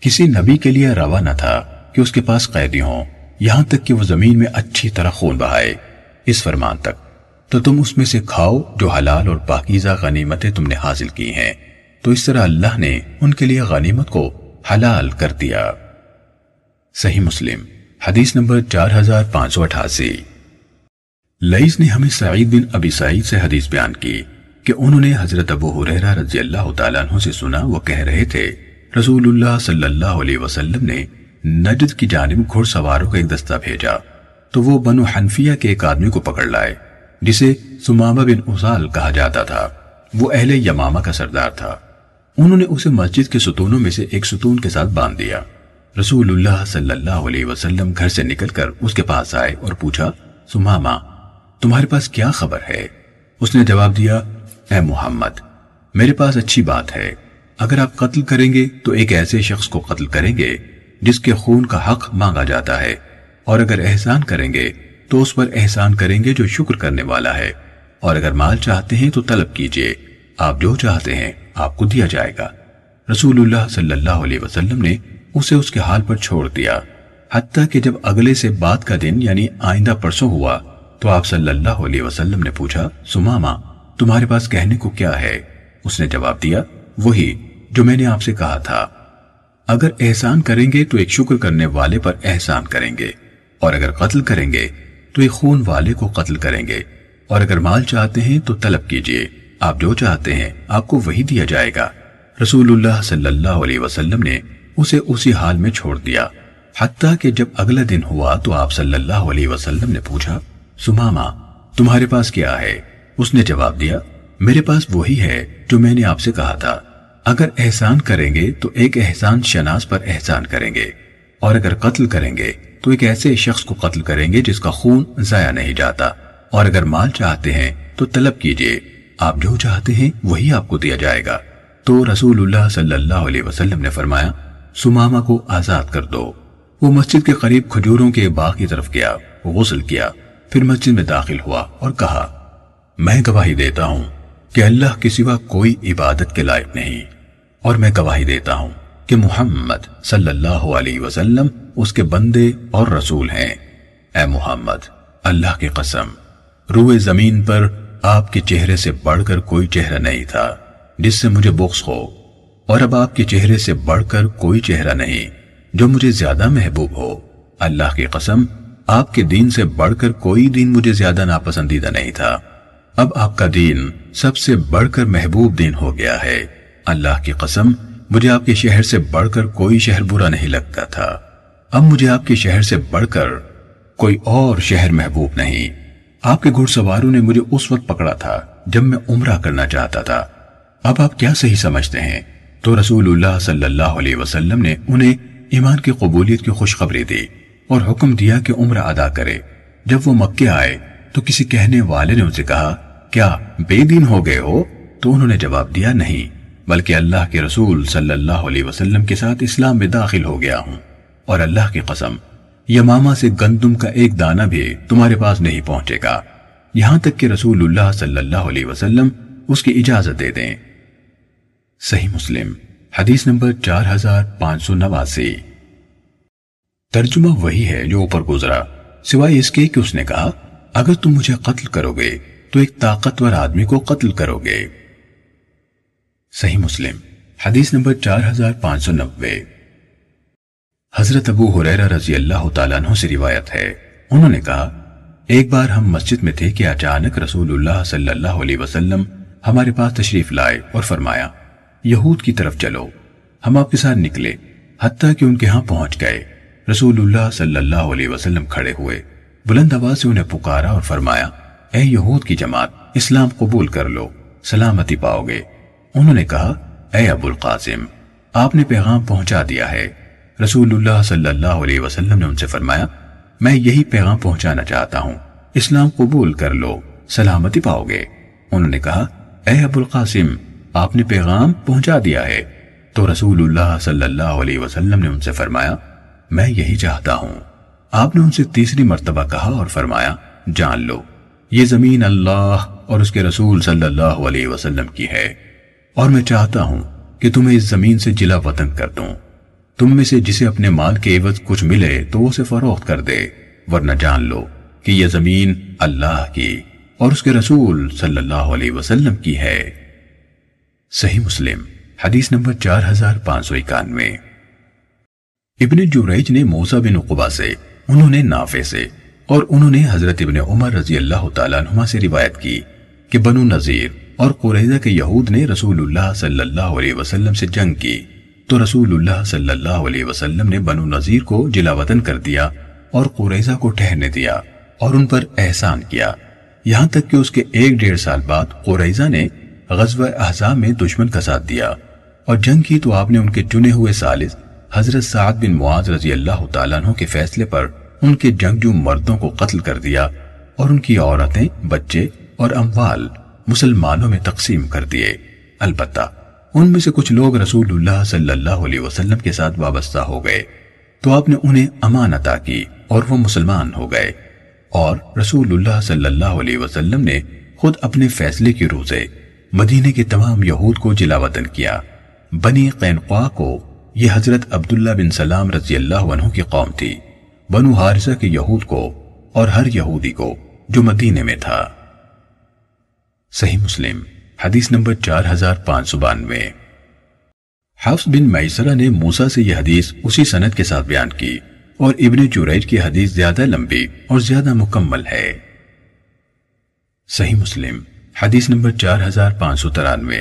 Speaker 1: کسی نبی کے لیے روا نہ تھا کہ اس کے پاس قیدی ہوں۔ یہاں تک کہ وہ زمین میں اچھی طرح خون بہائے۔ اس فرمان تک، تو تم اس میں سے کھاؤ جو حلال اور پاکیزہ غنیمتیں تم نے حاصل کی ہیں۔ تو اس طرح اللہ نے ان کے لیے غنیمت کو حلال کر دیا۔ صحیح مسلم، حدیث نمبر چار ہزار پانچ سو اٹھاسی۔ لئیس نے ہمیں سعید بن ابی سعید سے حدیث بیان کی کہ انہوں نے حضرت ابو حریرہ رضی اللہ تعالیٰ عنہ سے سنا، وہ کہہ رہے تھے، رسول اللہ صلی اللہ علیہ وسلم نے نجد کی جانب گھڑ سواروں کا ایک دستہ بھیجا۔ تو وہ بنو حنفیہ کے ایک آدمی کو پکڑ لائے، جسے سمامہ بن اصال کہا جاتا تھا۔ وہ اہل یمامہ کا سردار تھا۔ انہوں نے اسے مسجد کے ستونوں میں سے ایک ستون کے ساتھ باندھ دیا۔ رسول اللہ صلی اللہ علیہ وسلم گھر سے نکل کر اس کے پاس آئے اور پوچھا سمامہ تمہارے پاس کیا خبر ہے؟ اس نے جواب دیا، اے محمد، میرے پاس اچھی بات ہے۔ اگر آپ قتل کریں گے تو ایک ایسے شخص کو قتل کریں گے جس کے خون کا حق مانگا جاتا ہے۔ اور اگر احسان کریں گے تو اس پر احسان کریں گے جو شکر کرنے والا ہے۔ اور اگر مال چاہتے ہیں تو طلب کیجیے۔ آپ جو چاہتے ہیں، آپ کو دیا جائے گا۔ رسول اللہ صلی اللہ علیہ وسلم نے اسے اس کے حال پر چھوڑ دیا۔ حتیٰ کہ جب اگلے سے بعد کا دن یعنی آئندہ پرسوں ہوا، تو آپ صلی اللہ علیہ وسلم نے پوچھا سماما تمہارے پاس کہنے کو کیا ہے؟ اس نے جواب دیا، وہی جو میں نے آپ سے کہا تھا۔ اگر احسان کریں گے تو ایک شکر کرنے والے پر احسان کریں گے، اور اگر قتل کریں گے تو ایک خون والے کو قتل کریں گے، اور اگر مال چاہتے ہیں تو طلب کیجیے۔ آپ جو چاہتے ہیں، آپ کو وہی دیا جائے گا۔ رسول اللہ صلی اللہ علیہ وسلم نے اسے اسی حال میں چھوڑ دیا۔ حتیٰ کہ جب اگلا دن ہوا تو آپ صلی اللہ علیہ وسلم نے پوچھا سماما تمہارے پاس کیا ہے؟ اس نے جواب دیا، میرے پاس وہی ہے جو میں نے آپ سے کہا تھا۔ اگر احسان کریں گے تو ایک احسان شناس پر احسان کریں گے، اور اگر قتل کریں گے تو ایک ایسے شخص کو قتل کریں گے جس کا خون ضائع نہیں جاتا۔ اور اگر مال چاہتے ہیں تو طلب کیجیے۔ آپ جو چاہتے ہیں وہی آپ کو دیا جائے گا۔ تو رسول اللہ صلی اللہ علیہ وسلم نے فرمایا سماما کو آزاد کر دو۔ وہ مسجد کے قریب کھجوروں کے باغ کی طرف گیا، غسل کیا، پھر مسجد میں داخل ہوا اور کہا، میں گواہی دیتا ہوں کہ اللہ کے سوا کوئی عبادت کے لائق نہیں۔ اور میں گواہی دیتا ہوں کہ محمد صلی اللہ علیہ وسلم اس کے بندے اور رسول ہیں۔ اے محمد، اللہ کی قسم، روئے زمین پر آپ کے چہرے سے بڑھ کر کوئی چہرہ نہیں تھا، جس سے مجھے بغض ہو۔ اور اب آپ کے چہرے سے بڑھ کر کوئی چہرہ نہیں، جو مجھے زیادہ محبوب ہو۔ اللہ کی قسم، آپ کے دین سے بڑھ کر کوئی دین مجھے زیادہ ناپسندیدہ نہیں تھا۔ اب آپ کا دین سب سے بڑھ کر محبوب دین ہو گیا ہے۔ اللہ کی قسم، مجھے آپ کے شہر سے بڑھ کر کوئی شہر برا نہیں لگتا تھا۔ اب مجھے آپ کے شہر سے بڑھ کر کوئی اور شہر محبوب نہیں۔ آپ کے گھڑ سواروں نے مجھے اس وقت پکڑا تھا جب میں عمرہ کرنا چاہتا تھا۔ اب آپ کیا صحیح سمجھتے ہیں؟ تو رسول اللہ صلی اللہ علیہ وسلم نے انہیں ایمان کی قبولیت کی خوشخبری دی اور حکم دیا کہ عمرہ ادا کرے۔ جب وہ مکے آئے تو کسی کہنے والے نے ان سے کہا، کیا بے دین ہو گئے ہو؟ تو انہوں نے جواب دیا، نہیں، بلکہ اللہ کے رسول صلی اللہ علیہ وسلم کے ساتھ اسلام میں داخل ہو گیا ہوں اور اللہ کی قسم یماما سے گندم کا ایک دانہ بھی تمہارے پاس نہیں پہنچے گا۔ یہاں تک کہ رسول اللہ صلی اللہ علیہ وسلم اس کی اجازت دے دیں۔ صحیح مسلم، حدیث نمبر چار ہزار پانچ سو نواسی۔ ترجمہ وہی ہے جو اوپر گزرا، سوائے اس کے کہ اس نے کہا، اگر تم مجھے قتل کرو گے، تو ایک طاقتور آدمی کو قتل کرو گے۔ صحیح مسلم، حدیث نمبر چار ہزار پانچ سو نبے حضرت ابو حریرہ رضی اللہ تعالیٰ عنہ سے روایت ہے۔ انہوں نے کہا، ایک بار ہم مسجد میں تھے کہ اچانک رسول اللہ صلی اللہ علیہ وسلم ہمارے پاس تشریف لائے اور فرمایا، یہود کی طرف چلو، ہم آپ کے ساتھ نکلے، حتیٰ کہ ان کے ہاں پہنچ گئے۔ رسول اللہ صلی اللہ علیہ وسلم کھڑے ہوئے، بلند آواز سے انہیں پکارا اور فرمایا، اے یہود کی جماعت، اسلام قبول کر لو، سلامتی پاؤ گے۔ انہوں نے کہا، اے ابو القاسم آپ نے پیغام پہنچا دیا ہے۔ رسول اللہ صلی اللہ علیہ وسلم نے ان سے فرمایا، میں یہی پیغام پہنچانا چاہتا ہوں، اسلام قبول کر لو، سلامتی پاؤ گے۔ انہوں نے کہا، اے ابو القاسم، آپ نے پیغام پہنچا دیا ہے۔ تو رسول اللہ صلی اللہ علیہ وسلم نے ان سے فرمایا، میں یہی چاہتا ہوں۔ آپ نے ان سے تیسری مرتبہ کہا اور فرمایا، جان لو، یہ زمین اللہ اور اس کے رسول صلی اللہ علیہ وسلم کی ہے۔ اور میں چاہتا ہوں کہ تمہیں اس زمین سے جلا وطن کر دوں۔ تم میں سے جسے اپنے مال کے عوض کچھ ملے تو اسے فروخت کر دے، ورنہ جان لو کہ یہ زمین اللہ کی اور اس کے رسول صلی اللہ علیہ وسلم کی ہے۔ صحیح مسلم، حدیث نمبر چار ہزار پانچ سو اکانوے۔ ابن جوریج نے موسا بن عقبہ سے، انہوں نے نافع سے اور انہوں نے حضرت ابن عمر رضی اللہ تعالیٰ عنہ سے روایت کی کہ بنو نظیر اور قریضہ کے یہود نے رسول اللہ صلی اللہ علیہ وسلم سے جنگ کی۔ تو رسول اللہ صلی اللہ علیہ وسلم نے بنو نظیر کو جلا وطن کر دیا اور قریضہ کو ٹھہرنے دیا اور ان پر احسان کیا۔ یہاں تک کہ اس کے ایک ڈیڑھ سال بعد قریضہ نے غزوہ احزاب میں دشمن کا ساتھ دیا اور جنگ کی تو آپ نے ان کے چنے ہوئے سالس حضرت سعد بن معاذ رضی اللہ تعالیٰ عنہ کے فیصلے پر ان کے جنگجو مردوں کو قتل کر دیا اور ان کی عورتیں، بچے اور اموال مسلمانوں میں تقسیم کر دیے۔ البتہ ان میں سے کچھ لوگ رسول اللہ صلی اللہ علیہ وسلم کے ساتھ وابستہ ہو گئے۔ تو آپ نے انہیں امان عطا کی اور وہ مسلمان ہو گئے۔ اور رسول اللہ صلی اللہ علیہ وسلم نے خود اپنے فیصلے کی روزے مدینے کے تمام یہود کو جلا وطن کیا۔ بنی قینقوا کو یہ حضرت عبداللہ بن سلام رضی اللہ عنہ کی قوم تھی۔ بنو حارثہ کے یہود کو اور ہر یہودی کو جو مدینے میں تھا۔ صحیح مسلم۔ حدیث نمبر چار ہزار پانچ سو بانوے۔ حفظ بن میسرہ نے موسیٰ سے یہ حدیث اسی سند کے ساتھ بیان کی اور ابن چوریج کی حدیث زیادہ لمبی اور زیادہ مکمل ہے۔ صحیح مسلم، حدیث نمبر چار ہزار پانچ سو ترانوے۔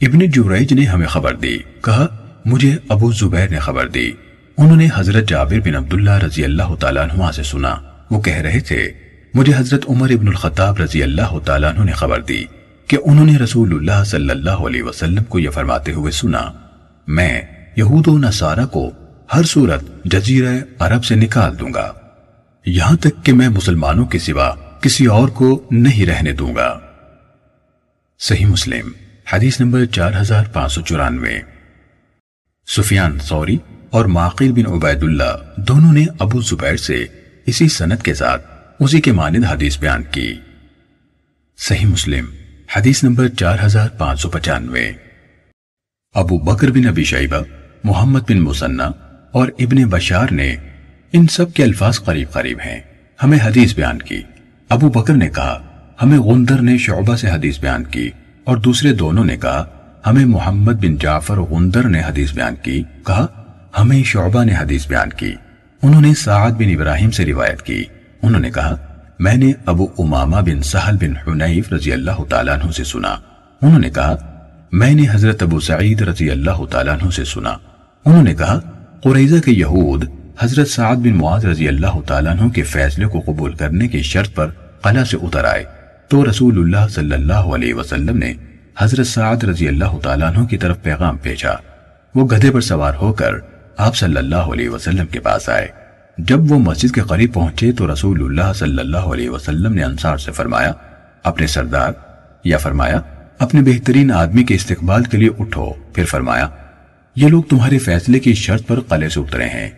Speaker 1: ابن جوریج نے ہمیں خبر دی، کہا، مجھے ابو زبیر نے خبر دی۔ انہوں نے حضرت جابر بن عبداللہ رضی اللہ تعالیٰ عنہ سے سنا۔ وہ کہہ رہے تھے، مجھے حضرت عمر ابن الخطاب رضی اللہ تعالیٰ عنہ نے خبر دی۔ کہ انہوں نے رسول اللہ صلی اللہ علیہ وسلم کو یہ فرماتے ہوئے سنا، میں یہود و نصارہ کو ہر صورت جزیرہ عرب سے نکال دوں گا۔ یہاں تک کہ میں مسلمانوں کے سوا کسی اور کو نہیں رہنے دوں گا۔ صحیح مسلم، حدیث نمبر چار ہزار پانچ سو چورانوے۔ سفیان سوری اور معقل بن عبید اللہ دونوں نے ابو زبیر سے اسی سنت کے ساتھ اسی کے مانند حدیث بیان کی۔ صحیح مسلم حدیث نمبر چار ہزار پانچ سو پچانوے۔ ابو بکر بن ابی شیبہ، محمد بن مسنہ اور ابن بشار نے ان سب کے الفاظ قریب قریب ہیں۔ ہمیں حدیث بیان کی۔ ابو بکر نے کہا، ہمیں غندر نے شعبہ سے حدیث بیان کی اور دوسرے دونوں نے کہا، ہمیں محمد بن جعفر غندر نے حدیث بیان کی۔ کہا، ہمیں شعبہ نے حدیث بیان کی۔ انہوں نے سعید بن ابراہیم سے روایت کی۔ انہوں نے کہا میں نے ابو امامہ بن سہل بن حنیف رضی اللہ تعالیٰ عنہ سے سنا۔ انہوں نے کہا، میں نے حضرت ابو سعید رضی اللہ تعالیٰ عنہ سے سنا۔ انہوں نے کہا قریضہ کے یہود حضرت سعید بن معاذ رضی اللہ تعالیٰ عنہ کے فیصلے کو قبول کرنے کی شرط پر قلعہ سے اتر آئے۔ تو رسول اللہ صلی اللہ علیہ وسلم نے حضرت سعید رضی اللہ تعالیٰ عنہ کی طرف پیغام بھیجا۔ وہ گدھے پر سوار ہو کر آپ صلی اللہ علیہ وسلم کے پاس آئے۔ جب وہ مسجد کے قریب پہنچے تو رسول اللہ صلی اللہ علیہ وسلم نے انصار سے فرمایا، اپنے سردار، یا فرمایا، اپنے بہترین آدمی کے استقبال کے لیے اٹھو۔ پھر فرمایا، یہ لوگ تمہارے فیصلے کی شرط پر قلعے سے اترے ہیں۔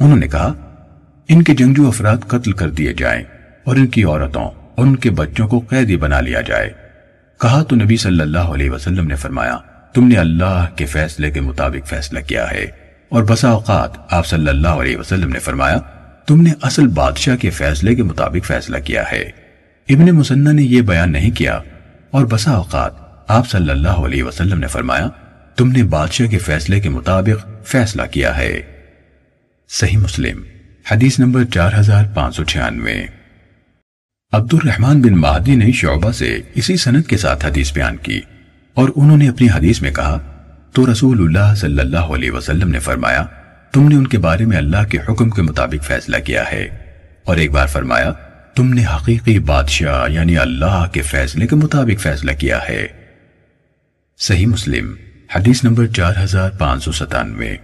Speaker 1: انہوں نے کہا، ان کے جنگجو افراد قتل کر دیے جائیں اور ان کی عورتوں اور ان کے بچوں کو قیدی بنا لیا جائے۔ کہا تو نبی صلی اللہ علیہ وسلم نے فرمایا، تم نے اللہ کے فیصلے کے مطابق فیصلہ کیا ہے۔ اور بسا اوقات آپ صلی اللہ علیہ وسلم نے فرمایا، تم نے اصل بادشاہ کے فیصلے کے مطابق فیصلہ کیا ہے۔ ابن مسنہ نے یہ بیان نہیں کیا، اور بسا اوقات آپ صلی اللہ علیہ وسلم نے فرمایا، تم نے بادشاہ کے فیصلے کے مطابق فیصلہ کیا ہے۔ صحیح مسلم، حدیث نمبر چار ہزار پانچ سو چھیانوے۔ عبد الرحمن بن مہدی نے شعبہ سے اسی سنت کے ساتھ حدیث بیان کی، اور انہوں نے اپنی حدیث میں کہا تو رسول اللہ صلی اللہ علیہ وسلم نے فرمایا، تم نے ان کے بارے میں اللہ کے حکم کے مطابق فیصلہ کیا ہے۔ اور ایک بار فرمایا، تم نے حقیقی بادشاہ یعنی اللہ کے فیصلے کے مطابق فیصلہ کیا ہے۔ صحیح مسلم، حدیث نمبر چار ہزار پانچ سو ستانوے۔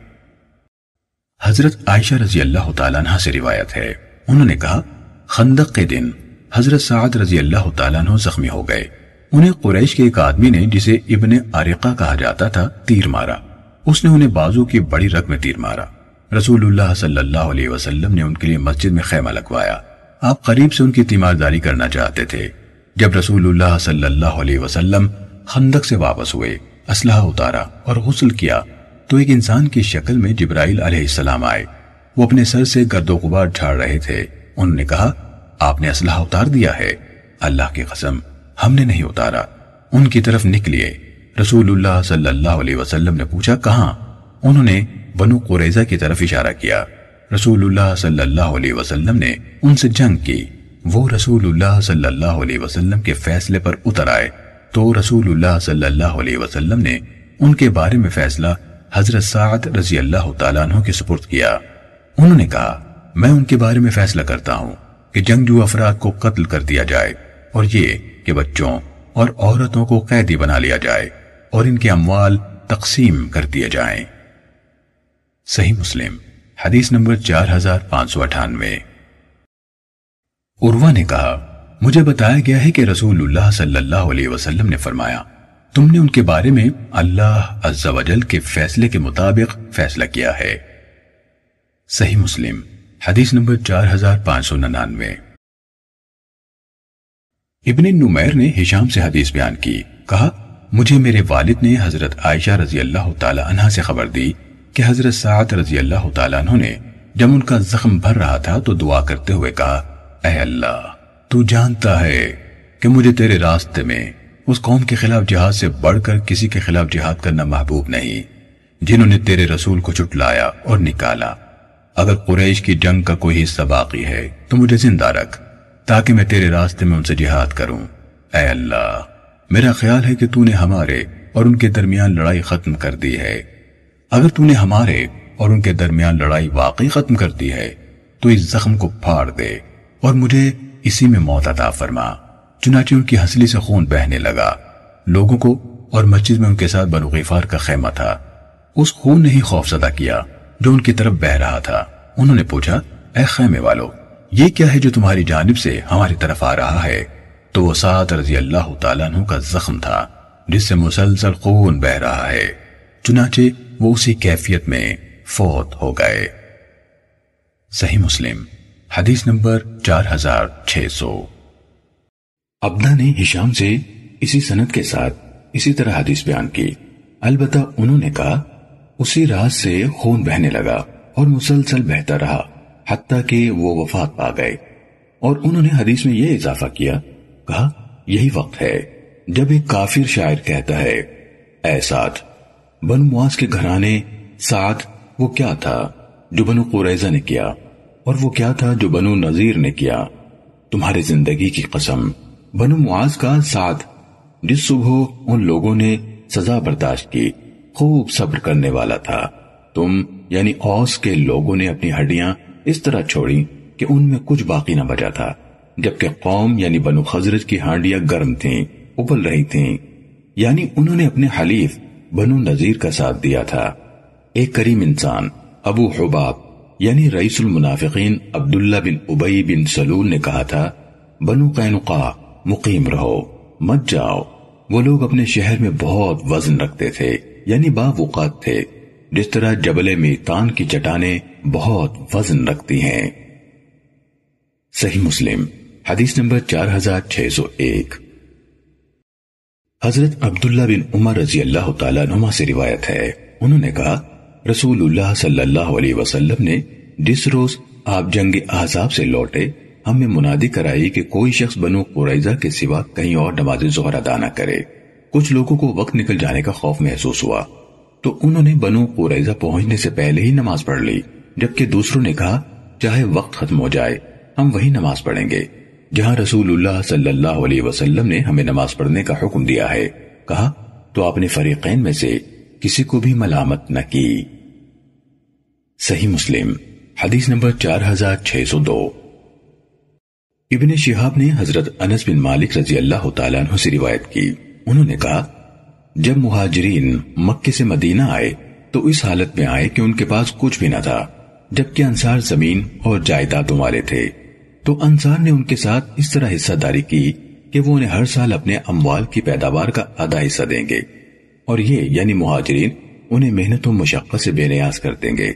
Speaker 1: حضرت عائشہ رضی اللہ تعالیٰ عنہ سے روایت ہے۔ انہوں نے کہا، خندق کے دن حضرت سعد رضی اللہ تعالیٰ عنہ زخمی ہو گئے۔ انہیں قریش کے ایک آدمی نے جسے ابن عارقہ کہا جاتا تھا، تیر مارا۔ اس نے انہیں بازو کی بڑی رگ میں تیر مارا۔ رسول اللہ صلی اللہ علیہ وسلم نے ان کے لیے مسجد میں خیمہ لگوایا۔ آپ قریب سے ان کی تیمارداری کرنا چاہتے تھے۔ جب رسول اللہ صلی اللہ علیہ وسلم خندق سے واپس ہوئے، اسلحہ اتارا اور غسل کیا، تو ایک انسان کی شکل میں جبرائیل علیہ السلام آئے۔ وہ اپنے سر سے گرد و غبار جھاڑ رہے تھے۔ انہوں نے کہا، آپ نے اسلحہ اتار دیا ہے۔ اللہ کی قسم ہم نے نہیں اتارا۔ ان کی طرف نکلیے۔ رسول اللہ صلی اللہ علیہ وسلم نے پوچھا، کہاں؟ انہوں نے بنو قریضہ کی طرف اشارہ کیا۔ رسول اللہ صلی اللہ علیہ وسلم نے ان سے جنگ کی۔ وہ رسول اللہ صلی اللہ علیہ وسلم کے فیصلے پر اتر آئے۔ تو رسول اللہ صلی اللہ علیہ وسلم نے ان کے بارے میں فیصلہ حضرت سعد رضی اللہ تعالیٰ عنہ کے سپرد کیا۔ انہوں نے کہا، میں ان کے بارے میں فیصلہ کرتا ہوں کہ جنگجو افراد کو قتل کر دیا جائے اور یہ کہ بچوں اور عورتوں کو قیدی بنا لیا جائے اور ان کے اموال تقسیم کر دیے جائیں۔ صحیح مسلم، حدیث نمبر چار ہزار پانچ سو اٹھانوے۔ عروا نے کہا، مجھے بتایا گیا ہے کہ رسول اللہ صلی اللہ علیہ وسلم نے فرمایا، تم نے ان کے بارے میں اللہ عز و جل کے فیصلے کے مطابق فیصلہ کیا ہے۔ صحیح مسلم، حدیث نمبر چار ہزار پانچ سو ننانوے۔ ابن نمیر نے ہشام سے حدیث بیان کی، کہا، مجھے میرے والد نے حضرت عائشہ رضی اللہ تعالی عنہ سے خبر دی کہ حضرت سعید رضی اللہ تعالیٰ عنہ نے جب ان کا زخم بھر رہا تھا تو دعا کرتے ہوئے کہا، اے اللہ، تو جانتا ہے کہ مجھے تیرے راستے میں اس قوم کے خلاف جہاد سے بڑھ کر کسی کے خلاف جہاد کرنا محبوب نہیں، جنہوں نے تیرے رسول کو چھٹلایا اور نکالا۔ اگر قریش کی جنگ کا کوئی حصہ باقی ہے تو مجھے زندہ رکھ۔ تاکہ میں تیرے راستے میں ان سے جہاد کروں۔ اے اللہ، میرا خیال ہے کہ تو نے ہمارے اور ان کے درمیان لڑائی ختم کر دی ہے۔ اگر تو نے ہمارے اور ان کے درمیان لڑائی واقعی ختم کر دی ہے، تو اس زخم کو پھاڑ دے اور مجھے اسی میں موت عطا فرما۔ چنانچہ ان کی ہنسلی سے خون بہنے لگا۔ لوگوں کو اور مسجد میں ان کے ساتھ بنو غیفار کا خیمہ تھا۔ اس خون نے ہی خوف زدہ کیا جو ان کی طرف بہ رہا تھا۔ انہوں نے پوچھا، اے خیمے والو یہ کیا ہے جو تمہاری جانب سے ہماری طرف آ رہا ہے؟ تو وہ سات رضی اللہ تعالیٰ عنہ کا زخم تھا، جس سے مسلسل خون بہ رہا ہے۔ چنانچہ وہ اسی کیفیت میں فوت ہو گئے۔ صحیح مسلم، حدیث نمبر چار ہزار چھ سو۔ ابدا نے ہشام سے اسی سنت کے ساتھ اسی طرح حدیث بیان کی۔ البتہ انہوں نے کہا، اسی رات سے خون بہنے لگا اور مسلسل بہتا رہا۔ حتیٰ کہ وہ وفات پا گئے۔ اور انہوں نے حدیث میں یہ اضافہ کیا، کہا، یہی وقت ہے جب ایک کافر شاعر کہتا ہے، اے ساتھ بنو مواز کے گھرانے ساتھ وہ کیا تھا جو بنو قریضہ نے کیا؟ اور وہ کیا تھا جو بنو نذیر نے کیا؟ تمہاری زندگی کی قسم، بنو معاذ کا ساتھ جس صبح ان لوگوں نے سزا برداشت کی، خوب صبر کرنے والا تھا۔ تم یعنی اوس کے لوگوں نے اپنی ہڈیاں اس طرح چھوڑی کہ ان میں کچھ باقی نہ بچا تھا، جبکہ قوم یعنی بنو خزرج کی ہانڈیاں گرم تھیں، ابل رہی تھیں۔ یعنی انہوں نے اپنے حلیف بنو نذیر کا ساتھ دیا تھا۔ ایک کریم انسان، ابو حباب یعنی رئیس المنافقین عبداللہ بن ابئی بن سلول نے کہا تھا، بنو قینقا مقیم رہو، مت جاؤ۔ وہ لوگ اپنے شہر میں بہت وزن رکھتے تھے یعنی باوقات تھے۔ جس طرح جبل میتان کی چٹانیں بہت وزن رکھتی ہیں۔ صحیح مسلم، حدیث نمبر چار ہزار چھ سو ایک۔ حضرت عبداللہ بن عمر رضی اللہ تعالیٰ نما سے روایت ہے۔ انہوں نے کہا، رسول اللہ صلی اللہ علیہ وسلم نے جس روز آپ جنگ احزاب سے لوٹے ہمیں منادی کرائی کہ کوئی شخص بنو قریضہ کے سوا کہیں اور نماز زہر ادا نہ کرے۔ کچھ لوگوں کو وقت نکل جانے کا خوف محسوس ہوا۔ تو انہوں نے بنو قریضہ پہنچنے سے پہلے ہی نماز پڑھ لی، جبکہ دوسروں نے کہا، چاہے وقت ختم ہو جائے، ہم وہی نماز پڑھیں گے۔ جہاں رسول اللہ صلی اللہ علیہ وسلم نے ہمیں نماز پڑھنے کا حکم دیا ہے، کہا، تو آپ نے فریقین میں سے کسی کو بھی ملامت نہ کی۔ صحیح مسلم، حدیث نمبر چار ہزار چھ سو دو۔ ابن شہاب نے حضرت انس بن مالک رضی اللہ تعالیٰ عنہ سے روایت کی۔ انہوں نے کہا جب مہاجرین مکے سے مدینہ آئے تو اس حالت میں آئے کہ ان کے پاس کچھ بھی نہ تھا، جبکہ انصار زمین اور جائیدادوں والے تھے۔ تو انصار نے ان کے ساتھ اس طرح حصہ داری کی کہ وہ انہیں ہر سال اپنے اموال کی پیداوار کا آدھا حصہ دیں گے۔ اور یہ یعنی مہاجرین انہیں محنت و مشقت سے بے نیاز کر دیں گے۔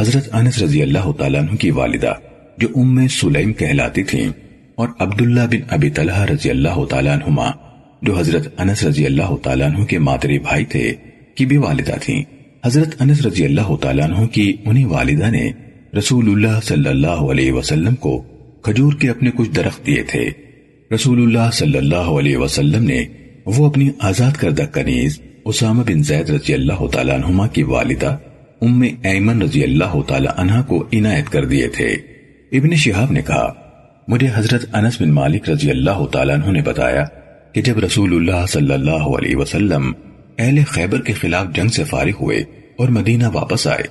Speaker 1: حضرت انس رضی اللہ تعالیٰ عنہ کی والدہ جو ام سلیم کہلاتی تھیں اور عبداللہ بن ابی طلحہ رضی اللہ تعالیٰ عنہما جو حضرت انس رضی اللہ تعالیٰ عنہ کے ماتری بھائی تھے کی بھی والدہ تھیں۔ حضرت انس رضی اللہ تعالیٰ عنہ کی انہی والدہ نے رسول اللہ صلی اللہ علیہ وسلم کو کھجور کے اپنے کچھ درخت دیے تھے۔ رسول اللہ صلی اللہ علیہ وسلم نے وہ اپنی آزاد کردہ کنیز اسامہ بن زید رضی اللہ تعالیٰ عنہما کی والدہ ام ایمن رضی اللہ تعالیٰ عنہ کو عنایت کر دیے تھے۔ ابن شہاب نے کہا، مجھے حضرت انس بن مالک رضی اللہ تعالیٰ عنہ نے بتایا کہ جب رسول اللہ صلی اللہ علیہ وسلم اہل خیبر کے خلاف جنگ سے فارغ ہوئے اور مدینہ واپس آئے،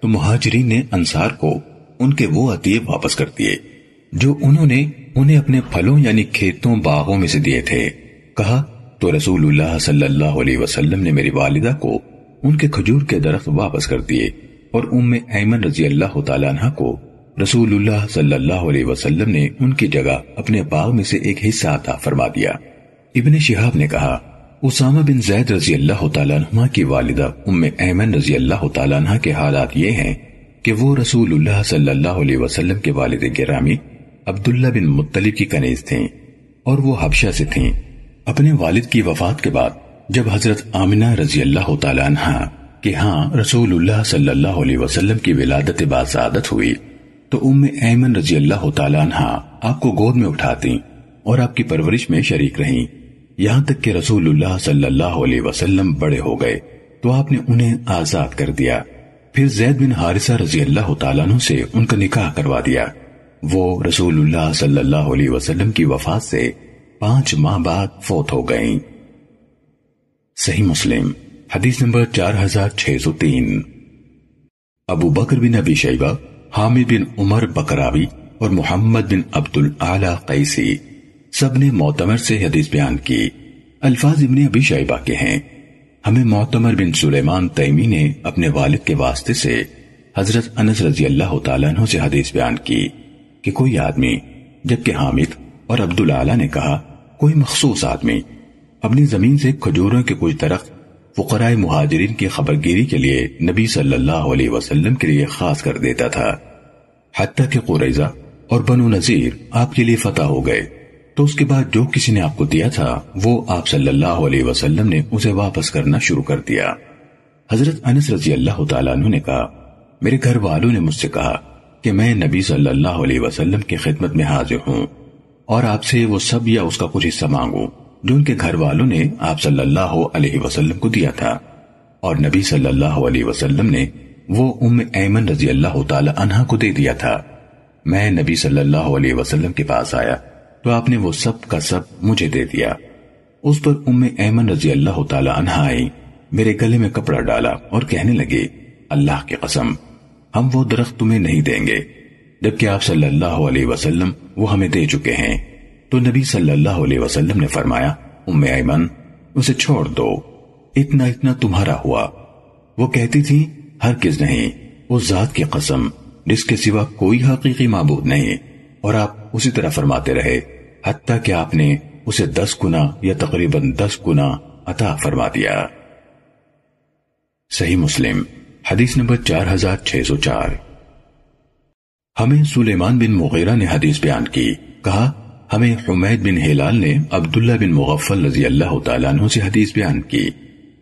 Speaker 1: تو مہاجرین نے انصار کو ان کے وہ عطیے واپس کر دیے، جو انہوں نے انہیں اپنے پھلوں یعنی کھیتوں، باغوں میں سے دیے تھے۔ کہا، تو رسول اللہ صلی اللہ علیہ وسلم نے میری والدہ کو ان کے کھجور کے درخت واپس کر دیے اور ام ایمن رضی اللہ تعالیٰ عنہ کو رسول اللہ صلی اللہ علیہ وسلم نے ان کی جگہ اپنے باغ میں سے ایک حصہ عطا فرما دیا۔ ابن شہاب نے کہا، اسامہ بن زید رضی اللہ تعالیٰ عنہ کی والدہ ام ایمن رضی اللہ تعالیٰ عنہ کے حالات یہ ہیں کہ وہ رسول اللہ صلی اللہ علیہ وسلم کے والد گرامی عبداللہ بن مطلب کی کنیز تھیں اور وہ حبشہ سے تھیں۔ اپنے والد کی وفات کے بعد جب حضرت آمنہ رضی اللہ تعالیٰ عنہ کہ ہاں رسول اللہ صلی اللہ علیہ وسلم کی ولادت باسعادت ہوئی، تو ام ایمن رضی اللہ تعالیٰ عنہ آپ کو گود میں اٹھاتی اور آپ کی پرورش میں شریک رہیں۔ یہاں تک کہ رسول اللہ صلی اللہ علیہ وسلم بڑے ہو گئے تو آپ نے انہیں آزاد کر دیا۔ پھر زید بن حارثہ رضی اللہ تعالیٰ عنہ سے ان کا نکاح کروا دیا۔ وہ رسول اللہ صلی اللہ علیہ وسلم کی وفات سے پانچ ماہ بعد فوت ہو گئیں۔ صحیح مسلم، حدیث نمبر چار ہزار چھ سو تین۔ ابو بکر بن ابی شیبہ، حامد بن عمر بکراوی اور محمد بن عبد العلی قیسی۔ سب نے معتمر سے حدیث بیان کی۔ الفاظ ابن ابی شیبہ کے ہیں۔ ہمیں معتمر بن سلیمان تیمی نے اپنے والد کے واسطے سے حضرت انس رضی اللہ تعالیٰ عنہ سے حدیث بیان کی کہ کوئی آدمی، جبکہ حامد اور عبدالعالی نے کہا، کوئی مخصوص آدمی اپنی زمین سے کھجوروں کے کچھ درخت فقراء مہاجرین کی خبرگیری کے لیے نبی صلی اللہ علیہ وسلم کے لیے خاص کر دیتا تھا، حتیٰ کہ قریضہ اور بنو نذیر آپ کے لیے فتح ہو گئے۔ تو اس کے بعد جو کسی نے آپ کو دیا تھا، وہ آپ صلی اللہ علیہ وسلم نے اسے واپس کرنا شروع کر دیا۔ حضرت انس رضی اللہ تعالیٰ عنہ نے کہا، میرے گھر والوں نے مجھ سے کہا کہ میں نبی صلی اللہ علیہ وسلم کی خدمت میں حاضر ہوں اور آپ سے وہ سب یا اس کا کچھ حصہ مانگوں جو ان کے گھر والوں نے آپ صلی اللہ علیہ وسلم کو دیا تھا۔ اور نبی صلی اللہ علیہ وسلم نے وہ ام ایمن رضی اللہ تعالی عنہ کو دے دیا تھا۔ میں نبی صلی اللہ علیہ وسلم کے پاس آیا۔ تو آپ نے وہ سب کا سب مجھے دے دیا۔ اس پر ام ایمن رضی اللہ تعالی عنہ آئی میرے گلے میں کپڑا ڈالا اور کہنے لگے، اللہ کی قسم، ہم وہ درخت تمہیں نہیں دیں گے۔ جبکہ آپ صلی اللہ علیہ وسلم وہ ہمیں دے چکے ہیں۔ تو نبی صلی اللہ علیہ وسلم نے فرمایا، ام ایمن، اسے چھوڑ دو۔ اتنا اتنا تمہارا ہوا۔ وہ کہتی تھی ہر کس نہیں، اس ذات کی قسم، جس کے سوا کوئی حقیقی معبود نہیں۔ اور آپ اسی طرح فرماتے رہے، حتیٰ کہ آپ نے اسے دس گنا یا تقریباً دس گنا عطا فرما دیا۔ صحیح مسلم، حدیث نمبر چار ہزار چھ سو چار۔ ہمیں سلیمان بن مغیرہ نے حدیث بیان کی، کہا، ہمیں حمید بن ہلال نے عبداللہ بن مغفل رضی اللہ تعالیٰ عنہ سے حدیث بیان کی۔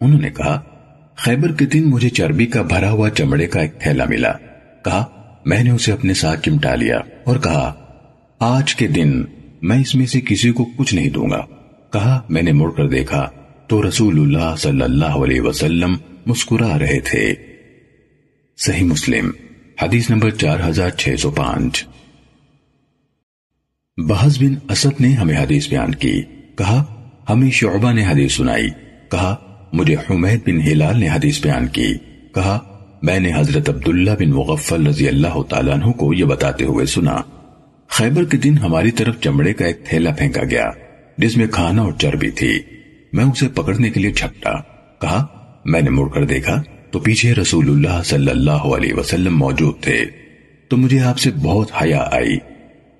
Speaker 1: انہوں نے کہا، خیبر کے دن مجھے چربی کا بھرا ہوا چمڑے کا ایک تھیلا ملا۔ کہا، میں نے اسے اپنے ساتھ چمٹا لیا اور کہا آج کے دن میں اس میں سے کسی کو کچھ نہیں دوں گا۔ کہا، میں نے مڑ کر دیکھا تو رسول اللہ صلی اللہ علیہ وسلم مسکرا رہے تھے۔ صحیح مسلم، حدیث نمبر چار ہزار چھ سو پانچ۔ بحث بن اسد نے ہمیں حدیث بیان کی۔ کہا، ہمیں شعبہ نے حدیث سنائی۔ کہا، مجھے حمید بن ہلال نے حدیث بیان کی۔ کہا، میں نے حضرت عبداللہ بن مغفل رضی اللہ تعالیٰ عنہ کو یہ بتاتے ہوئے سنا۔ خیبر کے دن ہماری طرف چمڑے کا ایک تھیلا پھینکا گیا، جس میں کھانا اور چربی تھی۔ میں اسے پکڑنے کے لیے چھپٹا، کہا، میں نے مڑ کر دیکھا تو پیچھے رسول اللہ صلی اللہ علیہ وسلم موجود تھے۔ تو مجھے آپ سے بہت حیا آئی۔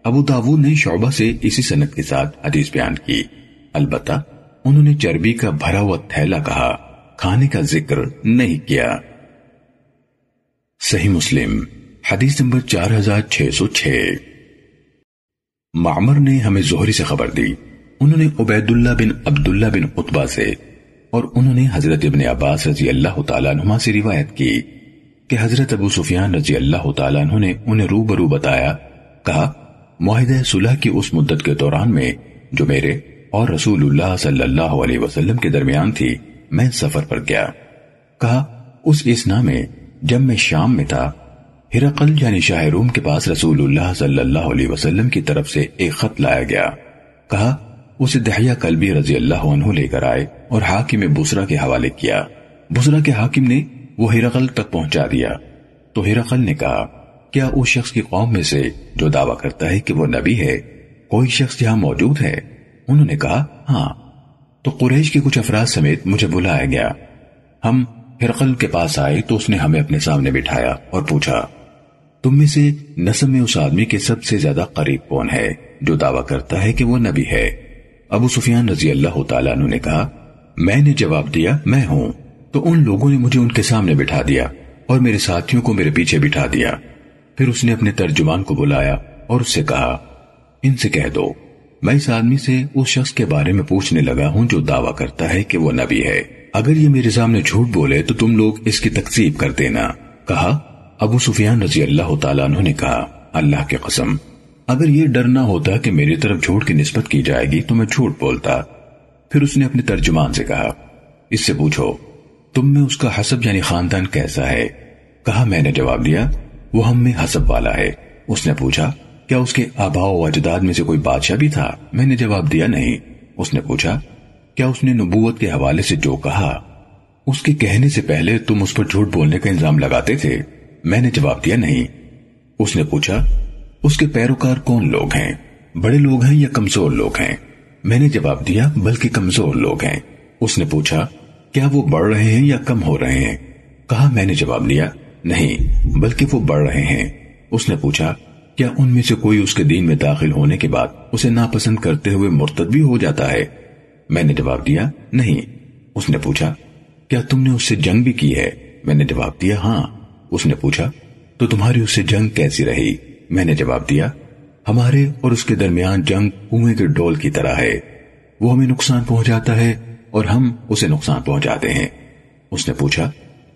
Speaker 1: ابو داود نے شعبہ سے اسی سنت کے ساتھ حدیث بیان کی۔ البتہ، انہوں نے چربی کا بھرا ہوا تھیلا کہا، کھانے کا ذکر نہیں کیا۔ صحیح مسلم، حدیث نمبر چار ہزار چھ سو چھ۔ معمر نے ہمیں زہری سے خبر دی۔ انہوں نے عبید اللہ بن عبداللہ بن عطبہ سے اور انہوں نے حضرت ابن عباس رضی اللہ تعالیٰ عنہ سے روایت کی کہ حضرت ابو سفیان رضی اللہ تعالیٰ عنہ نے انہیں روبرو بتایا، کہا، معاہدہ صلح کی اس مدت کے دوران میں جو میرے اور رسول اللہ صلی اللہ علیہ وسلم کے درمیان تھی، میں سفر پر گیا۔ کہا، اس اسنا میں جب میں شام میں تھا ہرقل یعنی شاہ روم کے پاس رسول اللہ صلی اللہ علیہ وسلم کی طرف سے ایک خط لایا گیا۔ کہا، اسے دہیا کلبی رضی اللہ عنہ لے کر آئے اور حاکم بسرا کے حوالے کیا۔ بسرا کے حاکم نے وہ ہرقل تک پہنچا دیا۔ تو ہرقل نے کہا، کیا اس شخص کی قوم میں سے جو دعویٰ کرتا ہے کہ وہ نبی ہے، کوئی شخص یہاں موجود ہے؟ انہوں نے کہا ہاں۔ تو قریش کے کچھ افراد سمیت مجھے بلایا گیا۔ ہم ہرقل کے پاس آئے تو اس نے ہمیں اپنے سامنے بٹھایا اور پوچھا تم میں سے نسب میں اس آدمی کے سب سے زیادہ قریب کون ہے جو دعویٰ کرتا ہے کہ وہ نبی ہے؟ ابو سفیان رضی اللہ تعالیٰ عنہ نے کہا، میں نے جواب دیا، میں ہوں۔ تو ان لوگوں نے مجھے ان کے سامنے بٹھا دیا اور میرے ساتھیوں کو میرے پیچھے بٹھا دیا۔ پھر اس نے اپنے ترجمان کو بلایا اور اس سے کہا، ان سے کہہ دو، میں اس آدمی سے اس شخص کے بارے میں پوچھنے لگا ہوں جو دعویٰ کرتا ہے کہ وہ نبی ہے۔ اگر یہ میرے سامنے جھوٹ بولے تو تم لوگ اس کی تقسیب کر دینا۔ کہا ابو سفیان رضی اللہ تعالیٰ عنہ نے کہا، اللہ کے قسم، اگر یہ ڈر نہ ہوتا کہ میری طرف جھوٹ کی نسبت کی جائے گی تو میں جھوٹ بولتا۔ پھر اس نے اپنے ترجمان سے کہا، اس سے پوچھو، تم میں اس کا حسب یعنی خاندان کیسا ہے؟ کہا، میں نے جواب دیا، وہ ہم میں حسب والا ہے۔ اس نے پوچھا، کیا اس کے آبا و اجداد میں سے کوئی بادشاہ بھی تھا؟ میں نے جواب دیا، نہیں۔ اس نے پوچھا، کیا اس نے نبوت کے حوالے سے جو کہا؟ اس کے کہنے سے پہلے تم اس پر جھوٹ بولنے کا الزام لگاتے تھے؟ میں نے جواب دیا نہیں۔ اس نے پوچھا، اس کے پیروکار کون لوگ ہیں؟ بڑے لوگ ہیں یا کمزور لوگ ہیں؟ میں نے جواب دیا، بلکہ کمزور لوگ ہیں۔ اس نے پوچھا، کیا وہ بڑھ رہے ہیں یا کم ہو رہے ہیں؟ کہا، میں نے جواب دیا، نہیں، بلکہ وہ بڑھ رہے ہیں۔ اس نے پوچھا، کیا ان میں سے کوئی اس کے دین میں داخل ہونے کے بعد اسے ناپسند کرتے ہوئے مرتد بھی ہو جاتا ہے؟ میں نے جواب دیا، نہیں۔ اس نے پوچھا، کیا تم نے اس سے جنگ بھی کی ہے؟ میں نے جواب دیا ہاں۔ اس نے پوچھا، تو تمہاری اس سے جنگ کیسی رہی؟ میں نے جواب دیا، ہمارے اور اس کے درمیان جنگ کنویں کے ڈول کی طرح ہے۔ وہ ہمیں نقصان پہنچاتا ہے اور ہم اسے نقصان پہنچاتے ہیں۔ اس نے پوچھا،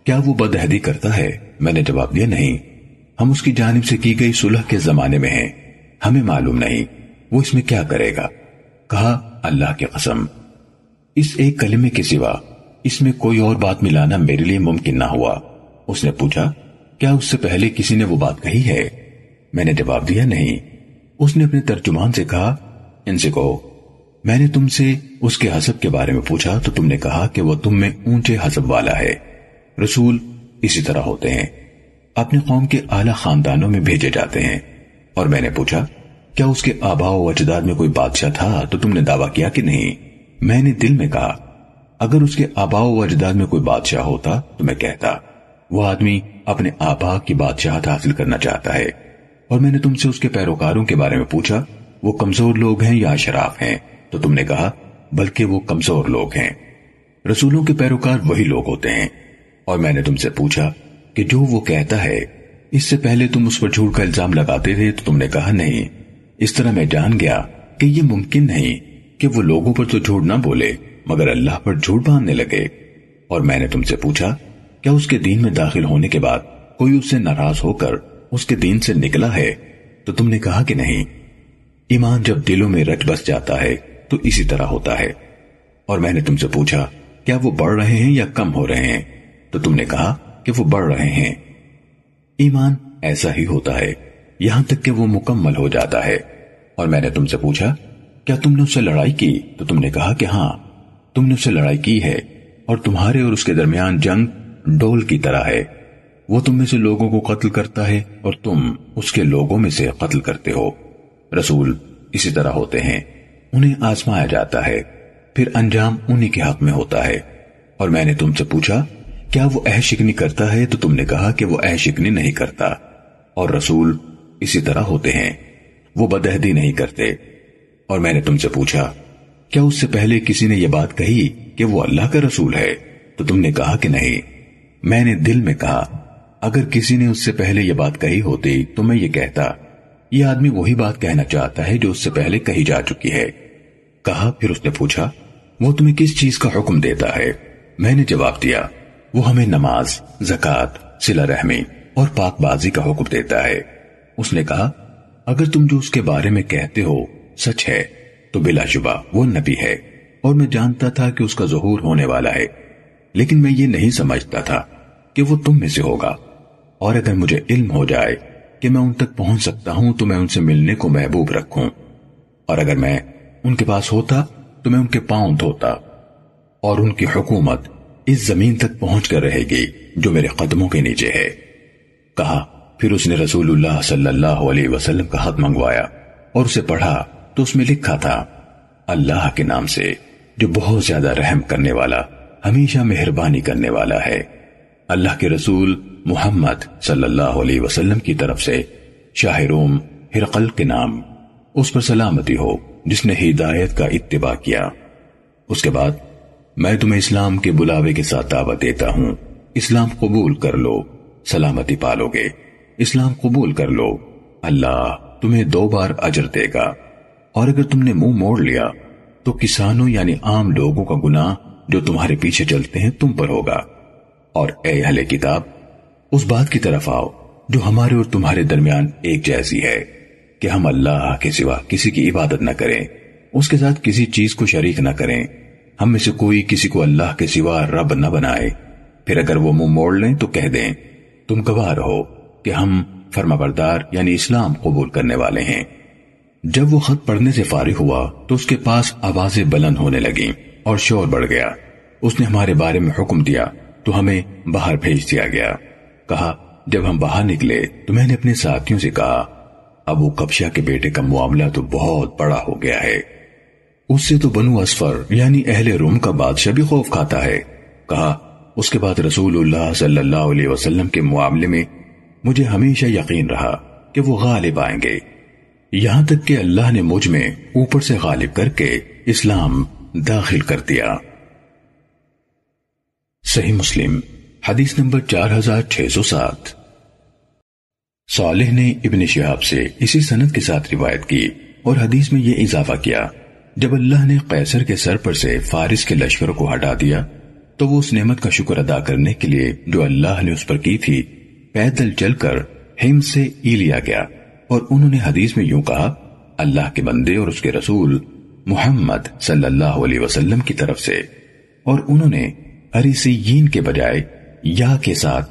Speaker 1: کیا وہ بدہدی کرتا ہے؟ میں نے جواب دیا، نہیں۔ ہم اس کی جانب سے کی گئی صلح کے زمانے میں ہیں۔ ہمیں معلوم نہیں۔ وہ اس میں کیا کرے گا؟ کہا، اللہ کی قسم۔ اس ایک کلمے کے سوا اس میں کوئی اور بات ملانا میرے لیے ممکن نہ ہوا۔ اس نے پوچھا کیا اس سے پہلے کسی نے وہ بات کہی ہے؟ میں نے جواب دیا نہیں۔ اس نے اپنے ترجمان سے کہا، ان سے کہو، میں نے تم سے اس کے حسب کے بارے میں پوچھا تو تم نے کہا کہ وہ تم میں اونچے حسب والا ہے۔ رسول اسی طرح ہوتے ہیں۔ اپنے قوم کے اعلی خاندانوں میں بھیجے جاتے ہیں۔ اور میں نے پوچھا، کیا اس کے آبا و اجداد میں کوئی بادشاہ تھا؟ تو تم نے دعویٰ کیا کہ نہیں۔ میں نے دل میں کہا، اگر اس کے آبا و اجداد میں کوئی بادشاہ ہوتا تو میں کہتا۔ وہ آدمی اپنے آبا کی بادشاہت حاصل کرنا چاہتا ہے۔ اور میں نے تم سے اس کے پیروکاروں کے بارے میں پوچھا، وہ کمزور لوگ ہیں یا شراف ہیں؟ تو تم نے کہا، بلکہ وہ کمزور لوگ ہیں۔ رسولوں کے پیروکار وہی لوگ ہوتے ہیں۔ اور میں نے تم سے پوچھا کہ جو وہ کہتا ہے، اس سے پہلے تم اس پر جھوٹ کا الزام لگاتے تھے تو تم نے کہا نہیں۔ اس طرح میں جان گیا کہ یہ ممکن نہیں کہ وہ لوگوں پر تو جھوٹ نہ بولے، مگر اللہ پر جھوٹ باندھنے لگے۔ اور میں نے تم سے پوچھا کیا اس کے دین میں داخل ہونے کے بعد کوئی اس سے ناراض ہو کر اس کے دین سے نکلا ہے، تو تم نے کہا کہ نہیں، ایمان جب دلوں میں رچ بس جاتا ہے، تو اسی طرح ہوتا ہے۔ اور میں نے تم سے پوچھا، کیا وہ بڑھ رہے ہیں یا کم ہو رہے ہیں؟ تو تم نے کہا کہ وہ بڑھ رہے ہیں۔ ایمان ایسا ہی ہوتا ہے، یہاں تک کہ وہ مکمل ہو جاتا ہے۔ اور میں نے تم سے پوچھا، کیا تم نے اس سے لڑائی کی؟ تو تم نے کہا کہ ہاں تم نے اس سے لڑائی کی ہے، اور تمہارے اور اس کے درمیان جنگ ڈول کی طرح ہے۔ وہ تم میں سے لوگوں کو قتل کرتا ہے اور تم اس کے لوگوں میں سے قتل کرتے ہو۔ رسول اسی طرح ہوتے ہیں۔ انہیں آزمایا جاتا ہے۔ پھر انجام انہی کے حق میں ہوتا ہے۔ اور میں نے تم سے پوچھا، کیا وہ اہ شکنی کرتا ہے؟ تو تم نے کہا کہ وہ اہ شکنی نہیں کرتا۔ اور رسول اسی طرح ہوتے ہیں۔ وہ بدہدی نہیں کرتے۔ اور میں نے تم سے پوچھا، کیا اس سے پہلے کسی نے یہ بات کہی کہ وہ اللہ کا رسول ہے؟ تو تم نے کہا کہ نہیں۔ میں نے دل میں کہا، اگر کسی نے اس سے پہلے یہ بات کہی ہوتی تو میں یہ کہتا، یہ آدمی وہی بات کہنا چاہتا ہے جو اس سے پہلے کہی جا چکی ہے۔ کہا، پھر اس نے پوچھا، وہ تمہیں کس چیز کا حکم دیتا ہے؟ میں نے جواب دیا، وہ ہمیں نماز زکات سلا رحمی اور پاک بازی کا حکم دیتا ہے۔ اس نے کہا، اگر تم جو اس کے بارے میں کہتے ہو سچ ہے، تو بلا شبہ وہ نبی ہے۔ اور میں جانتا تھا کہ اس کا ظہور ہونے والا ہے، لیکن میں یہ نہیں سمجھتا تھا۔ کہ وہ تم میں سے ہوگا۔ اور اگر مجھے علم ہو جائے کہ میں ان تک پہنچ سکتا ہوں، تو میں ان سے ملنے کو محبوب رکھوں۔ اور اگر میں ان کے پاس ہوتا، تو میں ان کے پاؤں دھوتا۔ اور ان کی حکومت اس زمین تک پہنچ کر رہے گی جو میرے قدموں کے نیچے ہے۔ کہا، پھر اس نے رسول اللہ صلی اللہ علیہ وسلم کا حق منگوایا اور اسے پڑھا تو اس میں لکھا تھا، اللہ کے نام سے جو بہت زیادہ رحم کرنے والا، ہمیشہ مہربانی کرنے والا ہے۔ اللہ کے رسول محمد صلی اللہ علیہ وسلم کی طرف سے، شاہ روم ہرقل کے نام، اس پر سلامتی ہو، جس نے ہدایت کا اتباع کیا۔ اس کے بعد، میں تمہیں اسلام کے بلاوے کے ساتھ دعوت دیتا ہوں۔ اسلام قبول کر لو، سلامتی پالو گے۔ اسلام قبول کر لو۔ اللہ تمہیں دو بار اجر دے گا۔ اور اگر تم نے منہ مو موڑ لیا، تو کسانوں یعنی عام لوگوں کا گناہ جو تمہارے پیچھے چلتے ہیں تم پر ہوگا۔ اور اے اہل کتاب، اس بات کی طرف آؤ جو ہمارے اور تمہارے درمیان ایک جیسی ہے کہ ہم اللہ کے سوا کسی کی عبادت نہ کریں، اس کے ساتھ کسی چیز کو شریک نہ کریں۔ ہم میں سے کوئی کسی کو اللہ کے سوا رب نہ بنائے۔ پھر اگر وہ منہ موڑ لیں تو کہہ دیں، تم گواہ رہو کہ ہم فرما بردار یعنی اسلام قبول کرنے والے ہیں۔ جب وہ خط پڑھنے سے فارغ ہوا تو اس کے پاس آوازیں بلند ہونے لگیں اور شور بڑھ گیا۔ اس نے ہمارے بارے میں حکم دیا۔ تو ہمیں باہر بھیج دیا گیا۔ کہا، جب ہم باہر نکلے تو میں نے اپنے ساتھیوں سے کہا، ابو کبشا کے بیٹے کا معاملہ تو بہت بڑا ہو گیا ہے۔ اس سے تو بنو اسفر یعنی اہل روم کا بادشاہ بھی خوف کھاتا ہے۔ کہا، اس کے بعد رسول اللہ صلی اللہ علیہ وسلم کے معاملے میں مجھے ہمیشہ یقین رہا کہ وہ غالب آئیں گے۔ یہاں تک کہ اللہ نے مجھ میں اوپر سے غالب کر کے اسلام داخل کر دیا۔ صحیح مسلم، حدیث نمبر چار ہزار چھ سو سات۔ صالح نے ابن شہاب سے اسی سنت کے ساتھ روایت کی اور حدیث میں یہ اضافہ کیا، جب اللہ نے قیصر کے سر پر سے فارس کے لشکر کو ہٹا دیا، تو وہ اس نعمت کا شکر ادا کرنے کے لیے جو اللہ نے اس پر کی تھی، پیدل چل کر ہم سے ای لیا گیا۔ اور انہوں نے حدیث میں یوں کہا، اللہ کے بندے اور اس کے رسول محمد صلی اللہ علیہ وسلم کی طرف سے۔ اور انہوں نے اریسیین کے بجائے یا کے ساتھ۔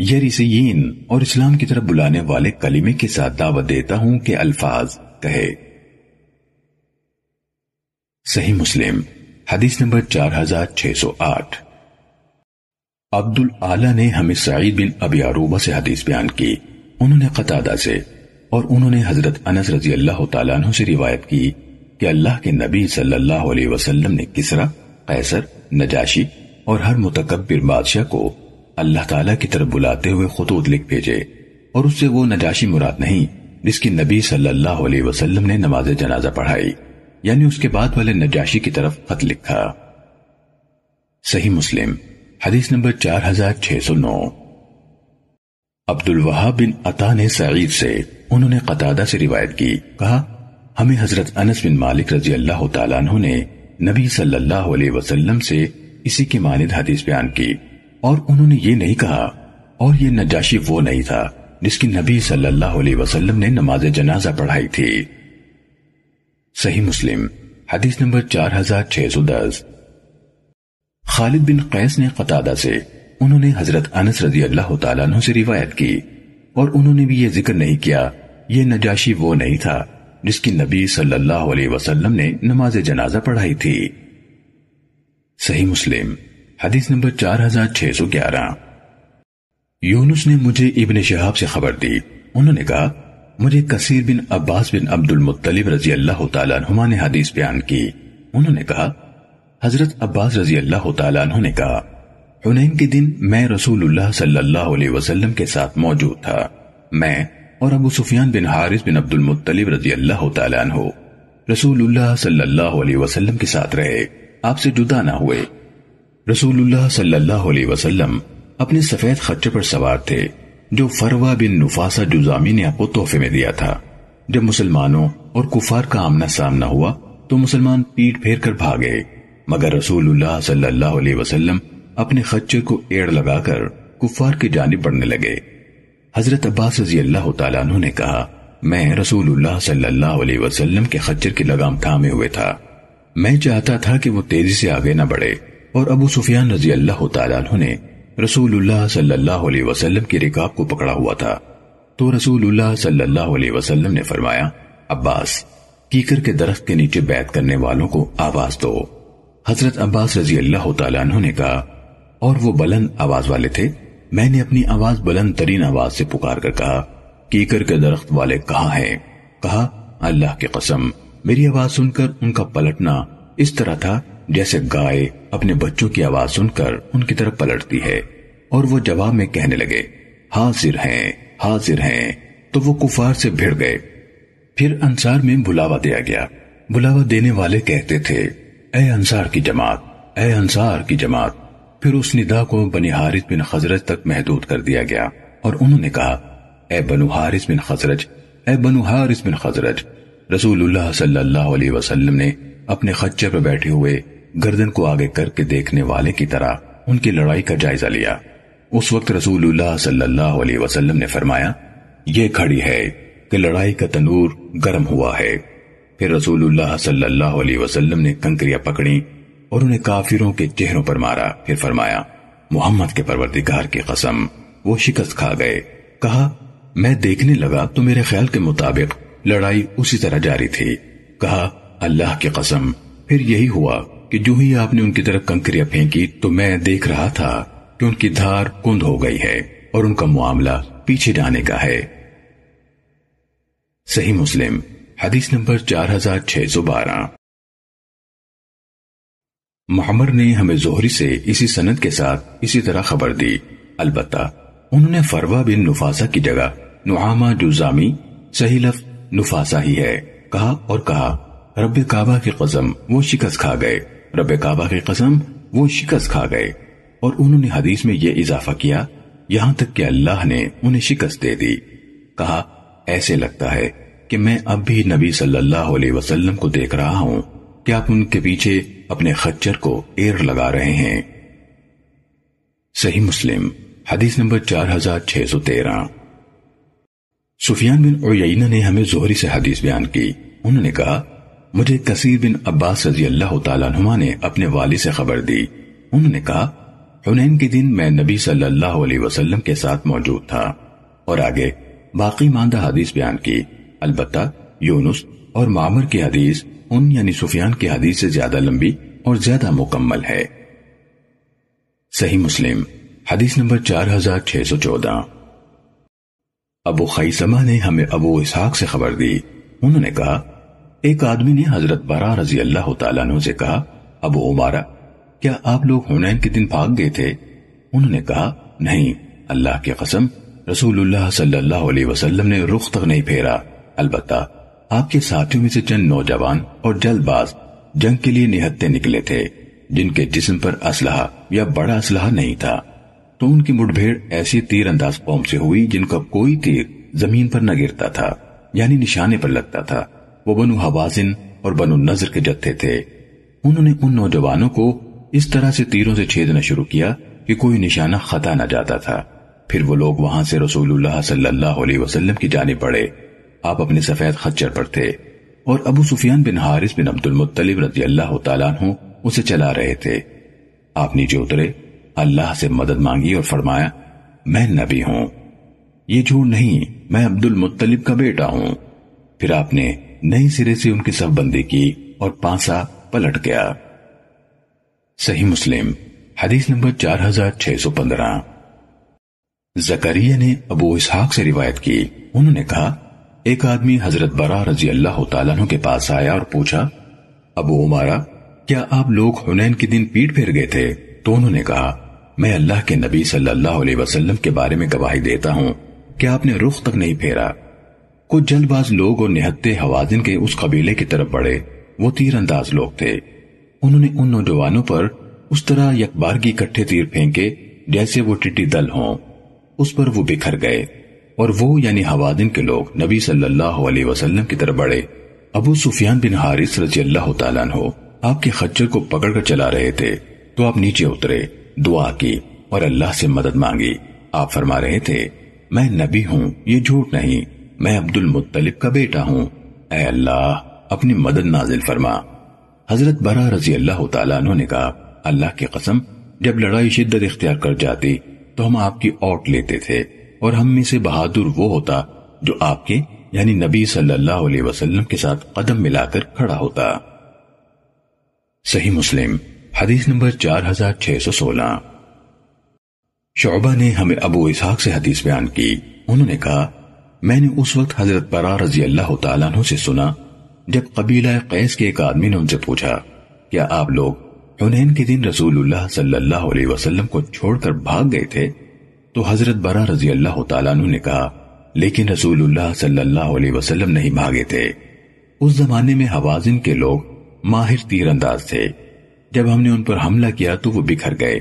Speaker 1: یریسیین اور اسلام کی طرف بلانے والے کلمے کے ساتھ دعوت دیتا ہوں کہ الفاظ کہے۔ صحیح مسلم، حدیث نمبر چار ہزار چھ سو آٹھ۔ عبد العلی نے ہمیں سعید بن ابی عروبہ سے حدیث بیان کی۔ انہوں نے قطادہ سے اور انہوں نے حضرت انس رضی اللہ تعالیٰ عنہ سے روایت کی کہ اللہ کے نبی صلی اللہ علیہ وسلم نے کسرا، قیصر، نجاشی اور ہر متکبر بادشاہ کو اللہ تعالیٰ کی طرف بلاتے ہوئے خطوط لکھ بھیجے اور اس سے وہ نجاشی مراد نہیں جس کی نبی صلی اللہ علیہ وسلم نے نماز جنازہ پڑھائی یعنی اس کے بعد والے نجاشی کی طرف خط لکھا۔ صحیح مسلم، حدیث نمبر چار ہزار چھ سو نو۔ عبد الوہاب بن عطا نے سعید سے انہوں نے قطادہ سے روایت کی، کہا، ہمیں حضرت انس بن مالک رضی اللہ تعالیٰ عنہ نے نبی صلی اللہ علیہ وسلم سے اسی کی مانند حدیث بیان کی اور انہوں نے یہ نہیں کہا، اور یہ نجاشی وہ نہیں تھا جس کی نبی صلی اللہ علیہ وسلم نے نماز جنازہ پڑھائی تھی۔ صحیح مسلم، حدیث نمبر چار ہزار چھ سو دس۔ خالد بن قیس نے قطادہ سے انہوں نے حضرت انس رضی اللہ تعالیٰ عنہ سے روایت کی اور انہوں نے بھی یہ ذکر نہیں کیا، یہ نجاشی وہ نہیں تھا جس کی نبی صلی اللہ علیہ وسلم نے نماز جنازہ پڑھائی تھی۔ صحیح مسلم، حدیث نمبر چار ہزار چھ سو گیارہ۔ یونس نے مجھے ابن شہاب سے خبر دی۔ انہوں نے کہا، مجھے کثیر بن عباس بن عبد المطلب رضی اللہ تعالیٰ عنہ نے حدیث بیان کی۔ انہوں نے کہا، حضرت عباس رضی اللہ تعالیٰ عنہ نے کہا، حنین کے دن میں رسول اللہ صلی اللہ علیہ وسلم کے ساتھ موجود تھا۔ میں اور ابو سفیان بن حارث بن عبد المطلب رضی اللہ تعالیٰ عنہ رسول اللہ صلی اللہ علیہ وسلم کے ساتھ رہے۔ آپ سے جدا نہ ہوئے۔ رسول اللہ صلی اللہ علیہ وسلم اپنے سفید خچے پر سوار تھے، جو فروا بن نفاسا جزامی نے آپ کو تحفے میں دیا تھا۔ جب مسلمانوں اور کفار کا آمنا سامنا ہوا، تو مسلمان پیٹ پھیر کر بھاگے۔ مگر رسول اللہ صلی اللہ علیہ وسلم اپنے خچے کو ایڑ لگا کر کفار کی جانب بڑھنے لگے۔ حضرت عباس رضی اللہ تعالیٰ عنہ نے کہا، میں رسول اللہ صلی اللہ علیہ وسلم کے خچر کی لگام تھامے ہوئے تھا۔ میں چاہتا تھا کہ وہ تیزی سے آگے نہ بڑھے۔ اور ابو سفیان رضی اللہ تعالیٰ عنہ نے رسول اللہ صلی اللہ علیہ وسلم کی رکاب کو پکڑا ہوا تھا۔ تو رسول اللہ صلی اللہ علیہ وسلم نے فرمایا، عباس، کیکر کے درخت کے نیچے بیعت کرنے والوں کو آواز دو۔ حضرت عباس رضی اللہ تعالیٰ عنہ نے کہا، اور وہ بلند آواز والے تھے۔ میں نے اپنی آواز بلند ترین آواز سے پکار کر کہا، کیکر کے درخت والے کہاں ہیں؟ کہا، اللہ کی قسم۔ میری آواز سن کر ان کا پلٹنا اس طرح تھا جیسے گائے اپنے بچوں کی آواز سن کر ان کی طرف پلٹتی ہے اور وہ جواب میں کہنے لگے، حاضر ہیں حاضر ہیں، تو وہ کفار سے بھیڑ گئے۔ پھر انصار میں بلاوا دیا گیا۔ بلاوا دینے والے کہتے تھے، اے انصار کی جماعت، اے انصار کی جماعت۔ پھر اس ندا کو بنی حارث بن خزرج تک محدود کر دیا گیا اور انہوں نے کہا، اے بنو حارث بن خزرج، اے بنو حارث بن خزرج رسول اللہ صلی اللہ علیہ وسلم نے اپنے خچر پر بیٹھے ہوئے گردن کو آگے کر کے دیکھنے والے کی طرح ان کی لڑائی کا جائزہ لیا۔ اس وقت رسول اللہ صلی اللہ علیہ وسلم نے فرمایا، یہ کھڑی ہے کہ لڑائی کا تنور گرم ہوا ہے۔ پھر رسول اللہ صلی اللہ علیہ وسلم نے کنکریاں پکڑی اور انہیں کافروں کے چہروں پر مارا۔ پھر فرمایا، محمد کے پروردگار کی قسم، وہ شکست کھا گئے۔ کہا، میں دیکھنے لگا تو میرے خیال کے مطابق لڑائی اسی طرح جاری تھی۔ کہا، اللہ کی قسم، پھر یہی ہوا کہ جو ہی آپ نے ان کی طرف کنکریاں پھینکی تو میں دیکھ رہا تھا کہ ان کی دھار کند ہو گئی ہے اور ان کا معاملہ پیچھے جانے کا ہے۔ صحیح مسلم، حدیث نمبر چار ہزار چھ سو بارہ۔ محمر نے ہمیں زہری سے اسی سند کے ساتھ اسی طرح خبر دی۔ البتہ، انہوں نے فروا بن نفاسا کی جگہ نعامہ جزامی صحیح لفظ نفاسا ہی ہے۔ کہا اور کہا، رب کعبہ کی قسم، وہ شکست کھا گئے۔ رب کعبہ کی قسم، وہ شکست کھا گئے۔ اور انہوں نے حدیث میں یہ اضافہ کیا، یہاں تک کہ اللہ نے انہیں شکست دے دی۔ کہا، ایسے لگتا ہے کہ میں اب بھی نبی صلی اللہ علیہ وسلم کو دیکھ رہا ہوں۔ کہ آپ ان کے پیچھے اپنے خچر کو ایر لگا رہے ہیں؟ صحیح مسلم، حدیث نمبر چار ہزار چھ سو تیرہ۔ سفیان بن عیینہ نے ہمیں زہری سے حدیث بیان کی۔ انہوں نے کہا، مجھے کثیر بن عباس رضی اللہ تعالیٰ عنہ نے اپنے والد سے خبر دی۔ انہوں نے کہا، حنین کے دن میں نبی صلی اللہ علیہ وسلم کے ساتھ موجود تھا۔ اور آگے باقی ماندہ حدیث بیان کی۔ البتہ یونس اور معمر کی حدیث ان یعنی سفیان کی حدیث سے زیادہ لمبی اور زیادہ مکمل ہے۔ صحیح مسلم، حدیث نمبر چار ہزار چھ سو چودہ۔ ابو خیسمہ نے ہمیں ابو اسحاق سے خبر دی۔ انہوں نے کہا، ایک آدمی نے حضرت برا رضی اللہ تعالیٰ عنہ سے کہا، ابو عمارہ، کیا آپ لوگ حنین کے دن بھاگ گئے تھے؟ انہوں نے کہا، نہیں، اللہ کی قسم، رسول اللہ صلی اللہ علیہ وسلم نے رخ تک نہیں پھیرا۔ البتہ، آپ کے ساتھیوں میں سے چند نوجوان اور جلد باز جنگ کے لیے نہتے نکلے تھے، جن کے جسم پر اسلحہ یا بڑا اسلحہ نہیں تھا۔ تو ان کی مٹ بھیڑ ایسی تیر انداز قوم سے ہوئی جن کا کوئی تیر زمین پر نہ گرتا تھا یعنی نشانے پر لگتا تھا۔ وہ بنو حوازن اور بنو نظر کے جتھے تھے۔ انہوں نے ان نوجوانوں کو اس طرح سے تیروں سے چھیدنا شروع کیا کہ کوئی نشانہ خطا نہ جاتا تھا۔ پھر وہ لوگ وہاں سے رسول اللہ صلی اللہ علیہ وسلم کی جانب پڑے آپ اپنے سفید خچر پر تھے۔ اور ابو سفیان بن حارث بن عبد المطلب رضی اللہ تعالیٰ عنہ اسے چلا رہے تھے۔ آپ نیچے اترے۔ اللہ سے مدد مانگی اور فرمایا، میں نبی ہوں۔ یہ جھوٹ نہیں، میں عبد المطلب کا بیٹا ہوں۔ پھر آپ نے نئی سرے سے ان کی سب بندی کی اور پانسا پلٹ گیا۔ صحیح مسلم، حدیث نمبر چار ہزار چھ سو پندرہ۔ زکریہ نے ابو اسحاق سے روایت کی۔ انہوں نے کہا، ایک آدمی حضرت برا رضی اللہ تعالیٰ عنہ کے پاس آیا اور پوچھا، ابو عمارہ، کیا آپ لوگ حنین کے دن پیٹ پھیر گئے تھے؟ تو انہوں نے کہا، میں اللہ کے نبی صلی اللہ علیہ وسلم کے بارے میں گواہی دیتا ہوں کہ آپ نے رخ تک نہیں پھیرا۔ کچھ جلد باز لوگ اور نہتے حوازن کے اس قبیلے کی طرف بڑھے۔ وہ تیر انداز لوگ تھے۔ انہوں نے ان نوجوانوں پر اس طرح یکبارگی کٹھے تیر پھینکے جیسے وہ ٹٹی دل ہوں۔ اس پر وہ بکھر گئے اور وہ یعنی حوادن کے لوگ نبی صلی اللہ علیہ وسلم کی طرف بڑھے۔ ابو سفیان بن حارث رضی اللہ تعالیٰ عنہ آپ کے خچر کو پکڑ کر چلا رہے تھے۔ تو آپ نیچے اترے، دعا کی اور اللہ سے مدد مانگی۔ آپ فرما رہے تھے، میں نبی ہوں، یہ جھوٹ نہیں، میں عبد المطلب کا بیٹا ہوں۔ اے اللہ، اپنی مدد نازل فرما۔ حضرت برا رضی اللہ تعالیٰ عنہ نے کہا، اللہ کی قسم، جب لڑائی شدت اختیار کر جاتی تو ہم آپ کی اوٹ لیتے تھے اور ہم میں سے بہادر وہ ہوتا جو آپ کے یعنی نبی صلی اللہ علیہ وسلم کے ساتھ قدم ملا کر کھڑا ہوتا۔ صحیح مسلم۔ حدیث نمبر چار ہزار چھ سو سولہ۔ شعبہ نے ہمیں ابو اسحاق سے حدیث بیان کی۔ انہوں نے کہا، میں نے اس وقت حضرت برا رضی اللہ تعالیٰ عنہ سے سنا، جب قبیلہ قیس کے ایک آدمی نے ان سے پوچھا، کیا آپ لوگ حنین کے دن رسول اللہ صلی اللہ علیہ وسلم کو چھوڑ کر بھاگ گئے تھے؟ تو حضرت برا رضی اللہ تعالیٰ عنہ نے کہا، لیکن رسول اللہ صلی اللہ علیہ وسلم نہیں بھاگے تھے۔ اس زمانے میں حوازن کے لوگ ماہر تیر انداز تھے۔ جب ہم نے ان پر حملہ کیا تو وہ بکھر گئے۔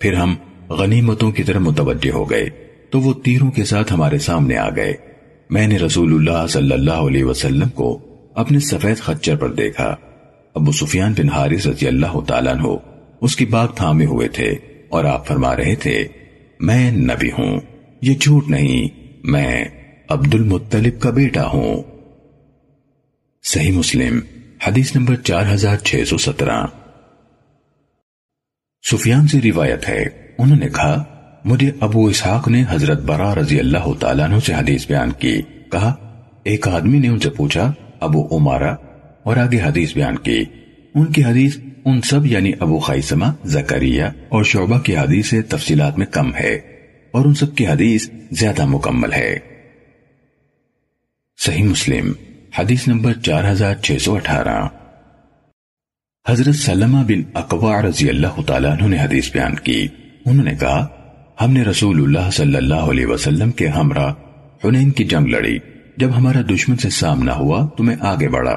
Speaker 1: پھر ہم غنیمتوں کی طرح متوجہ ہو گئے۔ تو وہ تیروں کے ساتھ ہمارے سامنے آ گئے۔ میں نے رسول اللہ صلی اللہ علیہ وسلم کو اپنے سفید خچر پر دیکھا۔ ابو سفیان بن حارث رضی اللہ تعالیٰ عنہ اس کی باغ تھامے ہوئے تھے اور آپ فرما رہے تھے، میں نبی ہوں۔ یہ جھوٹ نہیں، میں عبد المطلب کا بیٹا ہوں۔ صحیح مسلم، حدیث نمبر چار ہزار چھ سو سترہ۔ سفیان سے روایت ہے، انہوں نے کہا، مجھے ابو اسحاق نے حضرت برا رضی اللہ تعالیٰ عنہ سے حدیث بیان کی۔ کہا، ایک آدمی نے ان سے پوچھا، ابو عمارہ، اور آگے حدیث بیان کی۔ ان کی حدیث ان سب یعنی ابو خیسمہ، زکریہ اور شعبہ کی حدیث سے تفصیلات میں کم ہے، اور ان سب کی حدیث زیادہ مکمل ہے۔ صحیح مسلم، حدیث نمبر چار ہزار چھ سو اٹھارہ۔ حضرت سلمہ بن اقوا رضی اللہ تعالیٰ عنہ نے حدیث بیان کی۔ انہوں نے کہا، ہم نے رسول اللہ صلی اللہ علیہ وسلم کے ہمراہ حنین کی جنگ لڑی۔ جب ہمارا دشمن سے سامنا ہوا تو میں آگے بڑھا۔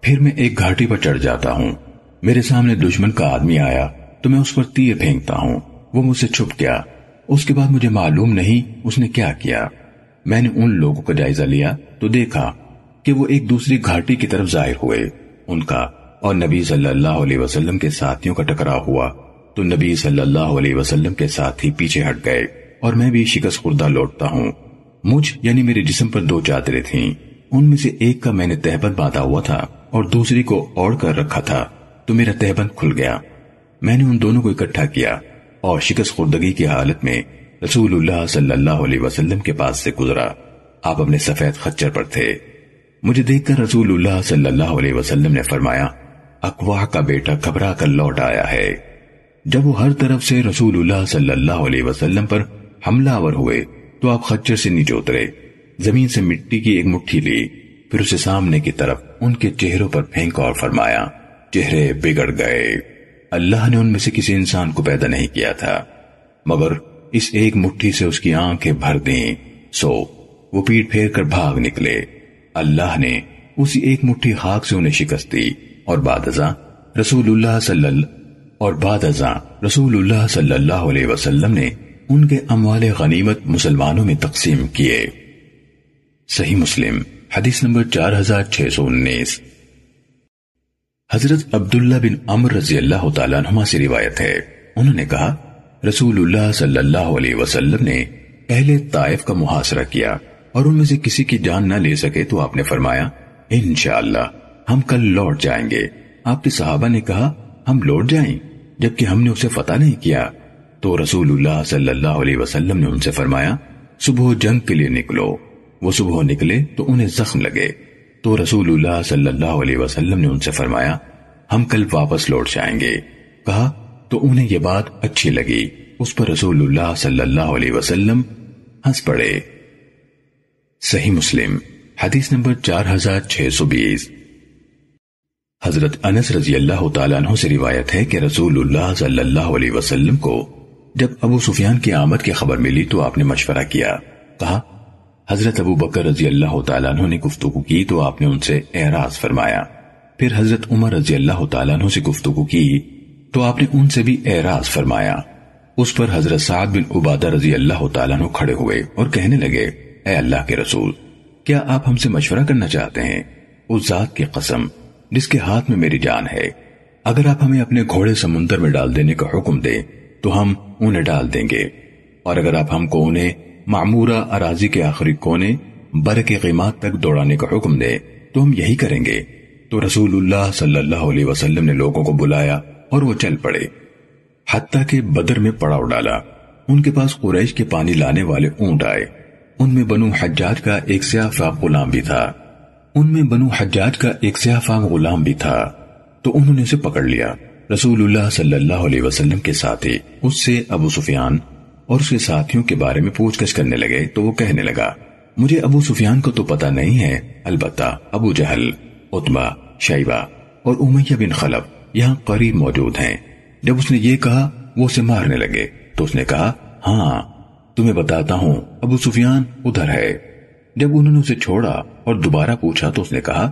Speaker 1: پھر میں ایک گھاٹی پر چڑھ جاتا ہوں۔ میرے سامنے دشمن کا آدمی آیا تو میں اس پر تیر پھینکتا ہوں۔ وہ مجھ سے چھپ گیا۔ اس کے بعد مجھے معلوم نہیں اس نے کیا کیا۔ میں نے ان لوگوں کا جائزہ لیا تو دیکھا کہ وہ ایک دوسری گھاٹی کی طرف ظاہر ہوئے۔ ان کا اور نبی صلی اللہ علیہ وسلم کے ساتھیوں کا ٹکرا ہوا۔ تو نبی صلی اللہ علیہ وسلم کے ساتھ ہی پیچھے ہٹ گئے اور میں بھی شکست خوردہ لوٹتا ہوں۔ مجھ یعنی میرے جسم پر دو چادریں تھیں۔ ان میں سے ایک کا میں نے تہبند باندھا ہوا تھا اور دوسری کو اوڑھ کر رکھا تھا۔ تو میرا تہبند کھل گیا۔ میں نے ان دونوں کو اکٹھا کیا اور شکست خوردگی کی حالت میں رسول اللہ صلی اللہ علیہ وسلم کے پاس سے گزرا۔ آپ اپنے سفید خچر پر تھے۔ مجھے دیکھ کر رسول اللہ صلی اللہ علیہ وسلم نے فرمایا اقوا کا بیٹا گھبرا کر لوٹ آیا ہے۔ جب وہ ہر طرف سے رسول اللہ صلی اللہ علیہ وسلم پر حملہ آور ہوئے، تو آپ خچر سے نیچے اترے۔ زمین سے مٹی کی ایک مٹھی لی، پھر اسے سامنے کی طرف ان کے چہروں پر پھینک اور فرمایا، چہرے بگڑ گئے۔ اللہ نے ان میں سے کسی انسان کو پیدا نہیں کیا تھا، مگر اس ایک مٹھی سے اس کی آنکھیں بھر دیں۔ سو، وہ پیٹ پھیر کر بھاگ نکلے۔ اللہ نے اسی ایک مٹھی خاک سے انہیں شکست دی۔ اور بعد ازاں رسول اللہ صلی اللہ اور بعد ازاں رسول اللہ صلی اللہ علیہ وسلم نے ان کے اموال غنیمت مسلمانوں میں تقسیم کیے۔ صحیح مسلم، حدیث نمبر چار ہزار چھ سو انیس۔ حضرت عبداللہ بن عمر رضی اللہ تعالیٰ عنہ سے روایت ہے۔ انہوں نے کہا، رسول اللہ صلی اللہ علیہ وسلم نے اہل طائف کا محاصرہ کیا اور ان میں سے کسی کی جان نہ لے سکے تو آپ نے فرمایا، انشاءاللہ۔ ہم کل لوٹ جائیں گے۔ آپ کے صحابہ نے کہا، ہم لوٹ جائیں، جبکہ ہم نے اسے فتح نہیں کیا۔ تو رسول اللہ صلی اللہ علیہ وسلم نے ان سے فرمایا، صبح جنگ کے لیے نکلو۔ وہ صبح نکلے تو انہیں زخم لگے۔ تو رسول اللہ صلی اللہ علیہ وسلم نے ان سے فرمایا، ہم کل واپس لوٹ جائیں گے۔ کہا، تو انہیں یہ بات اچھی لگی۔ اس پر رسول اللہ صلی اللہ علیہ وسلم ہنس پڑے۔ صحیح مسلم، حدیث نمبر چار ہزار چھ سو بیس۔ حضرت انس رضی اللہ تعالیٰ عنہ سے روایت ہے کہ رسول اللہ صلی اللہ علیہ وسلم کو جب ابو سفیان کی آمد کی خبر ملی تو آپ نے مشورہ کیا۔ کہا، حضرت ابو بکر رضی اللہ تعالیٰ عنہ نے گفتگو کی تو آپ نے ان سے اعراض فرمایا۔ پھر حضرت عمر رضی اللہ تعالیٰ عنہ سے گفتگو کی تو آپ نے ان سے بھی اعراض فرمایا۔ اس پر حضرت سعد بن عبادہ رضی اللہ تعالیٰ عنہ کھڑے ہوئے اور کہنے لگے، اے اللہ کے رسول، کیا آپ ہم سے مشورہ کرنا چاہتے ہیں؟ اس ذات کی قسم۔ جس کے ہاتھ میں میری جان ہے، اگر آپ ہمیں اپنے گھوڑے سمندر میں ڈال دینے کا حکم دیں، تو ہم انہیں ڈال دیں گے۔ اور اگر آپ ہم کو انہیں معمورہ اراضی کے آخری کونے بر کے قیمات تک دوڑانے کا حکم دے تو ہم یہی کریں گے۔ تو رسول اللہ صلی اللہ علیہ وسلم نے لوگوں کو بلایا اور وہ چل پڑے۔ حتیٰ کہ بدر میں پڑاؤ ڈالا۔ ان کے پاس قریش کے پانی لانے والے اونٹ آئے۔ ان میں بنو حجاج کا ایک سیاہ فاق غلام بھی تھا۔ ان میں بنو حجاج کا ایک سیاہ فاق غلام بھی تھا، تو انہوں نے اسے پکڑ لیا۔ رسول اللہ صلی اللہ علیہ وسلم کے ساتھی، اس سے ابو سفیان اور اس کے ساتھیوں کے بارے میں پوچھ گچھ کرنے لگے، تو وہ کہنے لگا، مجھے ابو سفیان کو تو پتا نہیں ہے، البتہ ابو جہل اتبا شیبہ اور امیہ بن خلف یہاں قریب موجود ہیں۔ جب اس نے یہ کہا، وہ اسے مارنے لگے، تو اس نے کہا ہاں تمہیں بتاتا ہوں، ابو سفیان ادھر ہے۔ جب انہوں نے اسے چھوڑا اور دوبارہ پوچھا تو اس نے کہا،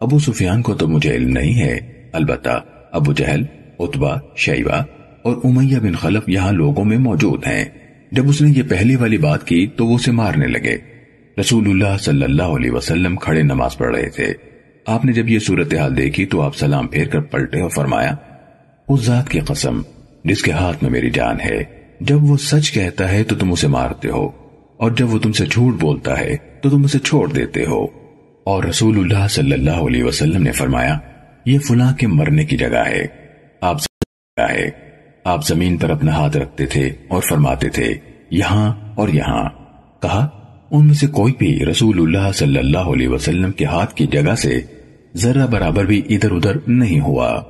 Speaker 1: ابو سفیان کو تو مجھے علم نہیں ہے۔ البتہ ابو جہل اتبا شیبہ اور امیہ بن خلف یہاں لوگوں میں موجود ہیں۔ جب اس نے یہ پہلی والی بات کی تو وہ اسے مارنے لگے۔ رسول اللہ صلی اللہ علیہ وسلم کھڑے نماز پڑھ رہے تھے۔ آپ نے جب یہ صورتحال دیکھی تو آپ سلام پھیر کر پلٹے اور فرمایا، اس ذات کی قسم، جس کے ہاتھ میں میری جان ہے، جب وہ سچ کہتا ہے تو تم اسے مارتے ہو۔ اور جب وہ تم سے جھوٹ بولتا ہے تو تم اسے چھوڑ دیتے ہو۔ اور رسول اللہ صلی اللہ علیہ وسلم نے فرمایا، یہ فلاں کے مرنے کی جگہ ہے۔ آپ ہے۔ آپ زمین پر اپنا ہاتھ رکھتے تھے اور فرماتے تھے، یہاں اور یہاں۔ کہا، ان میں سے کوئی بھی رسول اللہ صلی اللہ علیہ وسلم کے ہاتھ کی جگہ سے ذرہ برابر بھی ادھر ادھر نہیں ہوا۔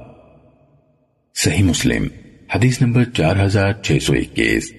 Speaker 1: صحیح مسلم، حدیث نمبر چار ہزار چھ سو اکیس۔